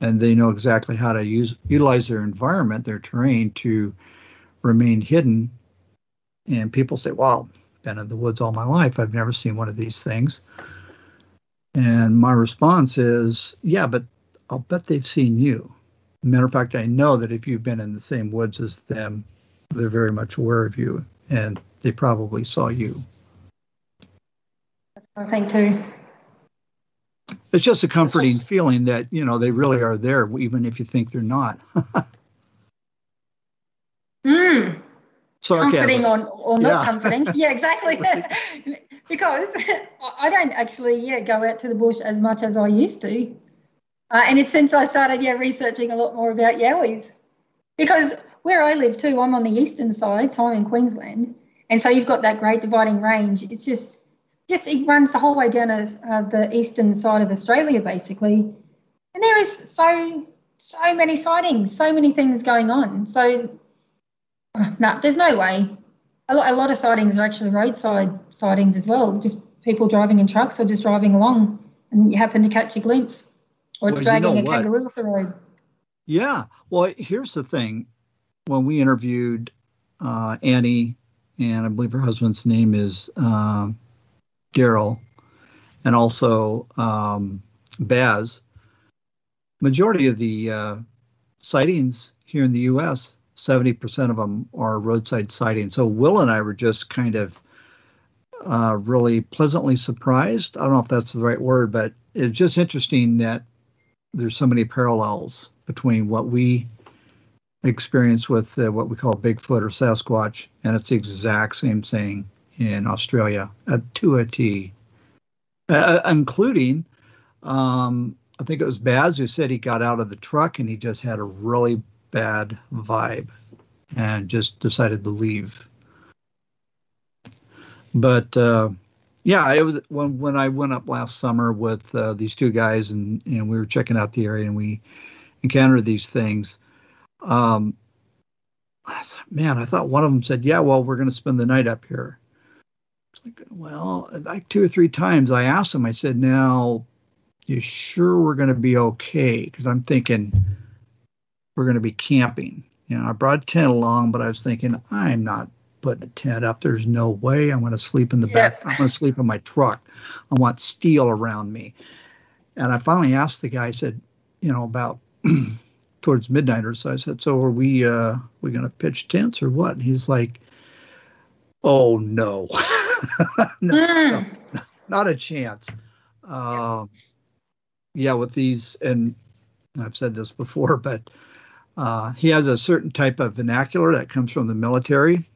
and they know exactly how to use utilize their environment, their terrain to remain hidden. And people say, "Well, been in the woods all my life. I've never seen one of these things." And my response is, "Yeah, but I'll bet they've seen you." Matter of fact, I know that if you've been in the same woods as them, they're very much aware of you, and they probably saw you. That's one thing too. It's just a comforting feeling that you know they really are there, even if you think they're not. Mm. Sarcasm. comforting or, or not Yeah. comforting. Yeah, exactly. because I don't actually yeah go out to the bush as much as I used to, uh, and it's since I started yeah researching a lot more about yowies. Because where I live too, I'm on the eastern side, so I'm in Queensland, and so you've got that Great Dividing Range. It's just just it runs the whole way down as, uh, the eastern side of Australia basically, and there is so so many sightings, so many things going on. So no, there's no way. A lot, a lot of sightings are actually roadside sightings as well. Just people driving in trucks or just driving along, and you happen to catch a glimpse, or it's Well, you know dragging a what? kangaroo off the road. Yeah. Well, here's the thing. When we interviewed uh, Annie, and I believe her husband's name is um, Daryl, and also um, Baz, majority of the uh, sightings here in the U.S., 70% of them are roadside sightings. So Will and I were just kind of uh, really pleasantly surprised. I don't know if that's the right word, but it's just interesting that there's so many parallels between what we experience with uh, what we call Bigfoot or Sasquatch, and it's the exact same thing in Australia uh, to a T, uh, including, um, I think it was Baz who said he got out of the truck and he just had a really bad vibe and just decided to leave. But uh, yeah, it was when when I went up last summer with uh, these two guys and and we were checking out the area and we encountered these things. Um, I said, man, I thought one of them said, "Yeah, well, we're going to spend the night up here." Well, like two or three times I asked him. I said, "Now, you sure we're going to be okay?" Because I'm thinking we're going to be camping. You know, I brought a tent along, but I was thinking I'm not putting a tent up. There's no way I'm going to sleep in the back. I'm going to sleep in my truck. I want steel around me. And I finally asked the guy. I said, you know, about towards midnight or so. I said, "So are we? Uh, we going to pitch tents or what?" And he's like, "Oh no, no, Mm. not a chance." Um, yeah, with these, and I've said this before, but uh, he has a certain type of vernacular that comes from the military,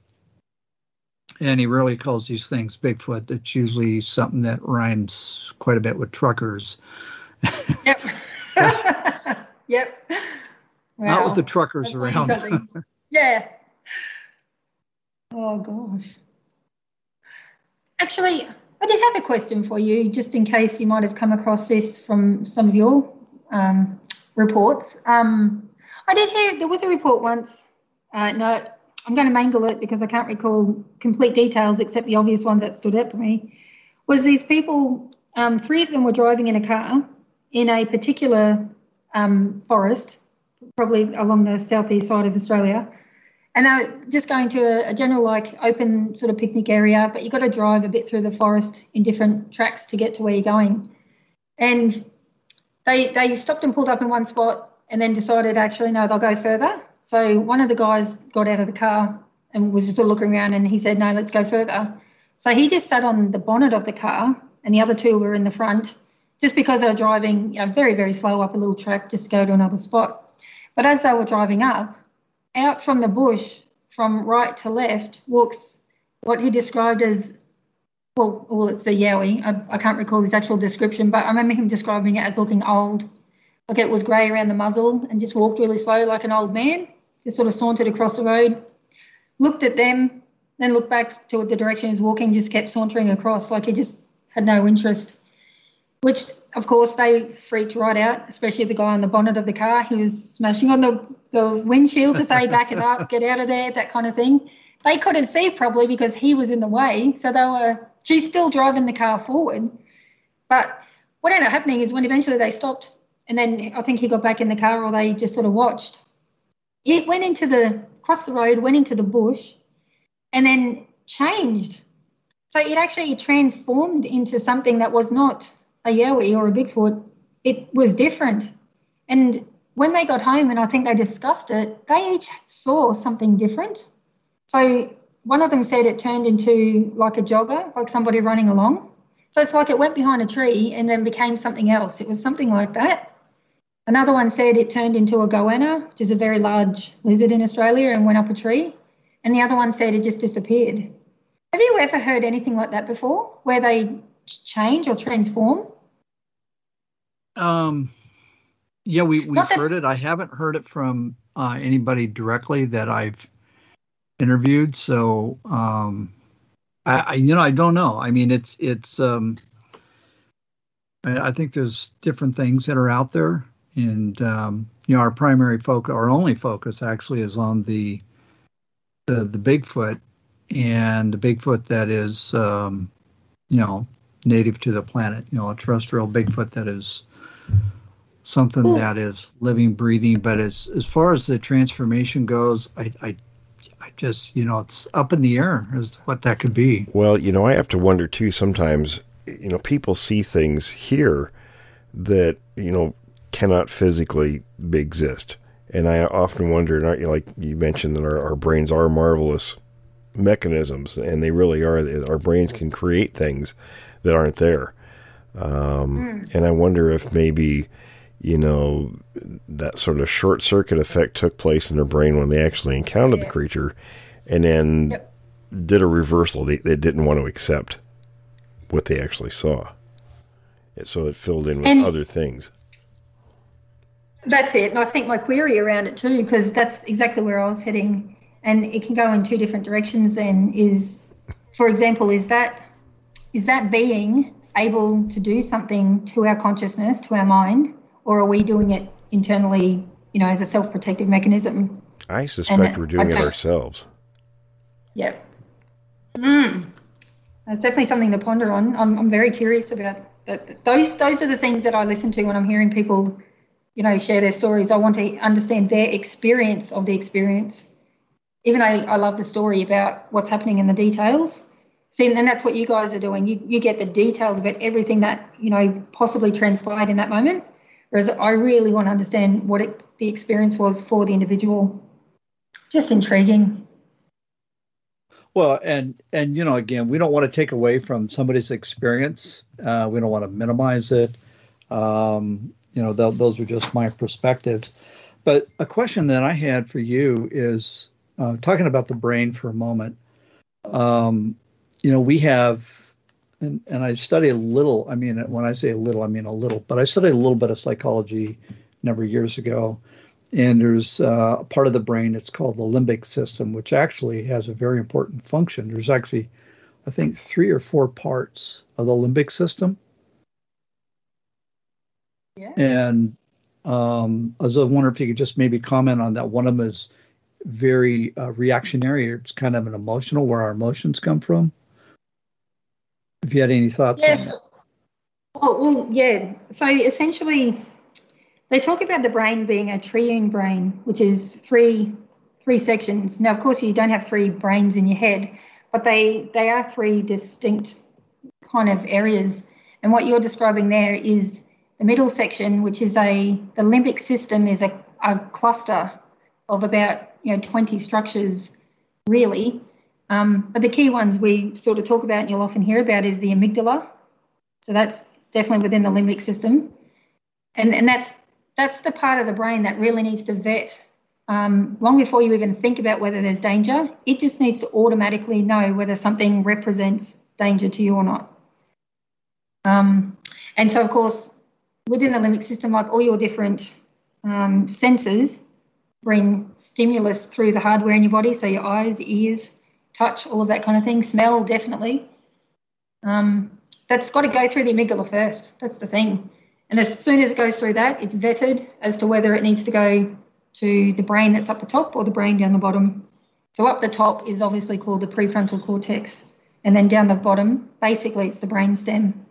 and he really calls these things Bigfoot. It's usually something that rhymes quite a bit with truckers. Yep. yep. Not with the truckers That's around. yeah. Oh gosh. Actually, I did have a question for you, just in case you might have come across this from some of your um, reports. Um, I did hear there was a report once. Uh, no, I'm going to mangle it because I can't recall complete details except the obvious ones that stood out to me. Was these people? Um, three of them were driving in a car in a particular um, forest, probably along the southeast side of Australia, and they're just going to a, a, general like open sort of picnic area, but you've got to drive a bit through the forest in different tracks to get to where you're going. And they they stopped and pulled up in one spot and then decided actually no they'll go further. So one of the guys got out of the car and was just looking around and he said no let's go further. So he just sat on the bonnet of the car and the other two were in the front just because they were driving you know, very very slow up a little track just to go to another spot. But as they were driving up out from the bush from right to left walks what he described as well, well, it's a Yowie. I, I, can't recall his actual description, but I remember him describing it as looking old. Like it was grey around the muzzle and just walked really slow like an old man. Just sort of sauntered across the road, looked at them, then looked back to the direction he was walking, just kept sauntering across like he just had no interest. Which, of course, they freaked right out, especially the guy on the bonnet of the car. He was smashing on the, the windshield to say, back it up, get out of there, that kind of thing. They couldn't see probably because he was in the way. So they were she's still driving the car forward. But what ended up happening is when eventually they stopped, and then I think he got back in the car or they just sort of watched. It went into the crossed the road, went into the bush, and then changed. So it actually transformed into something that was not a Yowie or a Bigfoot. It was different. And when they got home and I think they discussed it, they each saw something different. So one of them said it turned into like a jogger, like somebody running along. So it's like it went behind a tree and then became something else. It was something like that. Another one said it turned into a goanna, which is a very large lizard in Australia, and went up a tree. And the other one said it just disappeared. Have you ever heard anything like that before, where they change or transform? Um, yeah, we we've that- heard it. I haven't heard it from uh, anybody directly that I've interviewed. So, um, I, I, you know, I don't know. I mean, it's it's. Um, I, I think there's different things that are out there, and um, you know, our primary focus, our only focus, actually, is on the the the Bigfoot and the Bigfoot that is, um, you know, native to the planet. You know, a terrestrial Bigfoot that is something Ooh. that is living, breathing. But as as far as the transformation goes, I, I I just, you know, it's up in the air as what that could be. Well, you know, I have to wonder too sometimes, you know, people see things here that, you know, cannot physically exist. And I often wonder, and you like you mentioned that our, our brains are marvelous mechanisms, and they really are. Our brains can create things that aren't there. Um, mm. And I wonder if maybe you know, that sort of short circuit effect took place in their brain when they actually encountered yeah. the creature and then yep. did a reversal. They, they, didn't want to accept what they actually saw. So it filled in with and other things. That's it. And I think my query around it too, because that's exactly where I was heading. And it can go in two different directions then is, for example, is that is that being able to do something to our consciousness, to our mind, or are we doing it internally, you know, as a self-protective mechanism? I suspect we're doing it ourselves. Yeah. Mm. That's definitely something to ponder on. I'm, I'm very curious about that. Those those are the things that I listen to when I'm hearing people, you know, share their stories. I want to understand their experience of the experience. Even though I love the story about what's happening in the details. See, and that's what you guys are doing. You you get the details about everything that you know possibly transpired in that moment. Whereas I really want to understand what it, the experience was for the individual. Just intriguing. Well, and and you know, again, we don't want to take away from somebody's experience. Uh, we don't want to minimize it. Um, you know, th- those are just my perspectives. But a question that I had for you is uh, talking about the brain for a moment. Um, you know, we have and, and I study a little. I mean, when I say a little, I mean a little, but I studied a little bit of psychology a number of years ago. And there's uh, a part of the brain, it's called the limbic system, which actually has a very important function. There's actually I think, three or four parts of the limbic system. Yeah. And um, I was wondering if you could just maybe comment on that. One of them is very uh, reactionary. It's kind of an emotional, where our emotions come from. If you had any thoughts Yes. Well, well, yeah. So essentially, they talk about the brain being a triune brain, which is three three sections. Now, of course, you don't have three brains in your head, but they they are three distinct kind of areas. And what you're describing there is the middle section, which is a the limbic system is a, a cluster of about you know 20 structures, really. Um, but the key ones we sort of talk about and you'll often hear about is the amygdala. So that's definitely within the limbic system, and and that's that's the part of the brain that really needs to vet um, long before you even think about whether there's danger. It just needs to automatically know whether something represents danger to you or not. Um, and so, of course, within the limbic system, like all your different um, senses bring stimulus through the hardware in your body. So your eyes, ears, touch, all of that kind of thing. Smell, definitely. Um, that's got to go through the amygdala first. That's the thing. And as soon as it goes through that, it's vetted as to whether it needs to go to the brain that's up the top or the brain down the bottom. So up the top is obviously called the prefrontal cortex, and then down the bottom, basically, it's the brain stem.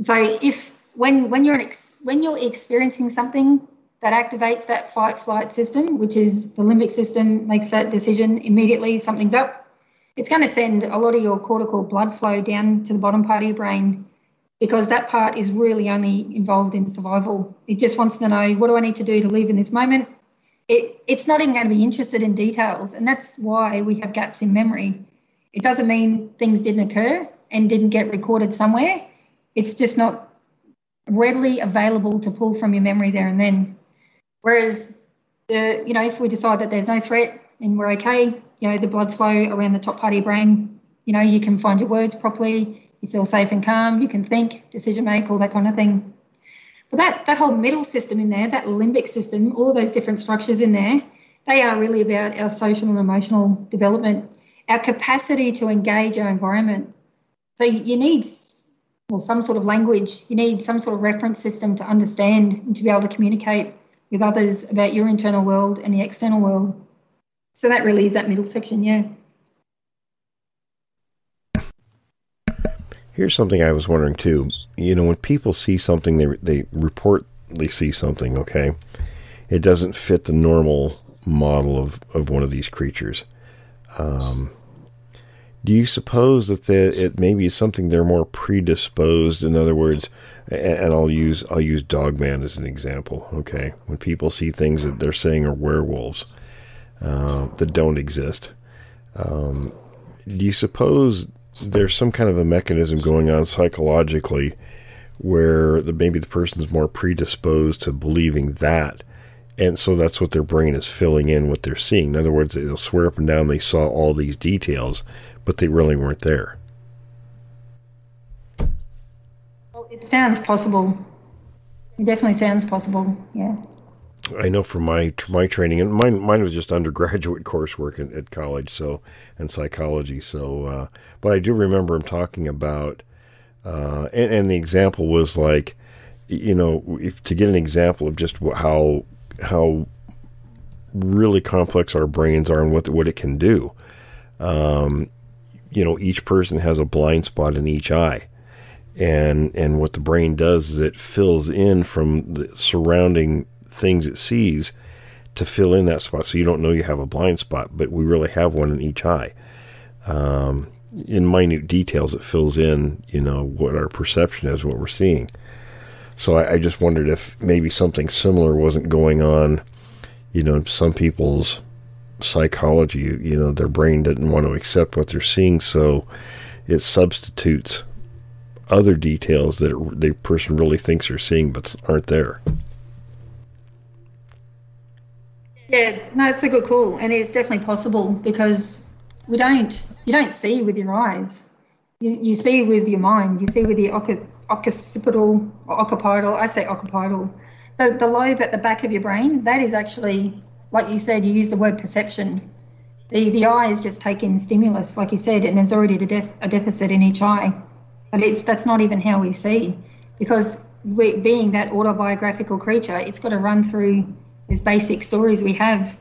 So if when when you're ex, when you're experiencing something that activates that fight flight system, which is the limbic system makes that decision immediately, something's up. It's going to send a lot of your cortical blood flow down to the bottom part of your brain because that part is really only involved in survival. It just wants to know what do I need to do to live in this moment. It, it's not even going to be interested in details, and that's why we have gaps in memory. It doesn't mean things didn't occur and didn't get recorded somewhere. It's just not readily available to pull from your memory there and then. Whereas, the you know, if we decide that there's no threat and we're okay, you know, the blood flow around the top part of your brain, you know, you can find your words properly, you feel safe and calm, you can think, decision make, all that kind of thing. But that, that whole middle system in there, that limbic system, all those different structures in there, they are really about our social and emotional development, our capacity to engage our environment. So you need well, some sort of language, you need some sort of reference system to understand and to be able to communicate with others about your internal world and the external world. So that really is that middle section, yeah. Here's something I was wondering too. You know, when people see something, they they reportedly see something. Okay, it doesn't fit the normal model of of one of these creatures. Um, do you suppose that the, it maybe is something they're more predisposed? In other words, and, I'll use I'll use Dogman as an example. Okay, when people see things that they're saying are werewolves uh, that don't exist, um, do you suppose there's some kind of a mechanism going on psychologically where the, maybe the person is more predisposed to believing that. And so that's what their brain is filling in what they're seeing. In other words, they'll swear up and down they saw all these details, but they really weren't there. Well, it sounds possible. It definitely sounds possible, yeah. I know from my my training, and mine mine was just undergraduate coursework at, at college, so and psychology. So, uh, but I do remember him talking about, uh, and, and the example was like, you know, if to get an example of just how how really complex our brains are and what what it can do. Um, you know, each person has a blind spot in each eye, and and what the brain does is it fills in from the surrounding things it sees to fill in that spot. So you don't know you have a blind spot but we really have one in each eye. Um, in minute details it fills in you know what our perception is what we're seeing. So I, I just wondered if maybe something similar wasn't going on you know some people's psychology you know their brain didn't want to accept what they're seeing so it substitutes other details that the person really thinks they're seeing but aren't there Yeah, no, it's a good call, and it's definitely possible because we don't you don't see with your eyes, you, you see with your mind, you see with your occipital or occipital. I say occipital. The the lobe at the back of your brain that is actually like you said. You use the word perception. The the eye is just taking stimulus, like you said, and there's already a, def, a deficit in each eye. But it's that's not even how we see, because we, being that autobiographical creature, it's got to run through these basic stories we have,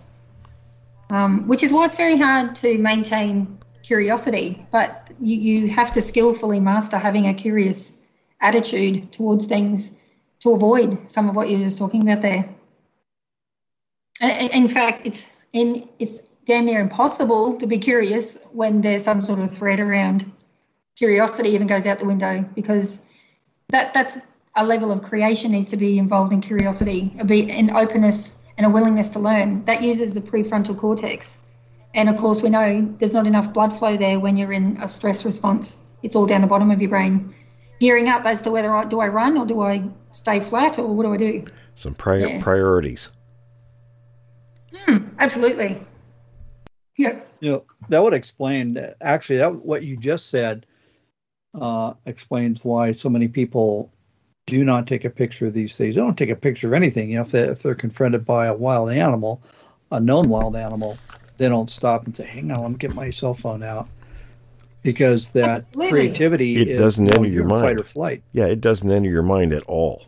um, which is why it's very hard to maintain curiosity. But you, you have to skillfully master having a curious attitude towards things to avoid some of what you were just talking about there. In fact, it's in it's damn near impossible to be curious when there's some sort of threat around. Curiosity even goes out the window because that that's a level of creation needs to be involved in curiosity, a be an openness and a willingness to learn. That uses the prefrontal cortex. And of course, we know there's not enough blood flow there when you're in a stress response. It's all down the bottom of your brain, gearing up as to whether I, do I run or do I stay flat or what do I do? Some pri- yeah. priorities. Hmm, absolutely. Yeah. You know, that would explain that actually that what you just said uh, explains why so many people do not take a picture of these things. They don't take a picture of anything. You know, if, they, if they're confronted by a wild animal, a known wild animal, they don't stop and say, "Hang on, let me get my cell phone out," because that Absolutely. creativity it doesn't enter your mind. Fight or flight. Yeah, it doesn't enter your mind at all.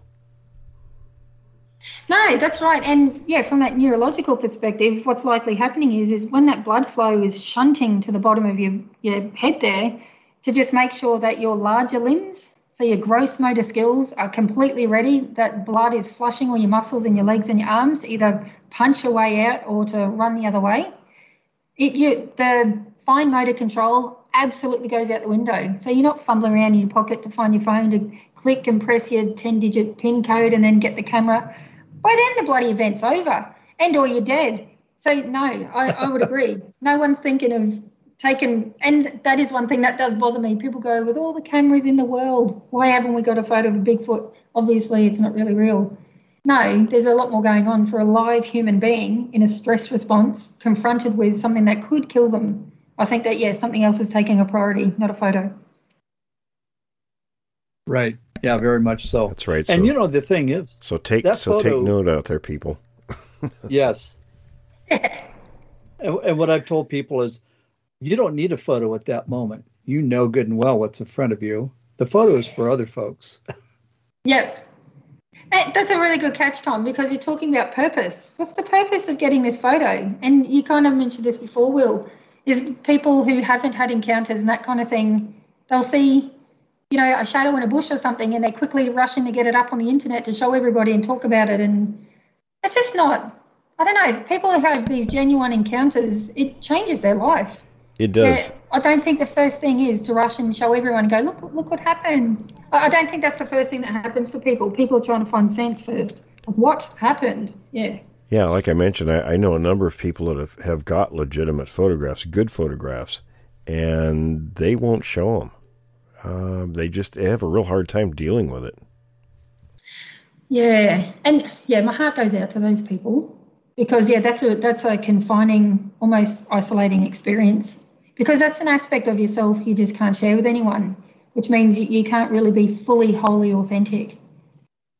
No, that's right. And yeah, from that neurological perspective, what's likely happening is is when that blood flow is shunting to the bottom of your, your head there, to just make sure that your larger limbs, so your gross motor skills are completely ready, that blood is flushing all your muscles in your legs and your arms, either punch a way out or to run the other way. It, you, the fine motor control absolutely goes out the window. So you're not fumbling around in your pocket to find your phone to click and press your 10 digit PIN code and then get the camera by then the bloody event's over and or you're dead. So no, I, I would agree. no one's thinking of taking and that is one thing that does bother me. People go, with all the cameras in the world, why haven't we got a photo of a Bigfoot? Obviously it's not really real. No, there's a lot more going on for a live human being in a stress response, confronted with something that could kill them. I think that yeah, something else is taking a priority, not a photo. Right. Yeah, very much so. That's right. And so, you know the thing is, so take so photo, take note out there, people. yes. and, and what I've told people is, you don't need a photo at that moment. You know good and well what's in front of you. The photo is for other folks. yep. That's a really good catch, Tom, because you're talking about purpose. What's the purpose of getting this photo? And you kind of mentioned this before, Will, is people who haven't had encounters and that kind of thing, they'll see you know, a shadow in a bush or something, and they're quickly rushing to get it up on the internet to show everybody and talk about it. And it's just not, I don't know, people have these genuine encounters, it changes their life. It does. I don't think the first thing is to rush and show everyone and go, look, look what happened. I don't think that's the first thing that happens for people. People are trying to find sense first. What happened? Yeah. Yeah, like I mentioned, I, I know a number of people that have, have got legitimate photographs, good photographs, and they won't show them. Uh, they just have a real hard time dealing with it. Yeah, and yeah, my heart goes out to those people because yeah, that's a that's a confining, almost isolating experience because that's an aspect of yourself you just can't share with anyone, which means you can't really be fully, wholly authentic.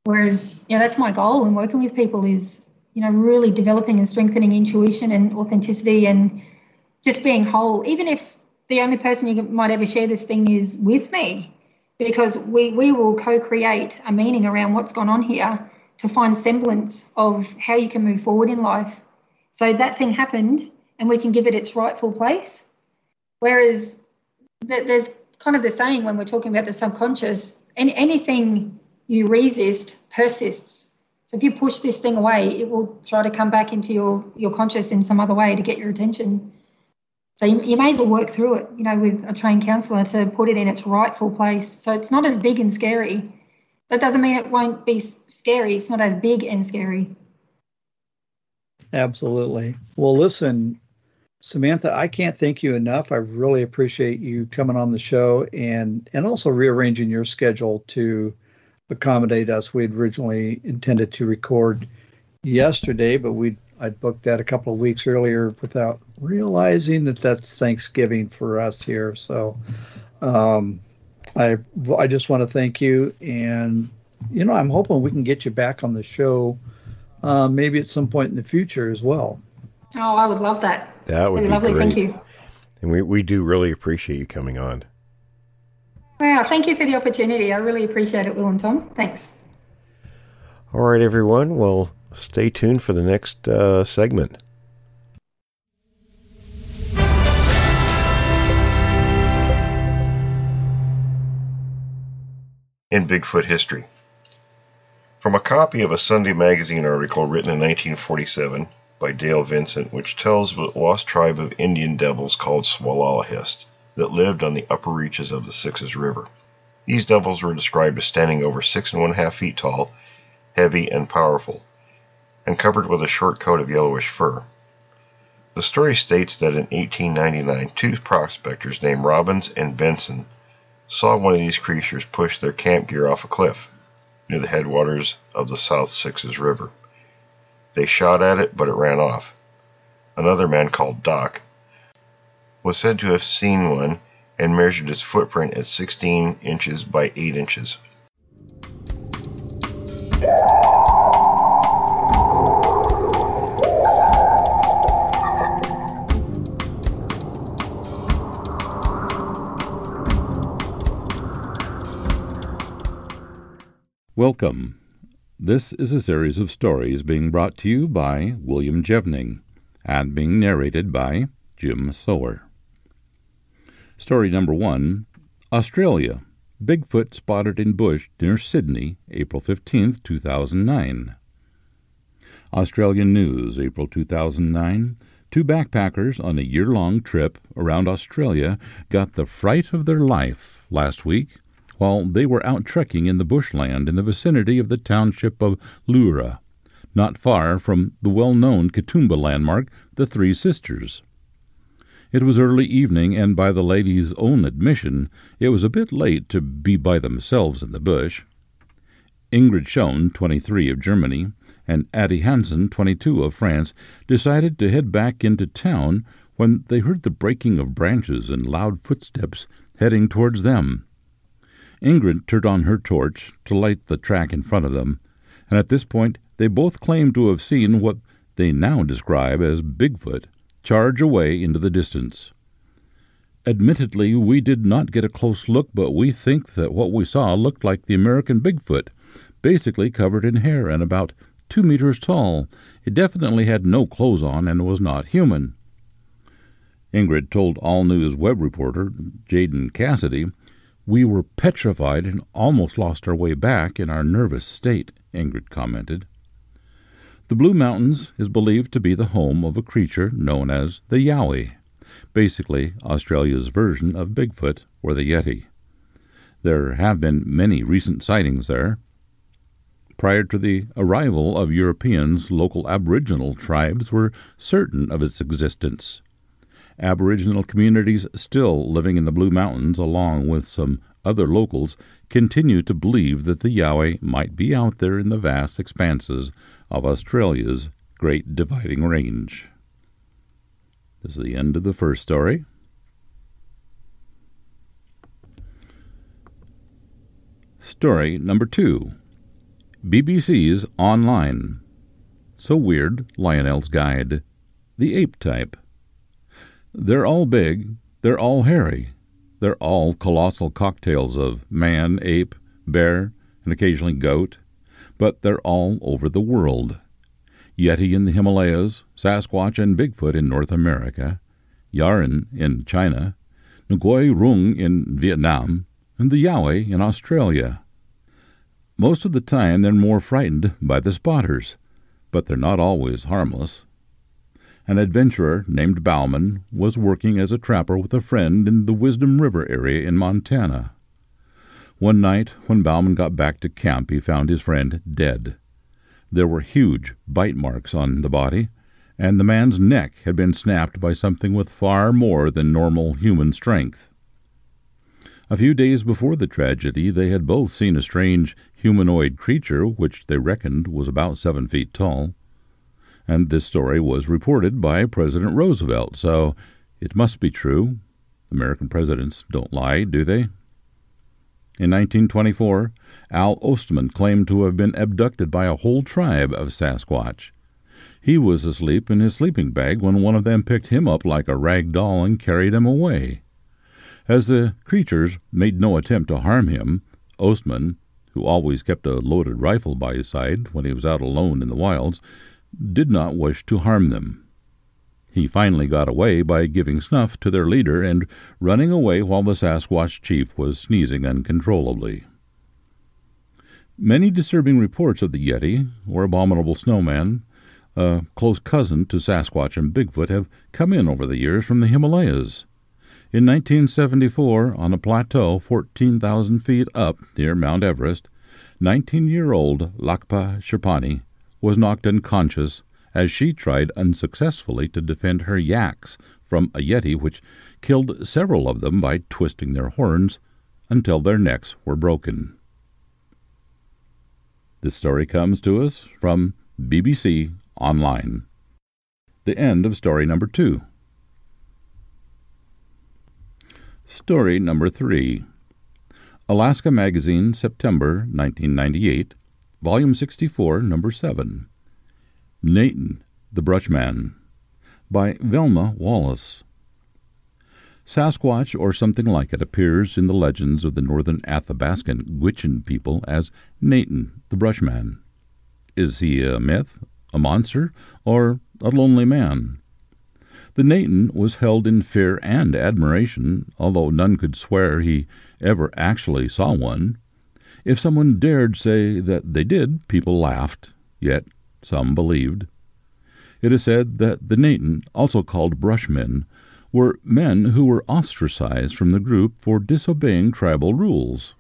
Whereas, yeah, that's my goal in working with people is you know really developing and strengthening intuition and authenticity and just being whole, even if the only person you might ever share this thing is with me because we, we will co-create a meaning around what's gone on here to find semblance of how you can move forward in life so that thing happened and we can give it its rightful place whereas there's kind of the saying when we're talking about the subconscious and anything you resist persists so if you push this thing away it will try to come back into your your conscious in some other way to get your attention so you, you may as well work through it, you know, with a trained counsellor to put it in its rightful place. So it's not as big and scary. That doesn't mean it won't be scary. It's not as big and scary. Absolutely. Well, listen, Samantha, I can't thank you enough. I really appreciate you coming on the show and and also rearranging your schedule to accommodate us. We'd originally intended to record yesterday, but we I'd booked that a couple of weeks earlier without realizing that that's Thanksgiving for us here. So um, I I just want to thank you, and you know I'm hoping we can get you back on the show, uh, maybe at some point in the future as well. Oh, I would love that. That would That'd be lovely. great. Thank you. And we, we do really appreciate you coming on. Wow, thank you for the opportunity. I really appreciate it, Will and Tom. Thanks. All right, everyone. Well, stay tuned for the next uh, segment. In Bigfoot history. From a copy of a Sunday magazine article written in 1947 by Dale Vincent, which tells of a lost tribe of Indian devils called Swallalahist that lived on the upper reaches of the Sixes River. These devils were described as standing over six and one half feet tall, heavy and powerful, and covered with a short coat of yellowish fur. The story states that in 1899, two prospectors named Robbins and Benson saw one of these creatures push their camp gear off a cliff near the headwaters of the South Sixes River. They shot at it, but it ran off. Another man called Doc was said to have seen one and measured its footprint at 16 inches by 8 inches. Welcome. This is a series of stories being brought to you by William Jevning and being narrated by Jim Sower. Story number one Australia. Bigfoot spotted in bush near Sydney, April 15, 2009. Australian News, April 2009. Two backpackers on a year long trip around Australia got the fright of their life last week while they were out trekking in the bushland in the vicinity of the township of Leura, not far from the well known Katoomba landmark, the Three Sisters. It was early evening, and by the ladies' own admission, it was a bit late to be by themselves in the bush. Ingrid Schoen, 23, of Germany, and Addie Hansen, 22, of France, decided to head back into town when they heard the breaking of branches and loud footsteps heading towards them. Ingrid turned on her torch to light the track in front of them, and at this point they both claimed to have seen what they now describe as Bigfoot charge away into the distance. Admittedly, we did not get a close look, but we think that what we saw looked like the American Bigfoot, basically covered in hair and about two meters tall. It definitely had no clothes on and was not human. Ingrid told All News web reporter Jaden Cassidy we were petrified and almost lost our way back in our nervous state, Ingrid commented. The Blue Mountains is believed to be the home of a creature known as the Yowie, basically Australia's version of Bigfoot or the Yeti. There have been many recent sightings there. Prior to the arrival of Europeans, local Aboriginal tribes were certain of its existence. Aboriginal communities still living in the Blue Mountains, along with some other locals, continue to believe that the Yowie might be out there in the vast expanses of Australia's Great Dividing Range. This is the end of the first story. Story number two BBC's Online. So Weird, Lionel's Guide. The Ape Type. They're all big, they're all hairy, they're all colossal cocktails of man, ape, bear, and occasionally goat, but they're all over the world. Yeti in the Himalayas, Sasquatch and Bigfoot in North America, Yeren in China, Nguoi Rung in Vietnam, and the Yowie in Australia. Most of the time they're more frightened by the spotters, but they're not always harmless. An adventurer named Bauman was working as a trapper with a friend in the Wisdom River area in Montana. One night, when Bauman got back to camp, he found his friend dead. There were huge bite marks on the body, and the man's neck had been snapped by something with far more than normal human strength. A few days before the tragedy, they had both seen a strange humanoid creature which they reckoned was about seven feet tall. And this story was reported by President Roosevelt, so it must be true. American presidents don't lie, do they? In 1924, Al Ostman claimed to have been abducted by a whole tribe of Sasquatch. He was asleep in his sleeping bag when one of them picked him up like a rag doll and carried him away. As the creatures made no attempt to harm him, Ostman, who always kept a loaded rifle by his side when he was out alone in the wilds, did not wish to harm them. He finally got away by giving snuff to their leader and running away while the Sasquatch chief was sneezing uncontrollably. Many disturbing reports of the Yeti, or abominable snowman, a close cousin to Sasquatch and Bigfoot, have come in over the years from the Himalayas. In 1974, on a plateau 14,000 feet up near Mount Everest, 19 year old Lakpa Sherpani was knocked unconscious as she tried unsuccessfully to defend her yaks from a yeti which killed several of them by twisting their horns until their necks were broken. This story comes to us from BBC Online. The end of story number two. Story number three Alaska Magazine, September 1998, Volume 64, Number 7. Naten, the Brushman, by Velma Wallis. Sasquatch, or something like it, appears in the legends of the northern Athabascan Gwich'in people as Naten, the Brushman. Is he a myth, a monster, or a lonely man? The Nathan was held in fear and admiration, although none could swear he ever actually saw one. If someone dared say that they did, people laughed, yet some believed. It is said that the Naten, also called Brushmen, were men who were ostracized from the group for disobeying tribal rules.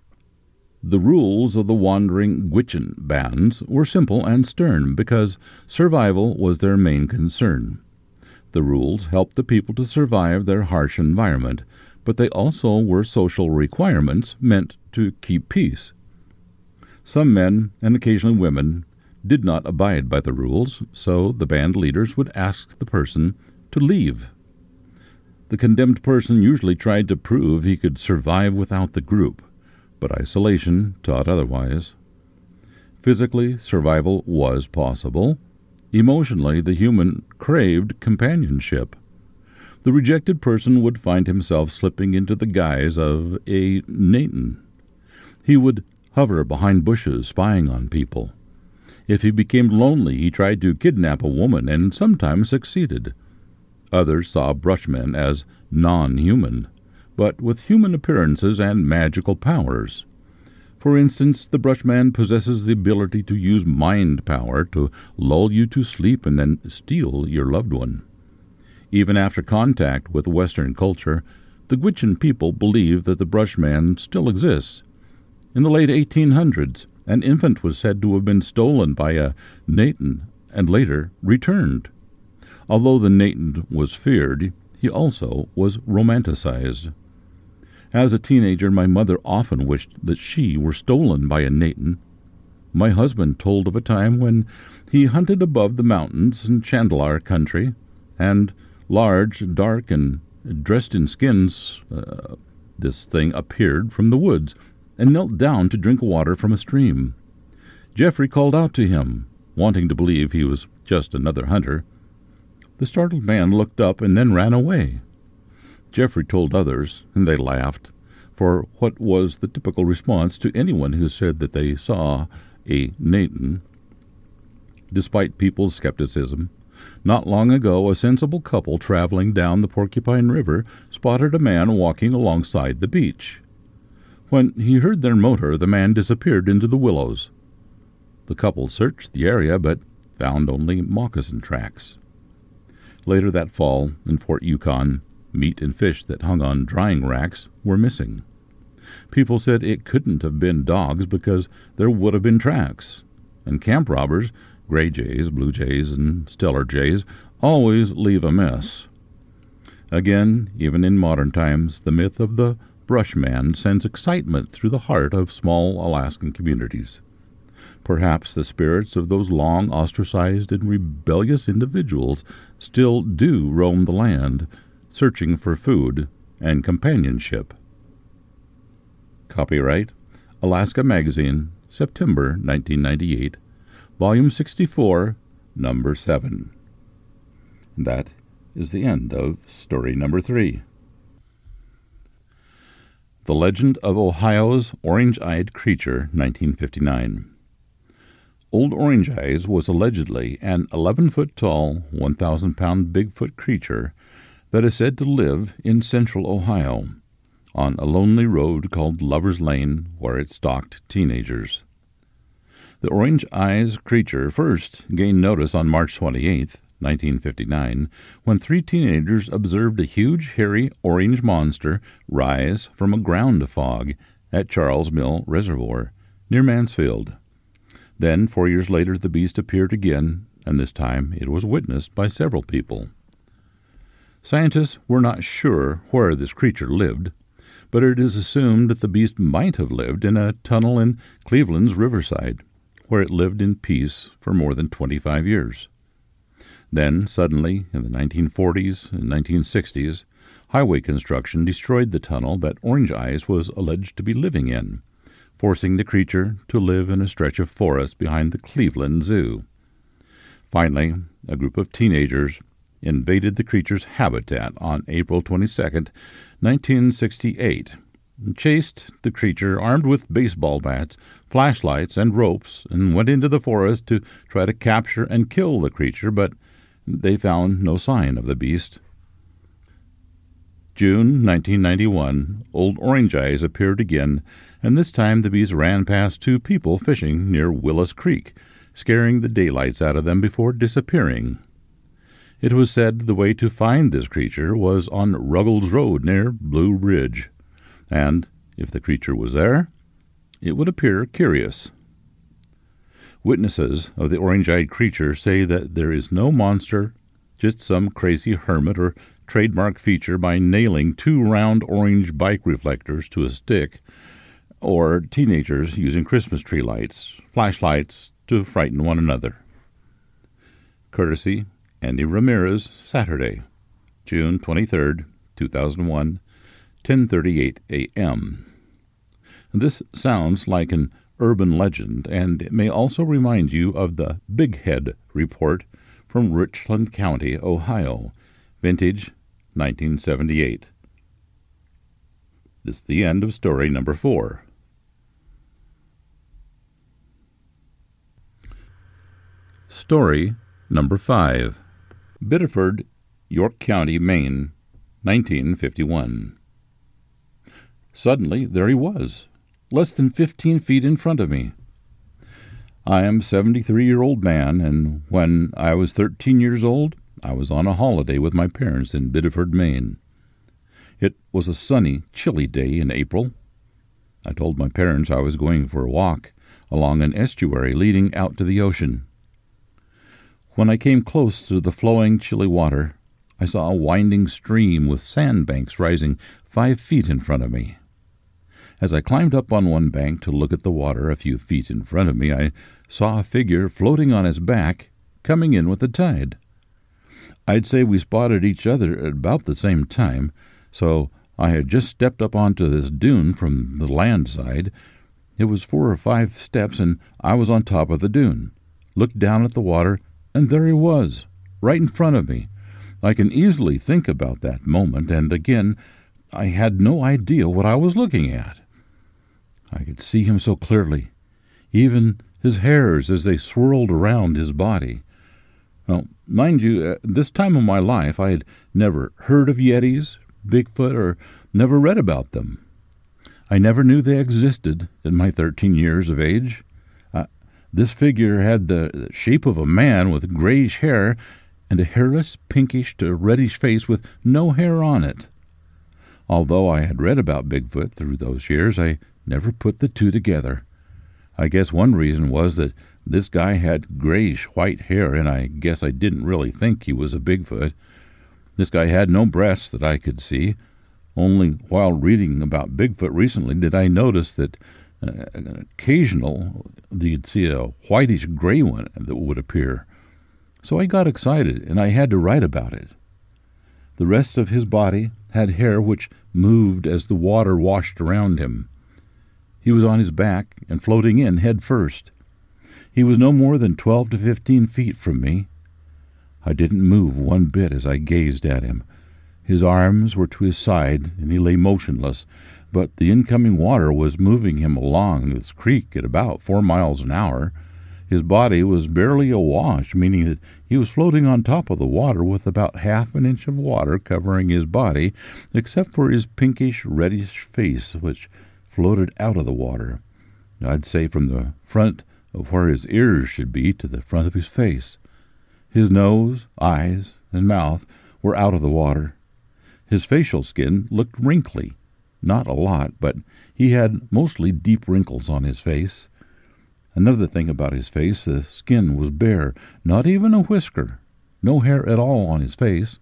The rules of the wandering Gwich'in bands were simple and stern because survival was their main concern. The rules helped the people to survive their harsh environment, but they also were social requirements meant to keep peace. Some men, and occasionally women, did not abide by the rules, so the band leaders would ask the person to leave. The condemned person usually tried to prove he could survive without the group, but isolation taught otherwise. Physically, survival was possible, Emotionally, the human craved companionship. The rejected person would find himself slipping into the guise of a Naten. He would hover behind bushes, spying on people. If he became lonely, he tried to kidnap a woman and sometimes succeeded. Others saw Brushmen as non human, but with human appearances and magical powers. For instance, the brushman possesses the ability to use mind power to lull you to sleep and then steal your loved one. Even after contact with Western culture, the Gwich'in people believe that the brushman still exists. In the late 1800s, an infant was said to have been stolen by a Naten and later returned. Although the Naten was feared, he also was romanticized. As a teenager, my mother often wished that she were stolen by a Naten. My husband told of a time when he hunted above the mountains in Chandalar country, and large, dark, and dressed in skins, uh, this thing appeared from the woods and knelt down to drink water from a stream. Jeffrey called out to him, wanting to believe he was just another hunter. The startled man looked up and then ran away. Jeffrey told others, and they laughed, for what was the typical response to anyone who said that they saw a Naten? Despite people's skepticism, not long ago a sensible couple traveling down the Porcupine River spotted a man walking alongside the beach. When he heard their motor, the man disappeared into the willows. The couple searched the area but found only moccasin tracks. Later that fall, in Fort Yukon, Meat and fish that hung on drying racks were missing. People said it couldn't have been dogs because there would have been tracks. And camp robbers, gray jays, blue jays, and Steller jays, always leave a mess. Again, even in modern times, the myth of the brushman sends excitement through the heart of small Alaskan communities. Perhaps the spirits of those long ostracized and rebellious individuals still do roam the land, searching for food and companionship. Copyright Alaska Magazine, September 1998, Volume 64, number seven. That is the end of story number three. The Legend of Ohio's Orange Eyed Creature, 1959. Old Orange Eyes was allegedly an 11 foot tall, 1,000 pound Bigfoot creature that is said to live in central Ohio on a lonely road called Lover's Lane where it stalked teenagers. The Orange Eyes creature first gained notice on March 28, 1959, when three teenagers observed a huge, hairy orange monster rise from a ground fog at Charles Mill Reservoir near Mansfield. Then, four years later, the beast appeared again, and this time it was witnessed by several people. Scientists were not sure where this creature lived, but it is assumed that the beast might have lived in a tunnel in Cleveland's Riverside, where it lived in peace for more than 25 years. Then, suddenly, in the 1940s and 1960s, highway construction destroyed the tunnel that Orange Eyes was alleged to be living in, forcing the creature to live in a stretch of forest behind the Cleveland Zoo. Finally, a group of teenagers invaded the creature's habitat on April 22, 1968, and chased the creature armed with baseball bats, flashlights, and ropes, and went into the forest to try to capture and kill the creature, but they found no sign of the beast. June 1991, Old Orange Eyes appeared again, and this time the bees ran past two people fishing near Willis Creek, scaring the daylights out of them before disappearing. It was said the way to find this creature was on Ruggles Road near Blue Ridge, and if the creature was there, it would appear curious. Witnesses of the orange eyed creature say that there is no monster, just some crazy hermit or trademark feature by nailing two round orange bike reflectors to a stick, or teenagers using Christmas tree lights, flashlights, to frighten one another. Courtesy Andy Ramirez, Saturday, June 23, 2001, 10:38 a.m. This sounds like an urban legend, and it may also remind you of the Big Head report from Richland County, Ohio, vintage 1978. This is the end of story number four. Story number five Biddeford, York County, Maine, 1951. Suddenly, there he was, less than 15 feet in front of me. I am a 73 year old man, and when I was 13 years old, I was on a holiday with my parents in Biddeford, Maine. It was a sunny, chilly day in April. I told my parents I was going for a walk along an estuary leading out to the ocean. When I came close to the flowing, chilly water, I saw a winding stream with sandbanks rising five feet in front of me. As I climbed up on one bank to look at the water a few feet in front of me, I saw a figure floating on his back, coming in with the tide. I'd say we spotted each other at about the same time, so I had just stepped up onto this dune from the land side. It was four or five steps, and I was on top of the dune. Looked down at the water, and there he was, right in front of me. I can easily think about that moment, and again, I had no idea what I was looking at. I could see him so clearly, even his hairs as they swirled around his body. Well, mind you, at this time of my life I had never heard of Yetis, Bigfoot, or never read about them. I never knew they existed in my thirteen years of age. Uh, this figure had the shape of a man with grayish hair and a hairless, pinkish to reddish face with no hair on it. Although I had read about Bigfoot through those years, I never put the two together. I guess one reason was that this guy had grayish white hair, and I guess I didn't really think he was a Bigfoot. This guy had no breasts that I could see. Only while reading about Bigfoot recently did I notice that uh, an occasional you'd see a whitish gray one that would appear. So I got excited, and I had to write about it. The rest of his body had hair which moved as the water washed around him. He was on his back and floating in head first. He was no more than twelve to fifteen feet from me. I didn't move one bit as I gazed at him. His arms were to his side, and he lay motionless, but the incoming water was moving him along this creek at about four miles an hour. His body was barely awash, meaning that he was floating on top of the water with about half an inch of water covering his body, except for his pinkish reddish face, which floated out of the water. I'd say from the front of where his ears should be to the front of his face. His nose, eyes, and mouth were out of the water. His facial skin looked wrinkly. Not a lot, but he had mostly deep wrinkles on his face. Another thing about his face, the skin was bare, not even a whisker, no hair at all on his face.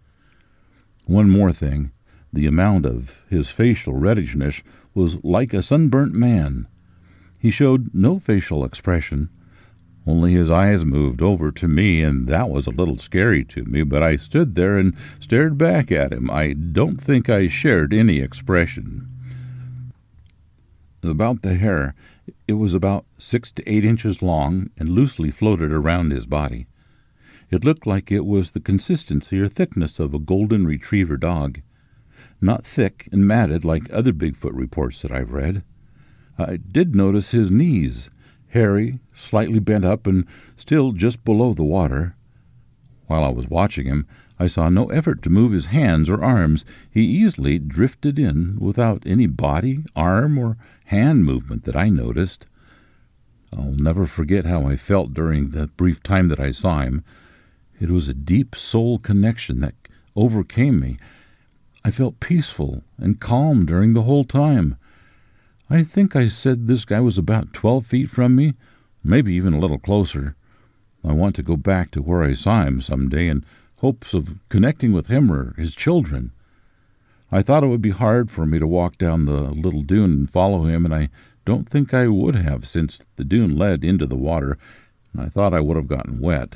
One more thing, the amount of his facial reddishness was like a sunburnt man. He showed no facial expression, only his eyes moved over to me, and that was a little scary to me, but I stood there and stared back at him. I don't think I shared any expression. About the hair, it was about six to eight inches long and loosely floated around his body. It looked like it was the consistency or thickness of a golden retriever dog, not thick and matted like other Bigfoot reports that I've read. I did notice his knees, hairy, slightly bent up, and still just below the water. While I was watching him, I saw no effort to move his hands or arms. He easily drifted in without any body, arm, or hand movement that I noticed. I'll never forget how I felt during the brief time that I saw him. It was a deep soul connection that overcame me. I felt peaceful and calm during the whole time. I think I said this guy was about twelve feet from me, maybe even a little closer. I want to go back to where I saw him some day in hopes of connecting with him or his children. I thought it would be hard for me to walk down the little dune and follow him, and I don't think I would have, since the dune led into the water, and I thought I would have gotten wet.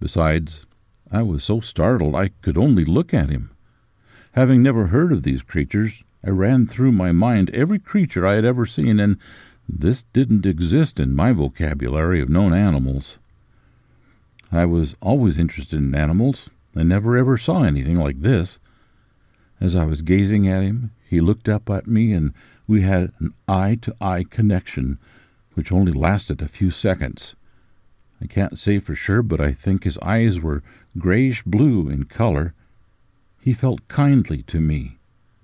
Besides, I was so startled I could only look at him. Having never heard of these creatures, I ran through my mind every creature I had ever seen, and this didn't exist in my vocabulary of known animals. I was always interested in animals, and never ever saw anything like this. As I was gazing at him, he looked up at me, and we had an eye to eye connection, which only lasted a few seconds. I can't say for sure, but I think his eyes were grayish blue in color. He felt kindly to me,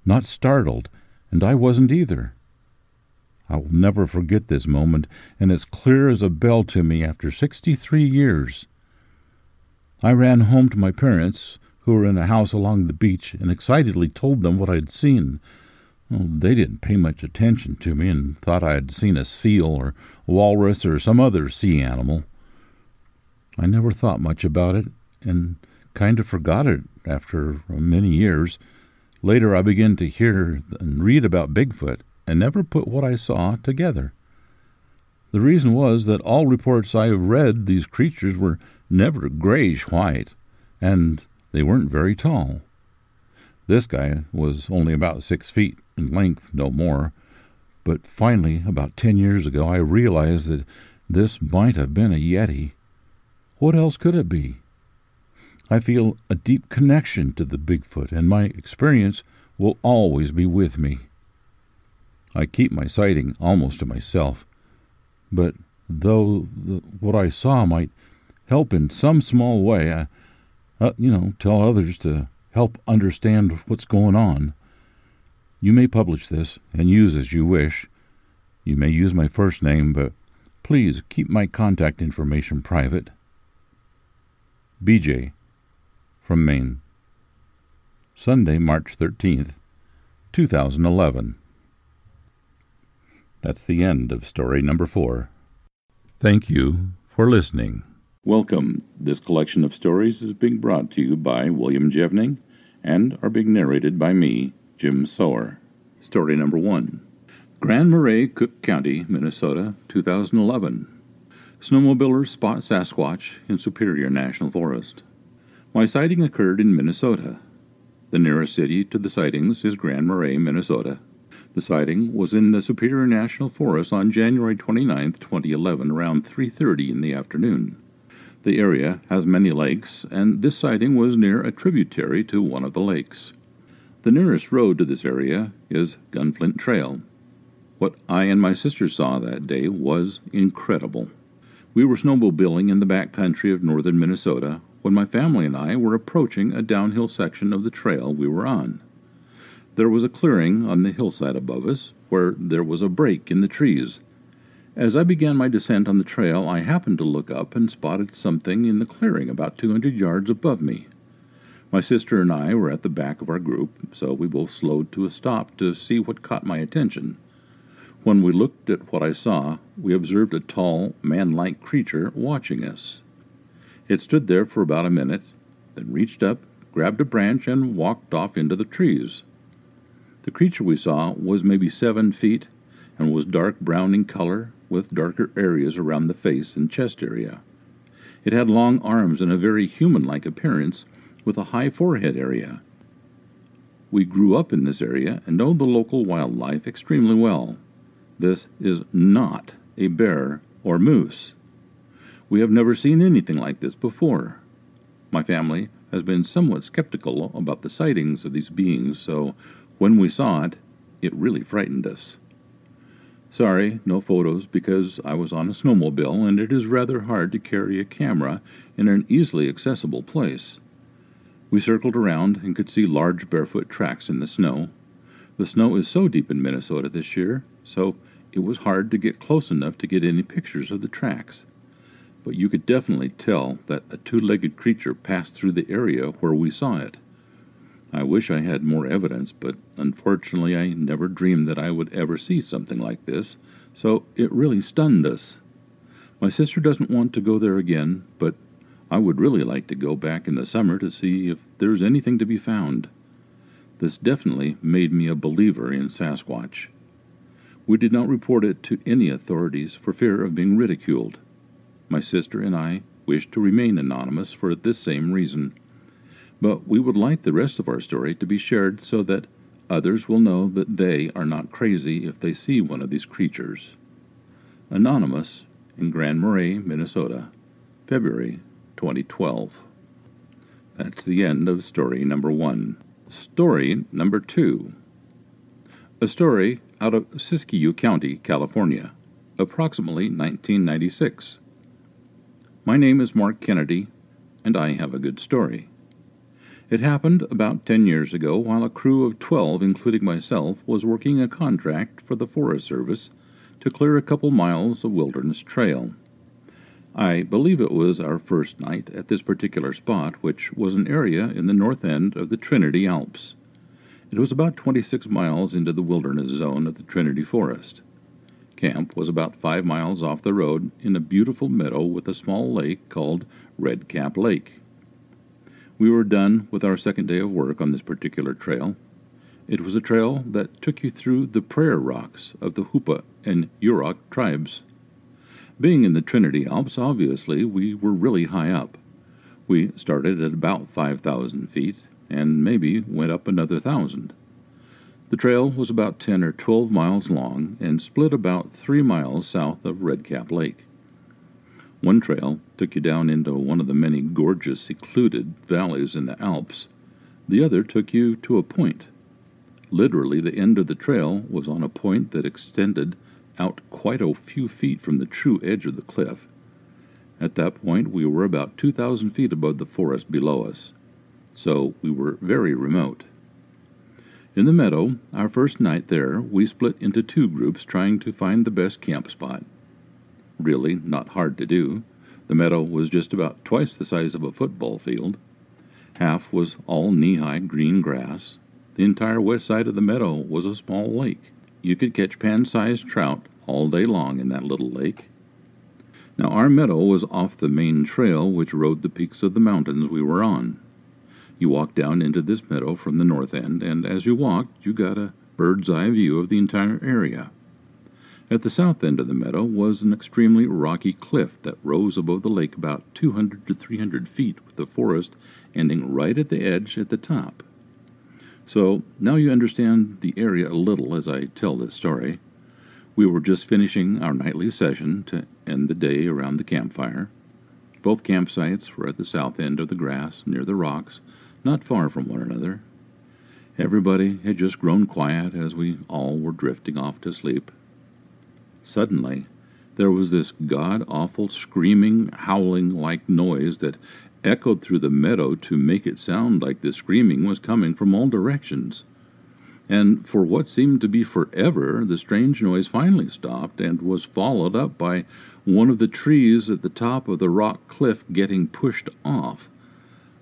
not startled, and I wasn't either. I will never forget this moment, and it's clear as a bell to me after sixty three years. I ran home to my parents, who were in a house along the beach, and excitedly told them what I had seen. Well, they didn't pay much attention to me and thought I had seen a seal or a walrus or some other sea animal. I never thought much about it and kind of forgot it after many years. Later, I began to hear and read about Bigfoot and never put what I saw together. The reason was that all reports I have read these creatures were never grayish white, and they weren't very tall. This guy was only about six feet in length, no more. But finally, about ten years ago, I realized that this might have been a Yeti. What else could it be? I feel a deep connection to the Bigfoot, and my experience will always be with me. I keep my sighting almost to myself, but though the, what I saw might help in some small way, I, uh, you know, tell others to help understand what's going on. You may publish this and use as you wish. You may use my first name, but please keep my contact information private. BJ from Maine. Sunday, March 13th, 2011. That's the end of story number four. Thank you for listening. Welcome. This collection of stories is being brought to you by William Jevning and are being narrated by me, Jim Sower. Story number one Grand Marais, Cook County, Minnesota, 2011. Snowmobilers spot Sasquatch in Superior National Forest. My sighting occurred in Minnesota. The nearest city to the sightings is Grand Marais, Minnesota. The sighting was in the Superior National Forest on January 29, 2011, around 3:30 in the afternoon. The area has many lakes, and this sighting was near a tributary to one of the lakes. The nearest road to this area is Gunflint Trail. What I and my sister saw that day was incredible. We were snowmobiling in the back country of northern Minnesota when my family and I were approaching a downhill section of the trail we were on. There was a clearing on the hillside above us where there was a break in the trees. As I began my descent on the trail, I happened to look up and spotted something in the clearing about 200 yards above me. My sister and I were at the back of our group, so we both slowed to a stop to see what caught my attention. When we looked at what I saw, we observed a tall, man like creature watching us. It stood there for about a minute, then reached up, grabbed a branch, and walked off into the trees. The creature we saw was maybe seven feet and was dark brown in color, with darker areas around the face and chest area. It had long arms and a very human like appearance, with a high forehead area. We grew up in this area and know the local wildlife extremely well. This is not a bear or moose. We have never seen anything like this before. My family has been somewhat skeptical about the sightings of these beings, so when we saw it, it really frightened us. Sorry, no photos because I was on a snowmobile and it is rather hard to carry a camera in an easily accessible place. We circled around and could see large barefoot tracks in the snow. The snow is so deep in Minnesota this year, so it was hard to get close enough to get any pictures of the tracks but you could definitely tell that a two legged creature passed through the area where we saw it. I wish I had more evidence, but unfortunately I never dreamed that I would ever see something like this, so it really stunned us. My sister doesn't want to go there again, but I would really like to go back in the summer to see if there's anything to be found. This definitely made me a believer in Sasquatch. We did not report it to any authorities for fear of being ridiculed. My sister and I wish to remain anonymous for this same reason. But we would like the rest of our story to be shared so that others will know that they are not crazy if they see one of these creatures. Anonymous in Grand Marais, Minnesota, February 2012. That's the end of story number one. Story number two. A story out of Siskiyou County, California, approximately 1996. My name is Mark Kennedy, and I have a good story. It happened about ten years ago while a crew of twelve, including myself, was working a contract for the Forest Service to clear a couple miles of wilderness trail. I believe it was our first night at this particular spot, which was an area in the north end of the Trinity Alps. It was about 26 miles into the wilderness zone of the Trinity Forest camp was about five miles off the road in a beautiful meadow with a small lake called Red Cap Lake. We were done with our second day of work on this particular trail. It was a trail that took you through the prayer rocks of the Hupa and Yurok tribes. Being in the Trinity Alps, obviously, we were really high up. We started at about 5,000 feet and maybe went up another thousand. The trail was about 10 or 12 miles long and split about 3 miles south of Red Cap Lake. One trail took you down into one of the many gorgeous, secluded valleys in the Alps. The other took you to a point. Literally, the end of the trail was on a point that extended out quite a few feet from the true edge of the cliff. At that point, we were about 2,000 feet above the forest below us, so we were very remote. In the meadow, our first night there, we split into two groups trying to find the best camp spot. Really, not hard to do. The meadow was just about twice the size of a football field. Half was all knee high green grass. The entire west side of the meadow was a small lake. You could catch pan sized trout all day long in that little lake. Now, our meadow was off the main trail which rode the peaks of the mountains we were on. You walked down into this meadow from the north end, and as you walked, you got a bird's eye view of the entire area. At the south end of the meadow was an extremely rocky cliff that rose above the lake about 200 to 300 feet, with the forest ending right at the edge at the top. So now you understand the area a little as I tell this story. We were just finishing our nightly session to end the day around the campfire. Both campsites were at the south end of the grass near the rocks, not far from one another. Everybody had just grown quiet as we all were drifting off to sleep. Suddenly, there was this god awful screaming, howling like noise that echoed through the meadow to make it sound like the screaming was coming from all directions. And for what seemed to be forever, the strange noise finally stopped and was followed up by one of the trees at the top of the rock cliff getting pushed off.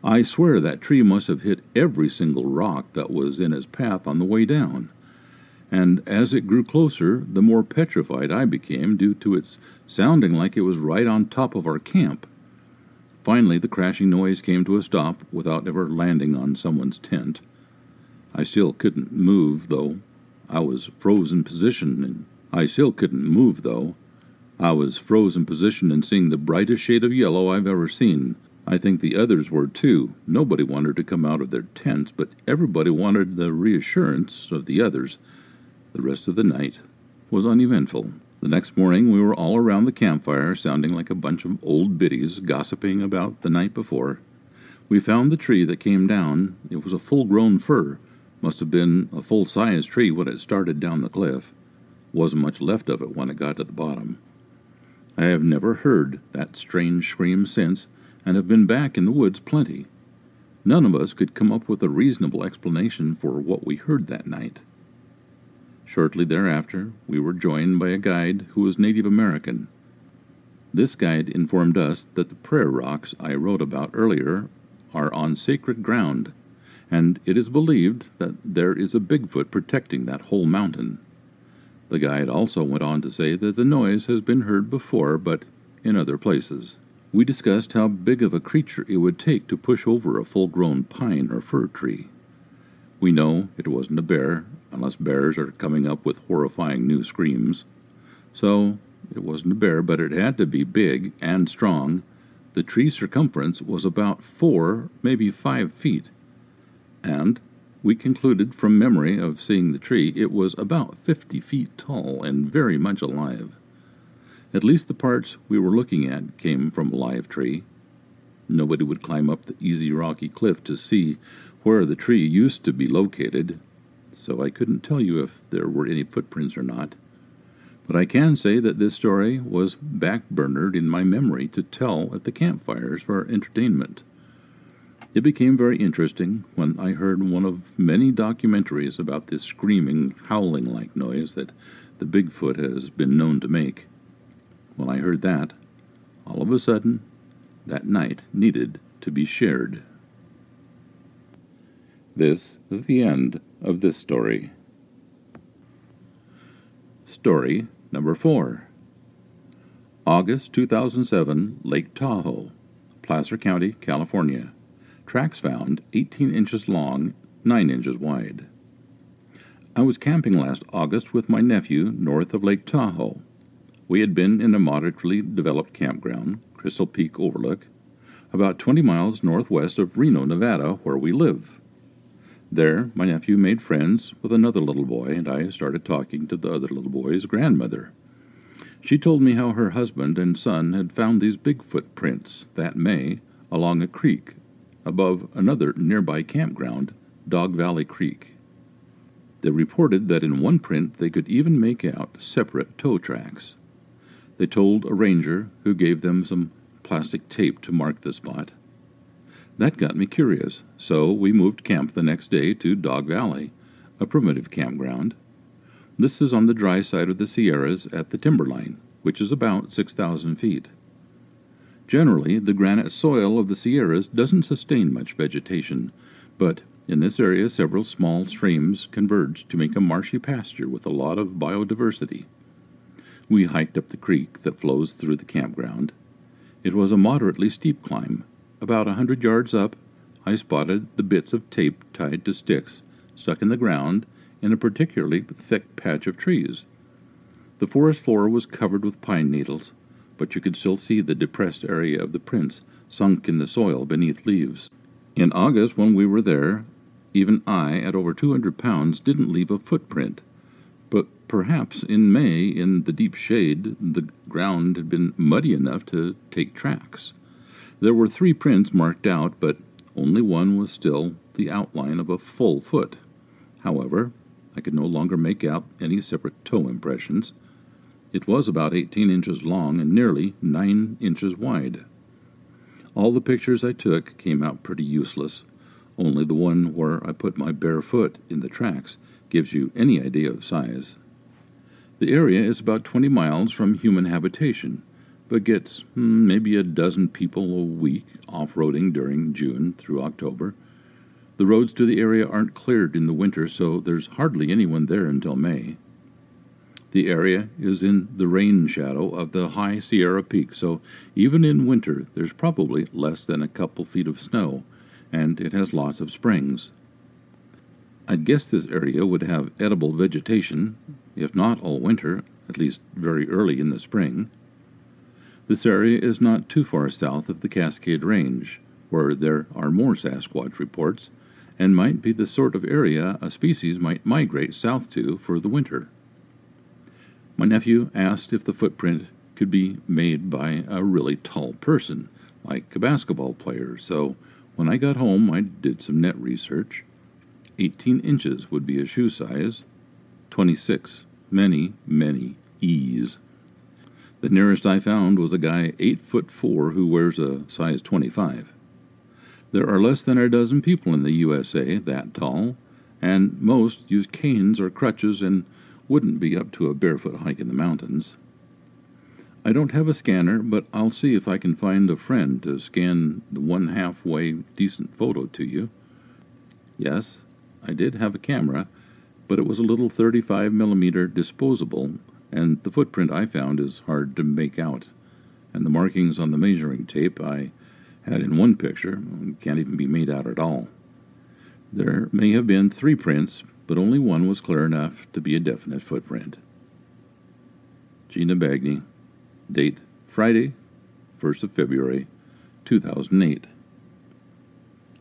I swear that tree must have hit every single rock that was in its path on the way down. And as it grew closer, the more petrified I became due to its sounding like it was right on top of our camp. Finally, the crashing noise came to a stop without ever landing on someone's tent. I still couldn't move, though. I was frozen position, and I still couldn't move, though. I was frozen position and seeing the brightest shade of yellow I've ever seen. I think the others were too. Nobody wanted to come out of their tents, but everybody wanted the reassurance of the others. The rest of the night was uneventful. The next morning we were all around the campfire, sounding like a bunch of old biddies gossiping about the night before. We found the tree that came down. It was a full grown fir. Must have been a full sized tree when it started down the cliff. Wasn't much left of it when it got to the bottom. I have never heard that strange scream since, and have been back in the woods plenty. None of us could come up with a reasonable explanation for what we heard that night. Shortly thereafter, we were joined by a guide who was Native American. This guide informed us that the prayer rocks I wrote about earlier are on sacred ground, and it is believed that there is a Bigfoot protecting that whole mountain. The guide also went on to say that the noise has been heard before, but in other places. We discussed how big of a creature it would take to push over a full grown pine or fir tree. We know it wasn't a bear, unless bears are coming up with horrifying new screams. So, it wasn't a bear, but it had to be big and strong. The tree circumference was about four, maybe five feet. And we concluded from memory of seeing the tree it was about fifty feet tall and very much alive. At least the parts we were looking at came from a live tree. Nobody would climb up the easy rocky cliff to see where the tree used to be located, so I couldn't tell you if there were any footprints or not. But I can say that this story was backburnered in my memory to tell at the campfires for entertainment. It became very interesting when I heard one of many documentaries about this screaming, howling like noise that the Bigfoot has been known to make. When I heard that, all of a sudden, that night needed to be shared. This is the end of this story. Story number 4 August 2007, Lake Tahoe, Placer County, California. Tracks found 18 inches long, 9 inches wide. I was camping last August with my nephew north of Lake Tahoe. We had been in a moderately developed campground, Crystal Peak Overlook, about 20 miles northwest of Reno, Nevada, where we live. There, my nephew made friends with another little boy, and I started talking to the other little boy's grandmother. She told me how her husband and son had found these Bigfoot prints that May along a creek above another nearby campground, Dog Valley Creek. They reported that in one print they could even make out separate toe tracks. They told a ranger who gave them some plastic tape to mark the spot. That got me curious, so we moved camp the next day to Dog Valley, a primitive campground. This is on the dry side of the Sierras at the timberline, which is about 6,000 feet. Generally, the granite soil of the Sierras doesn't sustain much vegetation, but in this area several small streams converge to make a marshy pasture with a lot of biodiversity. We hiked up the creek that flows through the campground. It was a moderately steep climb, about a hundred yards up, I spotted the bits of tape tied to sticks stuck in the ground in a particularly thick patch of trees. The forest floor was covered with pine needles, but you could still see the depressed area of the prints sunk in the soil beneath leaves. In August, when we were there, Even I, at over 200 pounds, didn't leave a footprint. Perhaps in May, in the deep shade, the ground had been muddy enough to take tracks. There were three prints marked out, but only one was still the outline of a full foot. However, I could no longer make out any separate toe impressions. It was about 18 inches long and nearly 9 inches wide. All the pictures I took came out pretty useless. Only the one where I put my bare foot in the tracks gives you any idea of size. The area is about 20 miles from human habitation, but gets hmm, maybe a dozen people a week off roading during June through October. The roads to the area aren't cleared in the winter, so there's hardly anyone there until May. The area is in the rain shadow of the high Sierra Peak, so even in winter there's probably less than a couple feet of snow, and it has lots of springs. I'd guess this area would have edible vegetation, if not all winter, at least very early in the spring. This area is not too far south of the Cascade Range, where there are more Sasquatch reports, and might be the sort of area a species might migrate south to for the winter. My nephew asked if the footprint could be made by a really tall person, like a basketball player, so when I got home I did some net research. 18 inches would be a shoe size, 26, many, many E's. The nearest I found was a guy 8 foot 4 who wears a size 25. There are less than a dozen people in the USA that tall, and most use canes or crutches and wouldn't be up to a barefoot hike in the mountains. I don't have a scanner, but I'll see if I can find a friend to scan the one halfway decent photo to you. Yes, I did have a camera, but it was a little 35 millimeter disposable, and the footprint I found is hard to make out, and the markings on the measuring tape I had in one picture can't even be made out at all. There may have been three prints, but only one was clear enough to be a definite footprint. Gina Bagney, date Friday, 1st of February, 2008.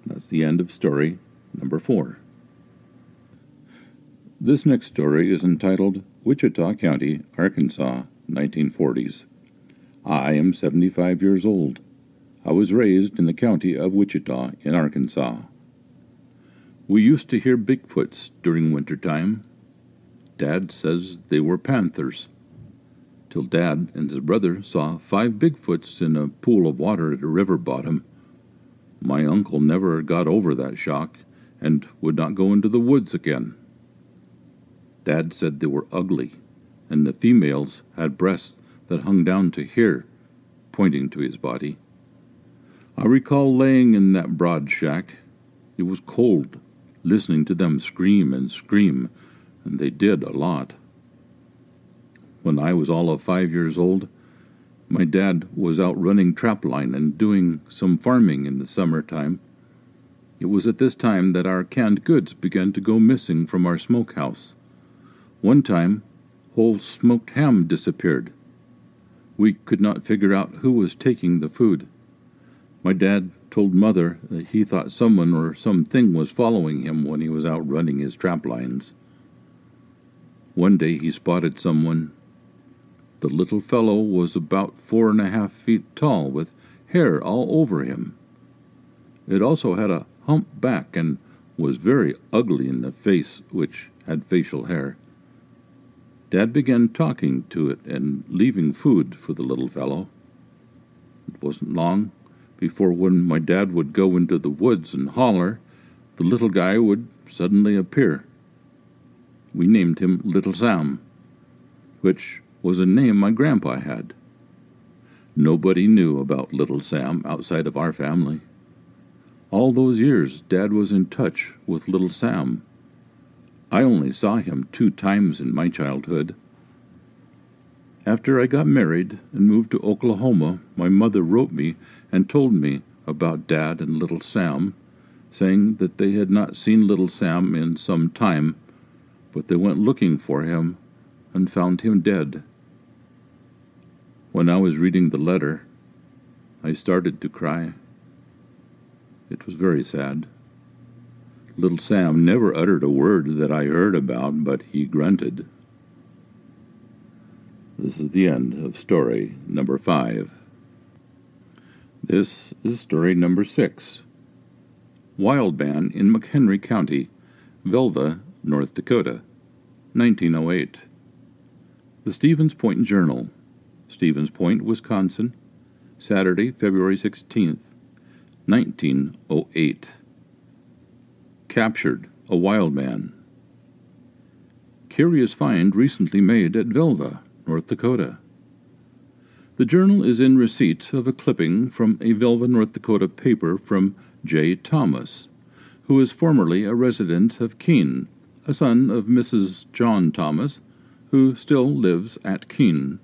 That's the end of story number four. This next story is entitled Ouachita County, Arkansas, 1940s. I am 75 years old. I was raised in the county of Ouachita in Arkansas. We used to hear Bigfoots during winter time. Dad says they were panthers. Till Dad and his brother saw five Bigfoots in a pool of water at a river bottom. My uncle never got over that shock and would not go into the woods again. Dad said they were ugly, and the females had breasts that hung down to here, pointing to his body. I recall laying in that broad shack. It was cold listening to them scream and scream, and they did a lot. When I was all of five years old, my dad was out running trapline and doing some farming in the summer time. It was at this time that our canned goods began to go missing from our smokehouse. One time, whole smoked ham disappeared. We could not figure out who was taking the food. My dad told Mother that he thought someone or something was following him when he was out running his trap lines. One day he spotted someone. The little fellow was about four and a half feet tall, with hair all over him. It also had a hump back and was very ugly in the face, which had facial hair. Dad began talking to it and leaving food for the little fellow. It wasn't long before when my dad would go into the woods and holler, the little guy would suddenly appear. We named him Little Sam, which was a name my grandpa had. Nobody knew about Little Sam outside of our family. All those years, Dad was in touch with Little Sam. I only saw him two times in my childhood. After I got married and moved to Oklahoma, my mother wrote me and told me about Dad and little Sam, saying that they had not seen little Sam in some time, but they went looking for him and found him dead. When I was reading the letter, I started to cry. It was very sad. Little Sam never uttered a word that I heard about, but he grunted. This is the end of story number five. This is story number six. Wild Man in McHenry County, Velva, North Dakota, 1908. The Stevens Point Journal, Stevens Point, Wisconsin, Saturday, February 16th, 1908. Captured, a wild man. Curious find recently made at Velva, North Dakota. The journal is in receipt of a clipping from a Velva, North Dakota paper from J. Thomas, who is formerly a resident of Keene, a son of Mrs. John Thomas, who still lives at Keene.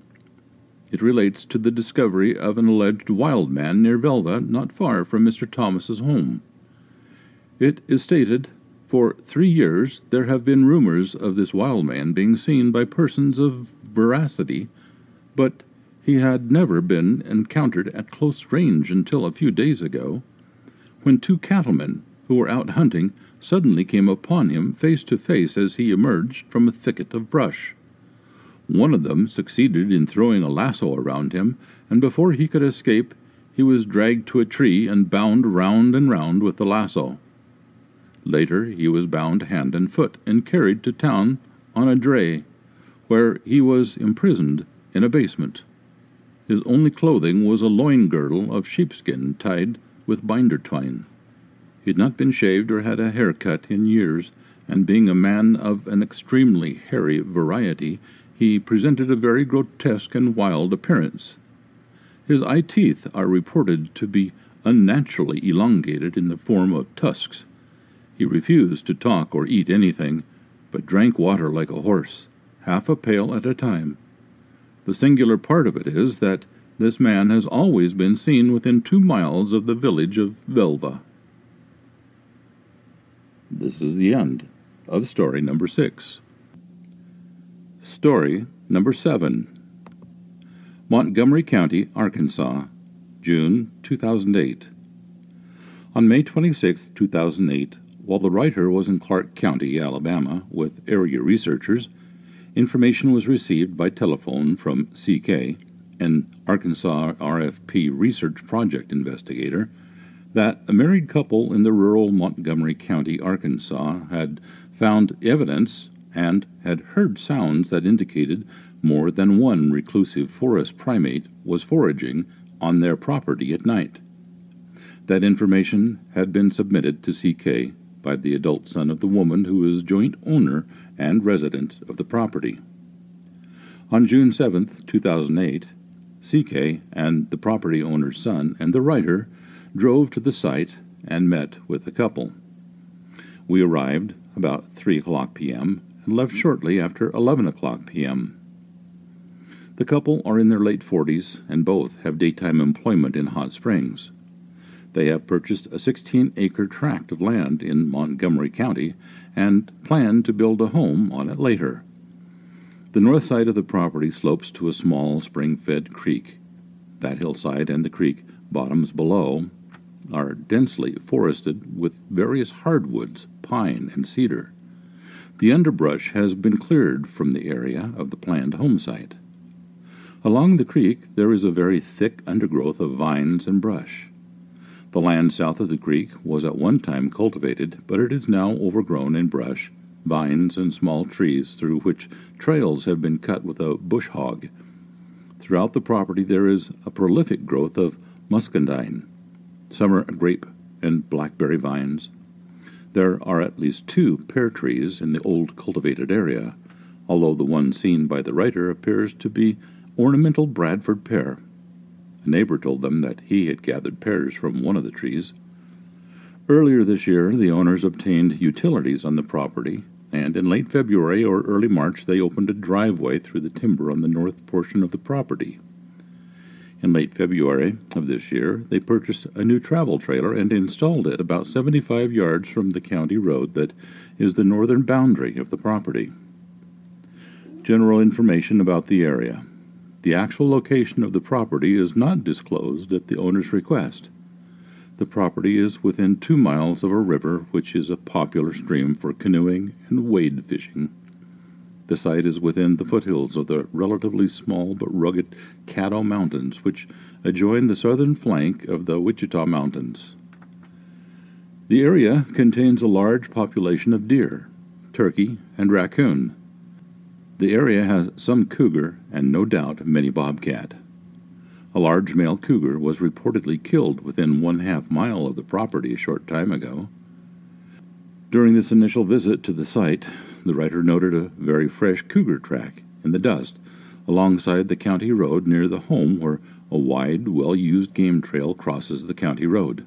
It relates to the discovery of an alleged wild man near Velva, not far from Mr. Thomas's home. It is stated, for three years there have been rumors of this wild man being seen by persons of veracity, but he had never been encountered at close range until a few days ago, when two cattlemen who were out hunting suddenly came upon him face to face as he emerged from a thicket of brush. One of them succeeded in throwing a lasso around him, and before he could escape, he was dragged to a tree and bound round and round with the lasso. Later, he was bound hand and foot and carried to town on a dray, where he was imprisoned in a basement. His only clothing was a loin girdle of sheepskin tied with binder twine. He had not been shaved or had a haircut in years, and being a man of an extremely hairy variety, he presented a very grotesque and wild appearance. His eye teeth are reported to be unnaturally elongated in the form of tusks. He refused to talk or eat anything, but drank water like a horse, half a pail at a time. The singular part of it is that this man has always been seen within two miles of the village of Velva. This is the end of story number six. Story number seven Montgomery County, Arkansas, June 2008. On May 26, 2008, while the writer was in Clarke County, Alabama, with area researchers, information was received by telephone from CK, an Arkansas RFP research project investigator, that a married couple in the rural Montgomery County, Arkansas, had found evidence and had heard sounds that indicated more than one reclusive forest primate was foraging on their property at night. That information had been submitted to CK by the adult son of the woman who is joint owner and resident of the property. On June 7, 2008, CK and the property owner's son and the writer drove to the site and met with the couple. We arrived about 3 o'clock p.m and left shortly after 11 o'clock p.m. The couple are in their late 40s and both have daytime employment in Hot Springs. They have purchased a 16 acre tract of land in Montgomery County and plan to build a home on it later. The north side of the property slopes to a small spring fed creek. That hillside and the creek bottoms below are densely forested with various hardwoods, pine, and cedar. The underbrush has been cleared from the area of the planned home site. Along the creek there is a very thick undergrowth of vines and brush. The land south of the creek was at one time cultivated, but it is now overgrown in brush, vines, and small trees through which trails have been cut with a bush hog. Throughout the property there is a prolific growth of muscadine, summer grape, and blackberry vines. There are at least two pear trees in the old cultivated area, although the one seen by the writer appears to be ornamental Bradford pear. A neighbor told them that he had gathered pears from one of the trees. Earlier this year, the owners obtained utilities on the property, and in late February or early March they opened a driveway through the timber on the north portion of the property. In late February of this year, they purchased a new travel trailer and installed it about 75 yards from the county road that is the northern boundary of the property. General information about the area. The actual location of the property is not disclosed at the owner's request. The property is within two miles of a river which is a popular stream for canoeing and wade fishing. The site is within the foothills of the relatively small but rugged Caddo Mountains, which adjoin the southern flank of the Ouachita Mountains. The area contains a large population of deer, turkey, and raccoon. The area has some cougar and no doubt many bobcat. A large male cougar was reportedly killed within one half mile of the property a short time ago. During this initial visit to the site, the writer noted a very fresh cougar track in the dust alongside the county road near the home where a wide, well used game trail crosses the county road.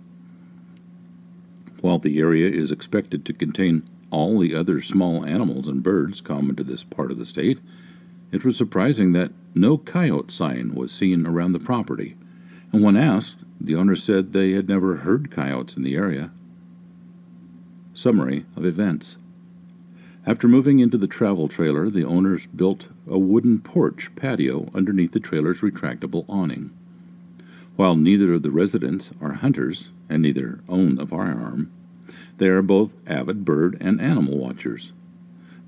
While the area is expected to contain all the other small animals and birds common to this part of the state, it was surprising that no coyote sign was seen around the property, and when asked, the owner said they had never heard coyotes in the area. Summary of events After moving into the travel trailer, the owners built a wooden porch patio underneath the trailer's retractable awning. While neither of the residents are hunters and neither own a firearm, they are both avid bird and animal watchers.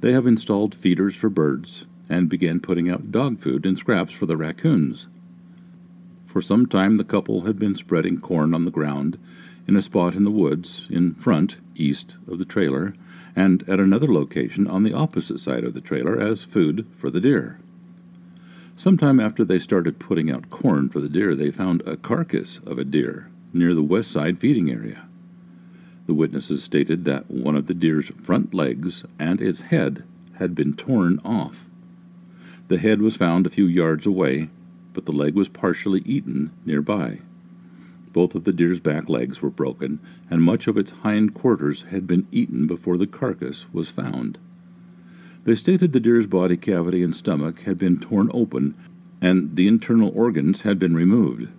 They have installed feeders for birds and began putting out dog food and scraps for the raccoons. For some time, the couple had been spreading corn on the ground in a spot in the woods in front, east of the trailer, and at another location on the opposite side of the trailer as food for the deer. Sometime after they started putting out corn for the deer, they found a carcass of a deer near the west side feeding area. The witnesses stated that one of the deer's front legs and its head had been torn off. The head was found a few yards away, but the leg was partially eaten nearby. Both of the deer's back legs were broken, and much of its hind quarters had been eaten before the carcass was found. They stated the deer's body cavity and stomach had been torn open, and the internal organs had been removed.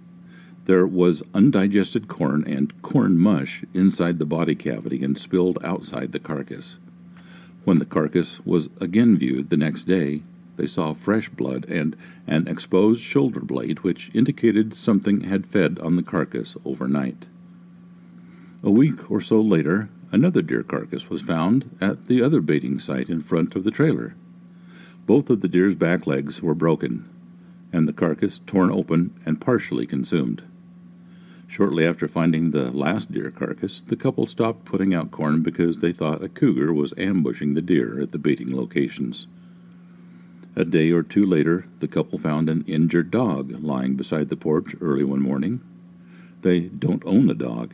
There was undigested corn and corn mush inside the body cavity and spilled outside the carcass. When the carcass was again viewed the next day, they saw fresh blood and an exposed shoulder blade, which indicated something had fed on the carcass overnight. A week or so later, another deer carcass was found at the other baiting site in front of the trailer. Both of the deer's back legs were broken, and the carcass torn open and partially consumed. Shortly after finding the last deer carcass, the couple stopped putting out corn because they thought a cougar was ambushing the deer at the baiting locations. A day or two later, the couple found an injured dog lying beside the porch early one morning. They don't own a dog.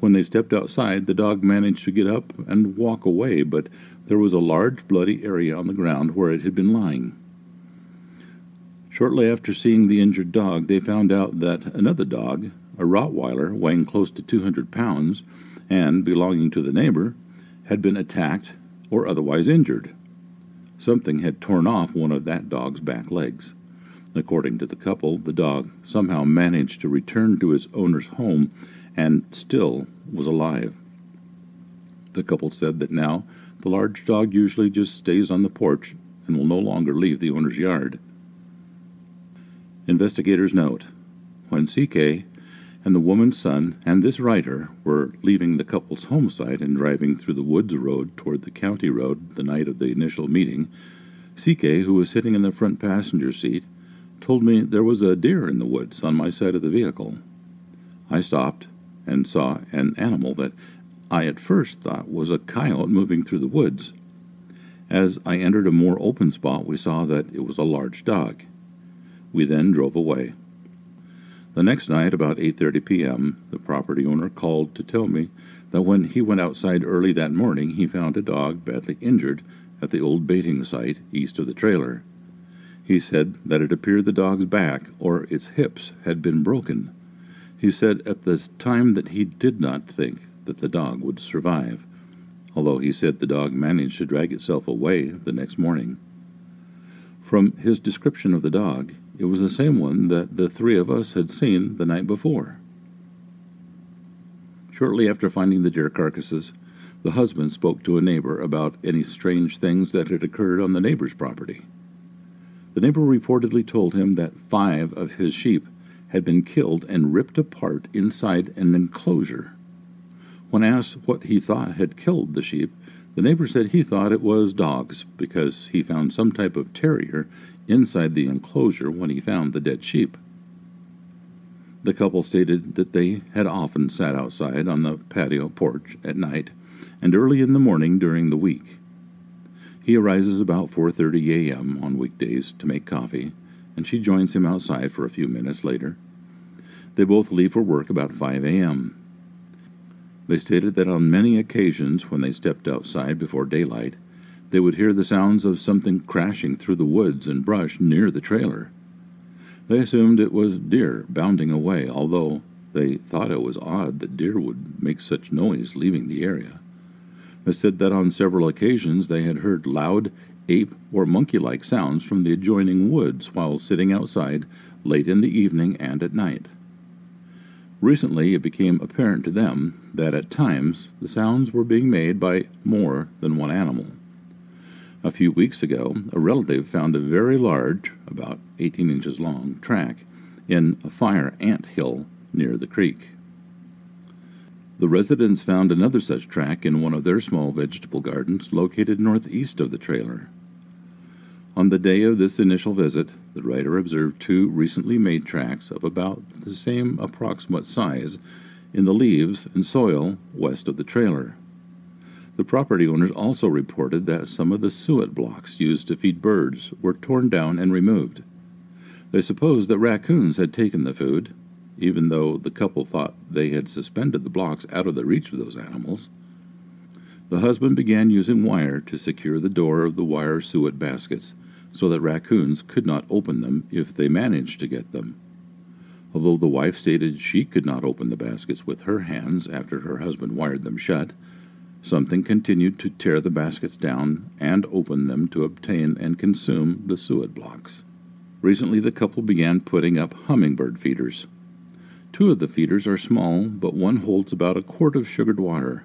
When they stepped outside, the dog managed to get up and walk away, but there was a large bloody area on the ground where it had been lying. Shortly after seeing the injured dog, they found out that another dog, a Rottweiler weighing close to 200 pounds and belonging to the neighbor, had been attacked or otherwise injured. Something had torn off one of that dog's back legs. According to the couple, the dog somehow managed to return to its owner's home and still was alive. The couple said that now the large dog usually just stays on the porch and will no longer leave the owner's yard. Investigators note when CK and the woman's son and this writer were leaving the couple's home site and driving through the woods road toward the county road the night of the initial meeting, CK, who was sitting in the front passenger seat, told me there was a deer in the woods on my side of the vehicle. I stopped and saw an animal that I at first thought was a coyote moving through the woods. As I entered a more open spot, we saw that it was a large dog. We then drove away. The next night, about 8:30 p.m., the property owner called to tell me that when he went outside early that morning, he found a dog badly injured at the old baiting site east of the trailer. He said that it appeared the dog's back or its hips had been broken. He said at the time that he did not think that the dog would survive, although he said the dog managed to drag itself away the next morning. From his description of the dog, it was the same one that the three of us had seen the night before. Shortly after finding the deer carcasses, the husband spoke to a neighbor about any strange things that had occurred on the neighbor's property. The neighbor reportedly told him that five of his sheep had been killed and ripped apart inside an enclosure. When asked what he thought had killed the sheep, the neighbor said he thought it was dogs because he found some type of terrier inside the enclosure when he found the dead sheep. The couple stated that they had often sat outside on the patio porch at night and early in the morning during the week. He arises about 4:30 a.m. on weekdays to make coffee, and she joins him outside for a few minutes later. They both leave for work about 5 a.m. They stated that on many occasions when they stepped outside before daylight, they would hear the sounds of something crashing through the woods and brush near the trailer. They assumed it was deer bounding away, although they thought it was odd that deer would make such noise leaving the area. They said that on several occasions they had heard loud ape or monkey like sounds from the adjoining woods while sitting outside late in the evening and at night. Recently, it became apparent to them that at times the sounds were being made by more than one animal. A few weeks ago, mm-hmm. a relative found a very large, about 18 inches long, track in a fire ant hill near the creek. The residents found another such track in one of their small vegetable gardens located northeast of the trailer. On the day of this initial visit, the writer observed two recently made tracks of about the same approximate size in the leaves and soil west of the trailer. The property owners also reported that some of the suet blocks used to feed birds were torn down and removed. They supposed that raccoons had taken the food, even though the couple thought they had suspended the blocks out of the reach of those animals. The husband began using wire to secure the door of the wire suet baskets so that raccoons could not open them if they managed to get them. Although the wife stated she could not open the baskets with her hands after her husband wired them shut, Something continued to tear the baskets down and open them to obtain and consume the suet blocks. Recently, the couple began putting up hummingbird feeders. Two of the feeders are small, but one holds about a quart of sugared water.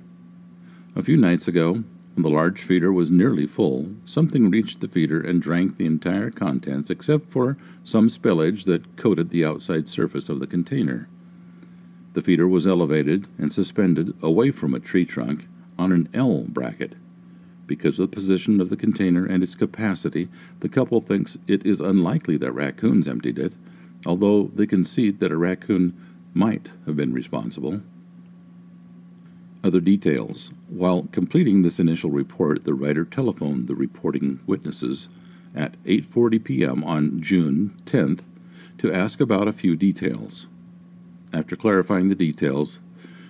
A few nights ago, when the large feeder was nearly full, something reached the feeder and drank the entire contents except for some spillage that coated the outside surface of the container. The feeder was elevated and suspended away from a tree trunk on an L bracket. Because of the position of the container and its capacity, the couple thinks it is unlikely that raccoons emptied it, although they concede that a raccoon might have been responsible. Other details. While completing this initial report, the writer telephoned the reporting witnesses at 8:40 p.m. on June 10th to ask about a few details. After clarifying the details,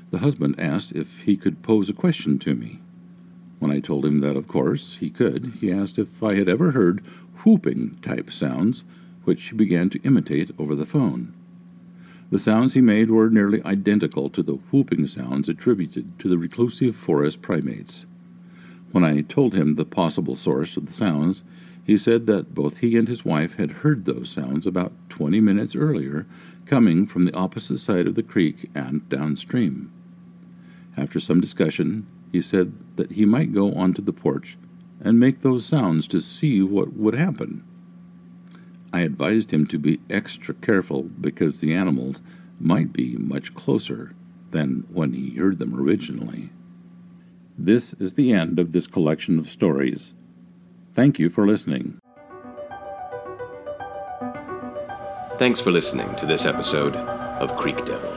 the husband asked if he could pose a question to me. When I told him that, of course, he could, he asked if I had ever heard whooping type sounds, which he began to imitate over the phone. The sounds he made were nearly identical to the whooping sounds attributed to the reclusive forest primates. When I told him the possible source of the sounds, he said that both he and his wife had heard those sounds about twenty minutes earlier, coming from the opposite side of the creek and downstream. After some discussion, he said that he might go onto the porch and make those sounds to see what would happen. I advised him to be extra careful because the animals might be much closer than when he heard them originally. This is the end of this collection of stories. Thank you for listening. Thanks for listening to this episode of Creek Devil.